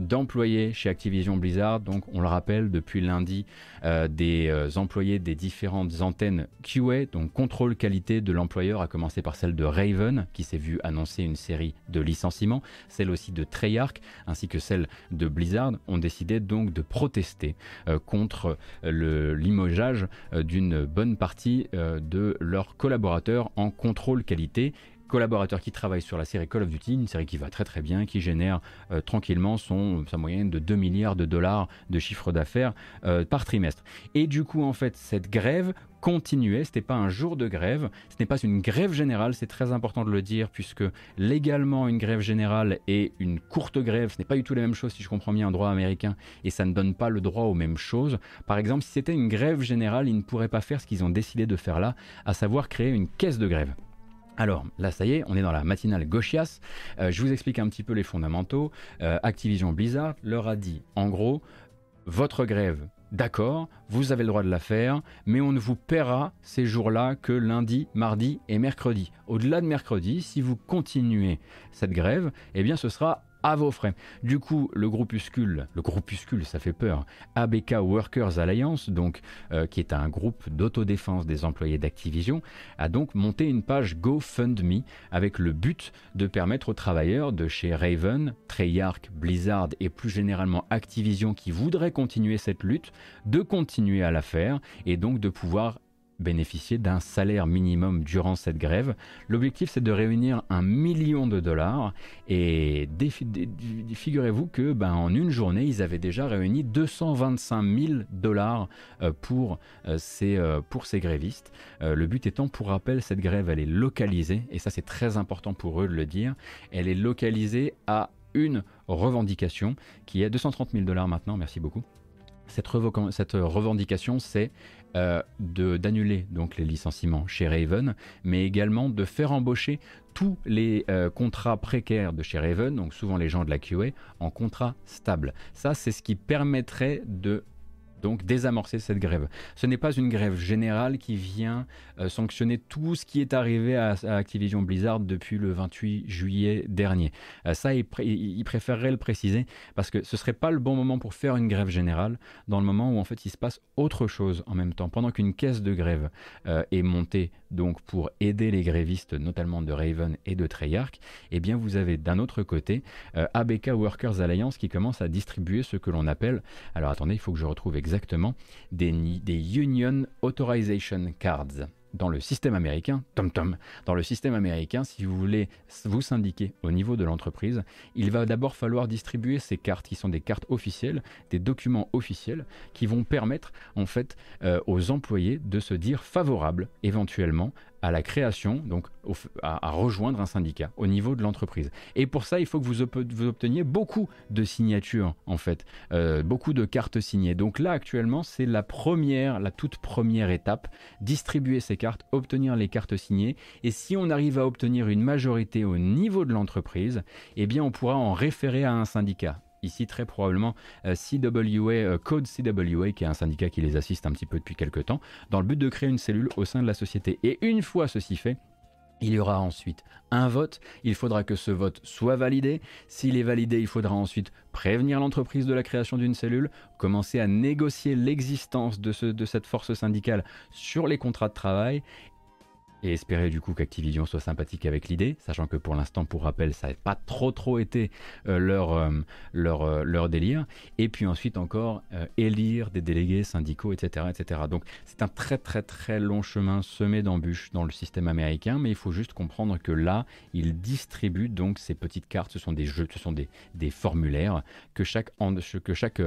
d'employés chez Activision Blizzard. Donc, on le rappelle, depuis lundi, euh, des euh, employés des différentes antennes QA, donc contrôle qualité de l'employeur, a commencé par celle de Raven, qui s'est vu annoncer une série de licenciements, celle aussi de Treyarch, ainsi que celle de Blizzard, ont décidé donc de protester euh, contre le limogeage d'une bonne partie de leurs collaborateurs en contrôle qualité collaborateur qui travaille sur la série Call of Duty, une série qui va très très bien, qui génère euh, tranquillement son, sa moyenne de 2 milliards de dollars de chiffre d'affaires euh, par trimestre. Et du coup, en fait, cette grève continuait, ce n'était pas un jour de grève, ce n'est pas une grève générale, c'est très important de le dire, puisque légalement une grève générale et une courte grève, ce n'est pas du tout la même chose si je comprends bien en droit américain, et ça ne donne pas le droit aux mêmes choses. Par exemple, si c'était une grève générale, ils ne pourraient pas faire ce qu'ils ont décidé de faire là, à savoir créer une caisse de grève. Alors là, ça y est, on est dans la matinale gauchias. Euh, je vous explique un petit peu les fondamentaux. Euh, Activision Blizzard leur a dit, en gros, votre grève, d'accord, vous avez le droit de la faire, mais on ne vous paiera ces jours-là que lundi, mardi et mercredi. Au-delà de mercredi, si vous continuez cette grève, eh bien ce sera à vos frais. Du coup, le groupuscule, le groupuscule, ça fait peur, ABK Workers Alliance, donc, euh, qui est un groupe d'autodéfense des employés d'Activision, a donc monté une page GoFundMe avec le but de permettre aux travailleurs de chez Raven, Treyarch, Blizzard et plus généralement Activision qui voudraient continuer cette lutte, de continuer à la faire et donc de pouvoir bénéficier d'un salaire minimum durant cette grève. L'objectif, c'est de réunir un million de dollars. Et figurez-vous que ben, en une journée, ils avaient déjà réuni 225 000 dollars euh, pour, euh, ces, euh, pour ces grévistes. Le but étant, pour rappel, cette grève, elle est localisée, et ça c'est très important pour eux de le dire, elle est localisée à une revendication qui est 230 000 dollars maintenant, merci beaucoup. Cette, cette revendication, c'est euh, d'annuler donc les licenciements chez Raven, mais également de faire embaucher tous les euh, contrats précaires de chez Raven, donc souvent les gens de la QA, en contrat stable. Ça, c'est ce qui permettrait de donc désamorcer cette grève. Ce n'est pas une grève générale qui vient euh, sanctionner tout ce qui est arrivé à, Activision Blizzard depuis le 28 juillet dernier. Euh, ça, il, préférerait le préciser parce que ce serait pas le bon moment pour faire une grève générale dans le moment où en fait il se passe autre chose en même temps. Pendant qu'une caisse de grève euh, est montée donc pour aider les grévistes, notamment de Raven et de Treyarch, eh bien vous avez d'un autre côté ABK Workers Alliance qui commence à distribuer ce que l'on appelle, alors attendez, il faut que je retrouve exactement des Union Authorization Cards dans le système américain, TomTom, dans le système américain, si vous voulez vous syndiquer au niveau de l'entreprise, il va d'abord falloir distribuer ces cartes qui sont des cartes officielles, des documents officiels qui vont permettre en fait euh, aux employés de se dire favorables éventuellement à la création, donc à, rejoindre un syndicat au niveau de l'entreprise. Et pour ça, il faut que vous, obteniez beaucoup de signatures, en fait, euh, beaucoup de cartes signées. Donc là, actuellement, c'est la première, la toute première étape, distribuer ces cartes, obtenir les cartes signées. Et si on arrive à obtenir une majorité au niveau de l'entreprise, eh bien, on pourra en référer à un syndicat ici très probablement euh, CWA, euh, Code CWA, qui est un syndicat qui les assiste un petit peu depuis quelques temps, dans le but de créer une cellule au sein de la société. Et une fois ceci fait, il y aura ensuite un vote, il faudra que ce vote soit validé. S'il est validé, il faudra ensuite prévenir l'entreprise de la création d'une cellule, commencer à négocier l'existence de, de cette force syndicale sur les contrats de travail et espérer du coup qu'Activision soit sympathique avec l'idée, sachant que pour l'instant, pour rappel, ça n'a pas trop trop été euh, leur, euh, leur, euh, leur délire. Et puis ensuite encore élire des délégués syndicaux, etc. etc. Donc c'est un très très très long chemin semé d'embûches dans le système américain, mais il faut juste comprendre que là, ils distribuent donc ces petites cartes, ce sont des jeux, ce sont des, des formulaires que chaque, que chaque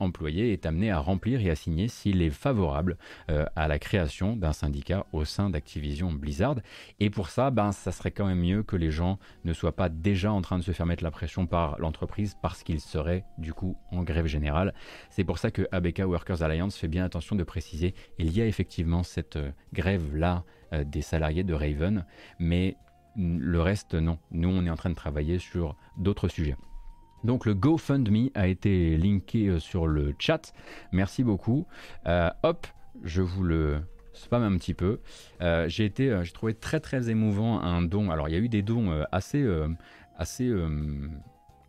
employé est amené à remplir et à signer s'il est favorable à la création d'un syndicat au sein d'Activision Vision Blizzard. Et pour ça, ben, ça serait quand même mieux que les gens ne soient pas déjà en train de se faire mettre la pression par l'entreprise parce qu'ils seraient du coup en grève générale. C'est pour ça que ABK Workers Alliance fait bien attention de préciser il y a effectivement cette euh, grève-là euh, des salariés de Raven, mais le reste, non. Nous, on est en train de travailler sur d'autres sujets. Donc le GoFundMe a été linké euh, sur le chat. Merci beaucoup. hop, je vous le spam un petit peu. Euh, j'ai été, euh, j'ai trouvé très très émouvant un don. Alors il y a eu des dons euh, assez, assez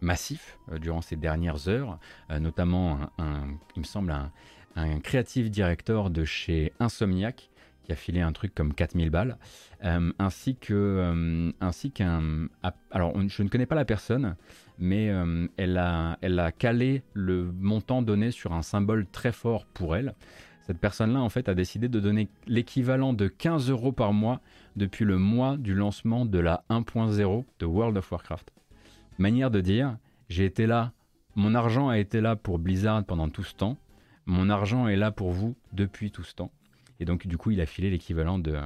massifs durant ces dernières heures, notamment un, il me semble un, un creative director de chez Insomniac qui a filé un truc comme 4000 balles, ainsi que ainsi qu'un alors je ne connais pas la personne, mais elle a elle a calé le montant donné sur un symbole très fort pour elle. Cette personne-là, en fait, a décidé de donner l'équivalent de 15 euros par mois depuis le mois du lancement de la 1.0 de World of Warcraft. Manière de dire, j'ai été là, mon argent a été là pour Blizzard pendant tout ce temps, mon argent est là pour vous depuis tout ce temps. Et donc, du coup, il a filé l'équivalent de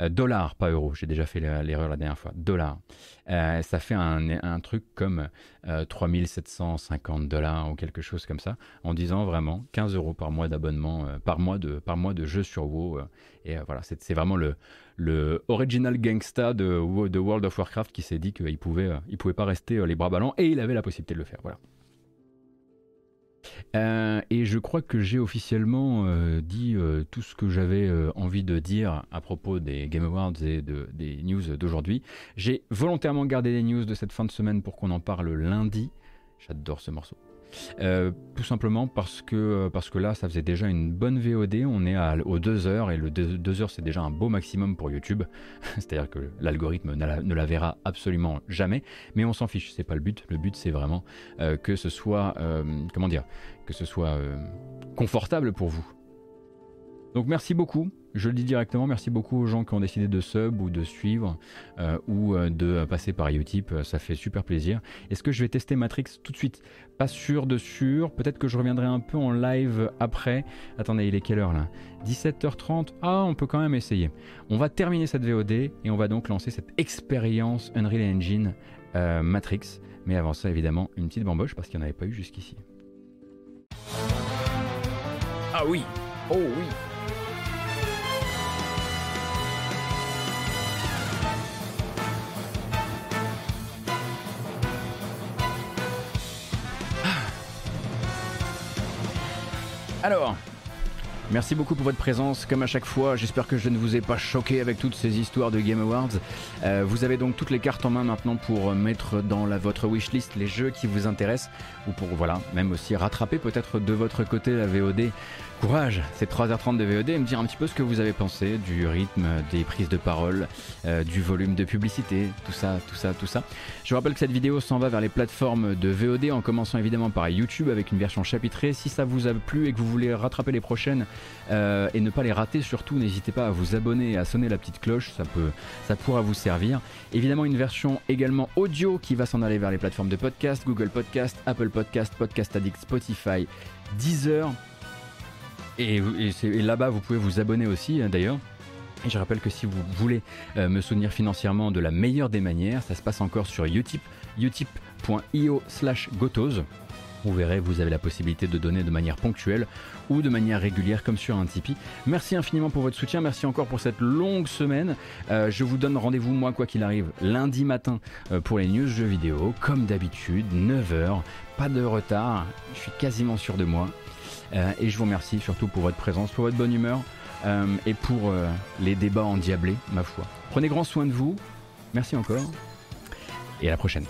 euh, dollars, pas euros. J'ai déjà fait l'erreur la dernière fois. Dollars. Euh, ça fait un, truc comme 3750 euh, dollars ou quelque chose comme ça, en disant vraiment 15 euros par mois d'abonnement, par, mois de, par mois de jeu sur WoW. et voilà, c'est vraiment le, le original gangsta de, de World of Warcraft qui s'est dit qu'il pouvait, il pouvait pas rester les bras ballants et il avait la possibilité de le faire. Voilà. Euh, et je crois que j'ai officiellement euh, dit euh, tout ce que j'avais envie de dire à propos des Game Awards et de, des news d'aujourd'hui. J'ai volontairement gardé les news de cette fin de semaine pour qu'on en parle lundi. J'adore ce morceau. Euh, tout simplement parce que, euh, parce que là, ça faisait déjà une bonne VOD. On est à, aux 2 heures et le 2 heures, c'est déjà un beau maximum pour YouTube. C'est-à-dire que l'algorithme ne la, verra absolument jamais. Mais on s'en fiche, c'est pas le but. Le but, c'est vraiment euh, que ce soit, comment dire, que ce soit confortable pour vous. Donc merci beaucoup. Je le dis directement, merci beaucoup aux gens qui ont décidé de sub ou de suivre euh, ou euh, de passer par Utip, euh, ça fait super plaisir. Est-ce que je vais tester Matrix tout de suite? Pas sûr de sûr, peut-être que je reviendrai un peu en live après. Attendez, il est quelle heure là? 17h30 Ah, on peut quand même essayer. On va terminer cette VOD et on va donc lancer cette expérience Unreal Engine Matrix. Mais avant ça, évidemment, une petite bamboche parce qu'il n'y en avait pas eu jusqu'ici. Ah oui Oh oui Alors, Merci beaucoup pour votre présence, comme à chaque fois. J'espère que je ne vous ai pas choqué avec toutes ces histoires de Game Awards. Euh, vous avez donc toutes les cartes en main maintenant pour mettre dans la, votre wishlist les jeux qui vous intéressent, ou pour voilà, même aussi rattraper peut-être de votre côté la VOD Courage, c'est 3h30 de VOD et me dire un petit peu ce que vous avez pensé du rythme, des prises de parole, euh, du volume de publicité, tout ça, tout ça, tout ça. Je vous rappelle que cette vidéo s'en va vers les plateformes de VOD en commençant évidemment par YouTube avec une version chapitrée. Si ça vous a plu et que vous voulez rattraper les prochaines euh, et ne pas les rater, surtout n'hésitez pas à vous abonner et à sonner la petite cloche, ça, peut, ça pourra vous servir. Évidemment une version également audio qui va s'en aller vers les plateformes de podcast, Google Podcast, Apple Podcast, Podcast Addict, Spotify, Deezer. Et, là-bas, vous pouvez vous abonner aussi, hein, d'ailleurs. Et je rappelle que si vous voulez euh, me soutenir financièrement de la meilleure des manières, ça se passe encore sur Utip, utip.io slash gotos. Vous verrez, vous avez la possibilité de donner de manière ponctuelle ou de manière régulière comme sur un Tipeee. Merci infiniment pour votre soutien, merci encore pour cette longue semaine. Euh, je vous donne rendez-vous, moi, quoi qu'il arrive, lundi matin euh, pour les news jeux vidéo, comme d'habitude, 9h, pas de retard, je suis quasiment sûr de moi. Euh, et je vous remercie surtout pour votre présence, pour votre bonne humeur euh, et pour euh, les débats endiablés, ma foi. Prenez grand soin de vous. Merci encore. Et à la prochaine.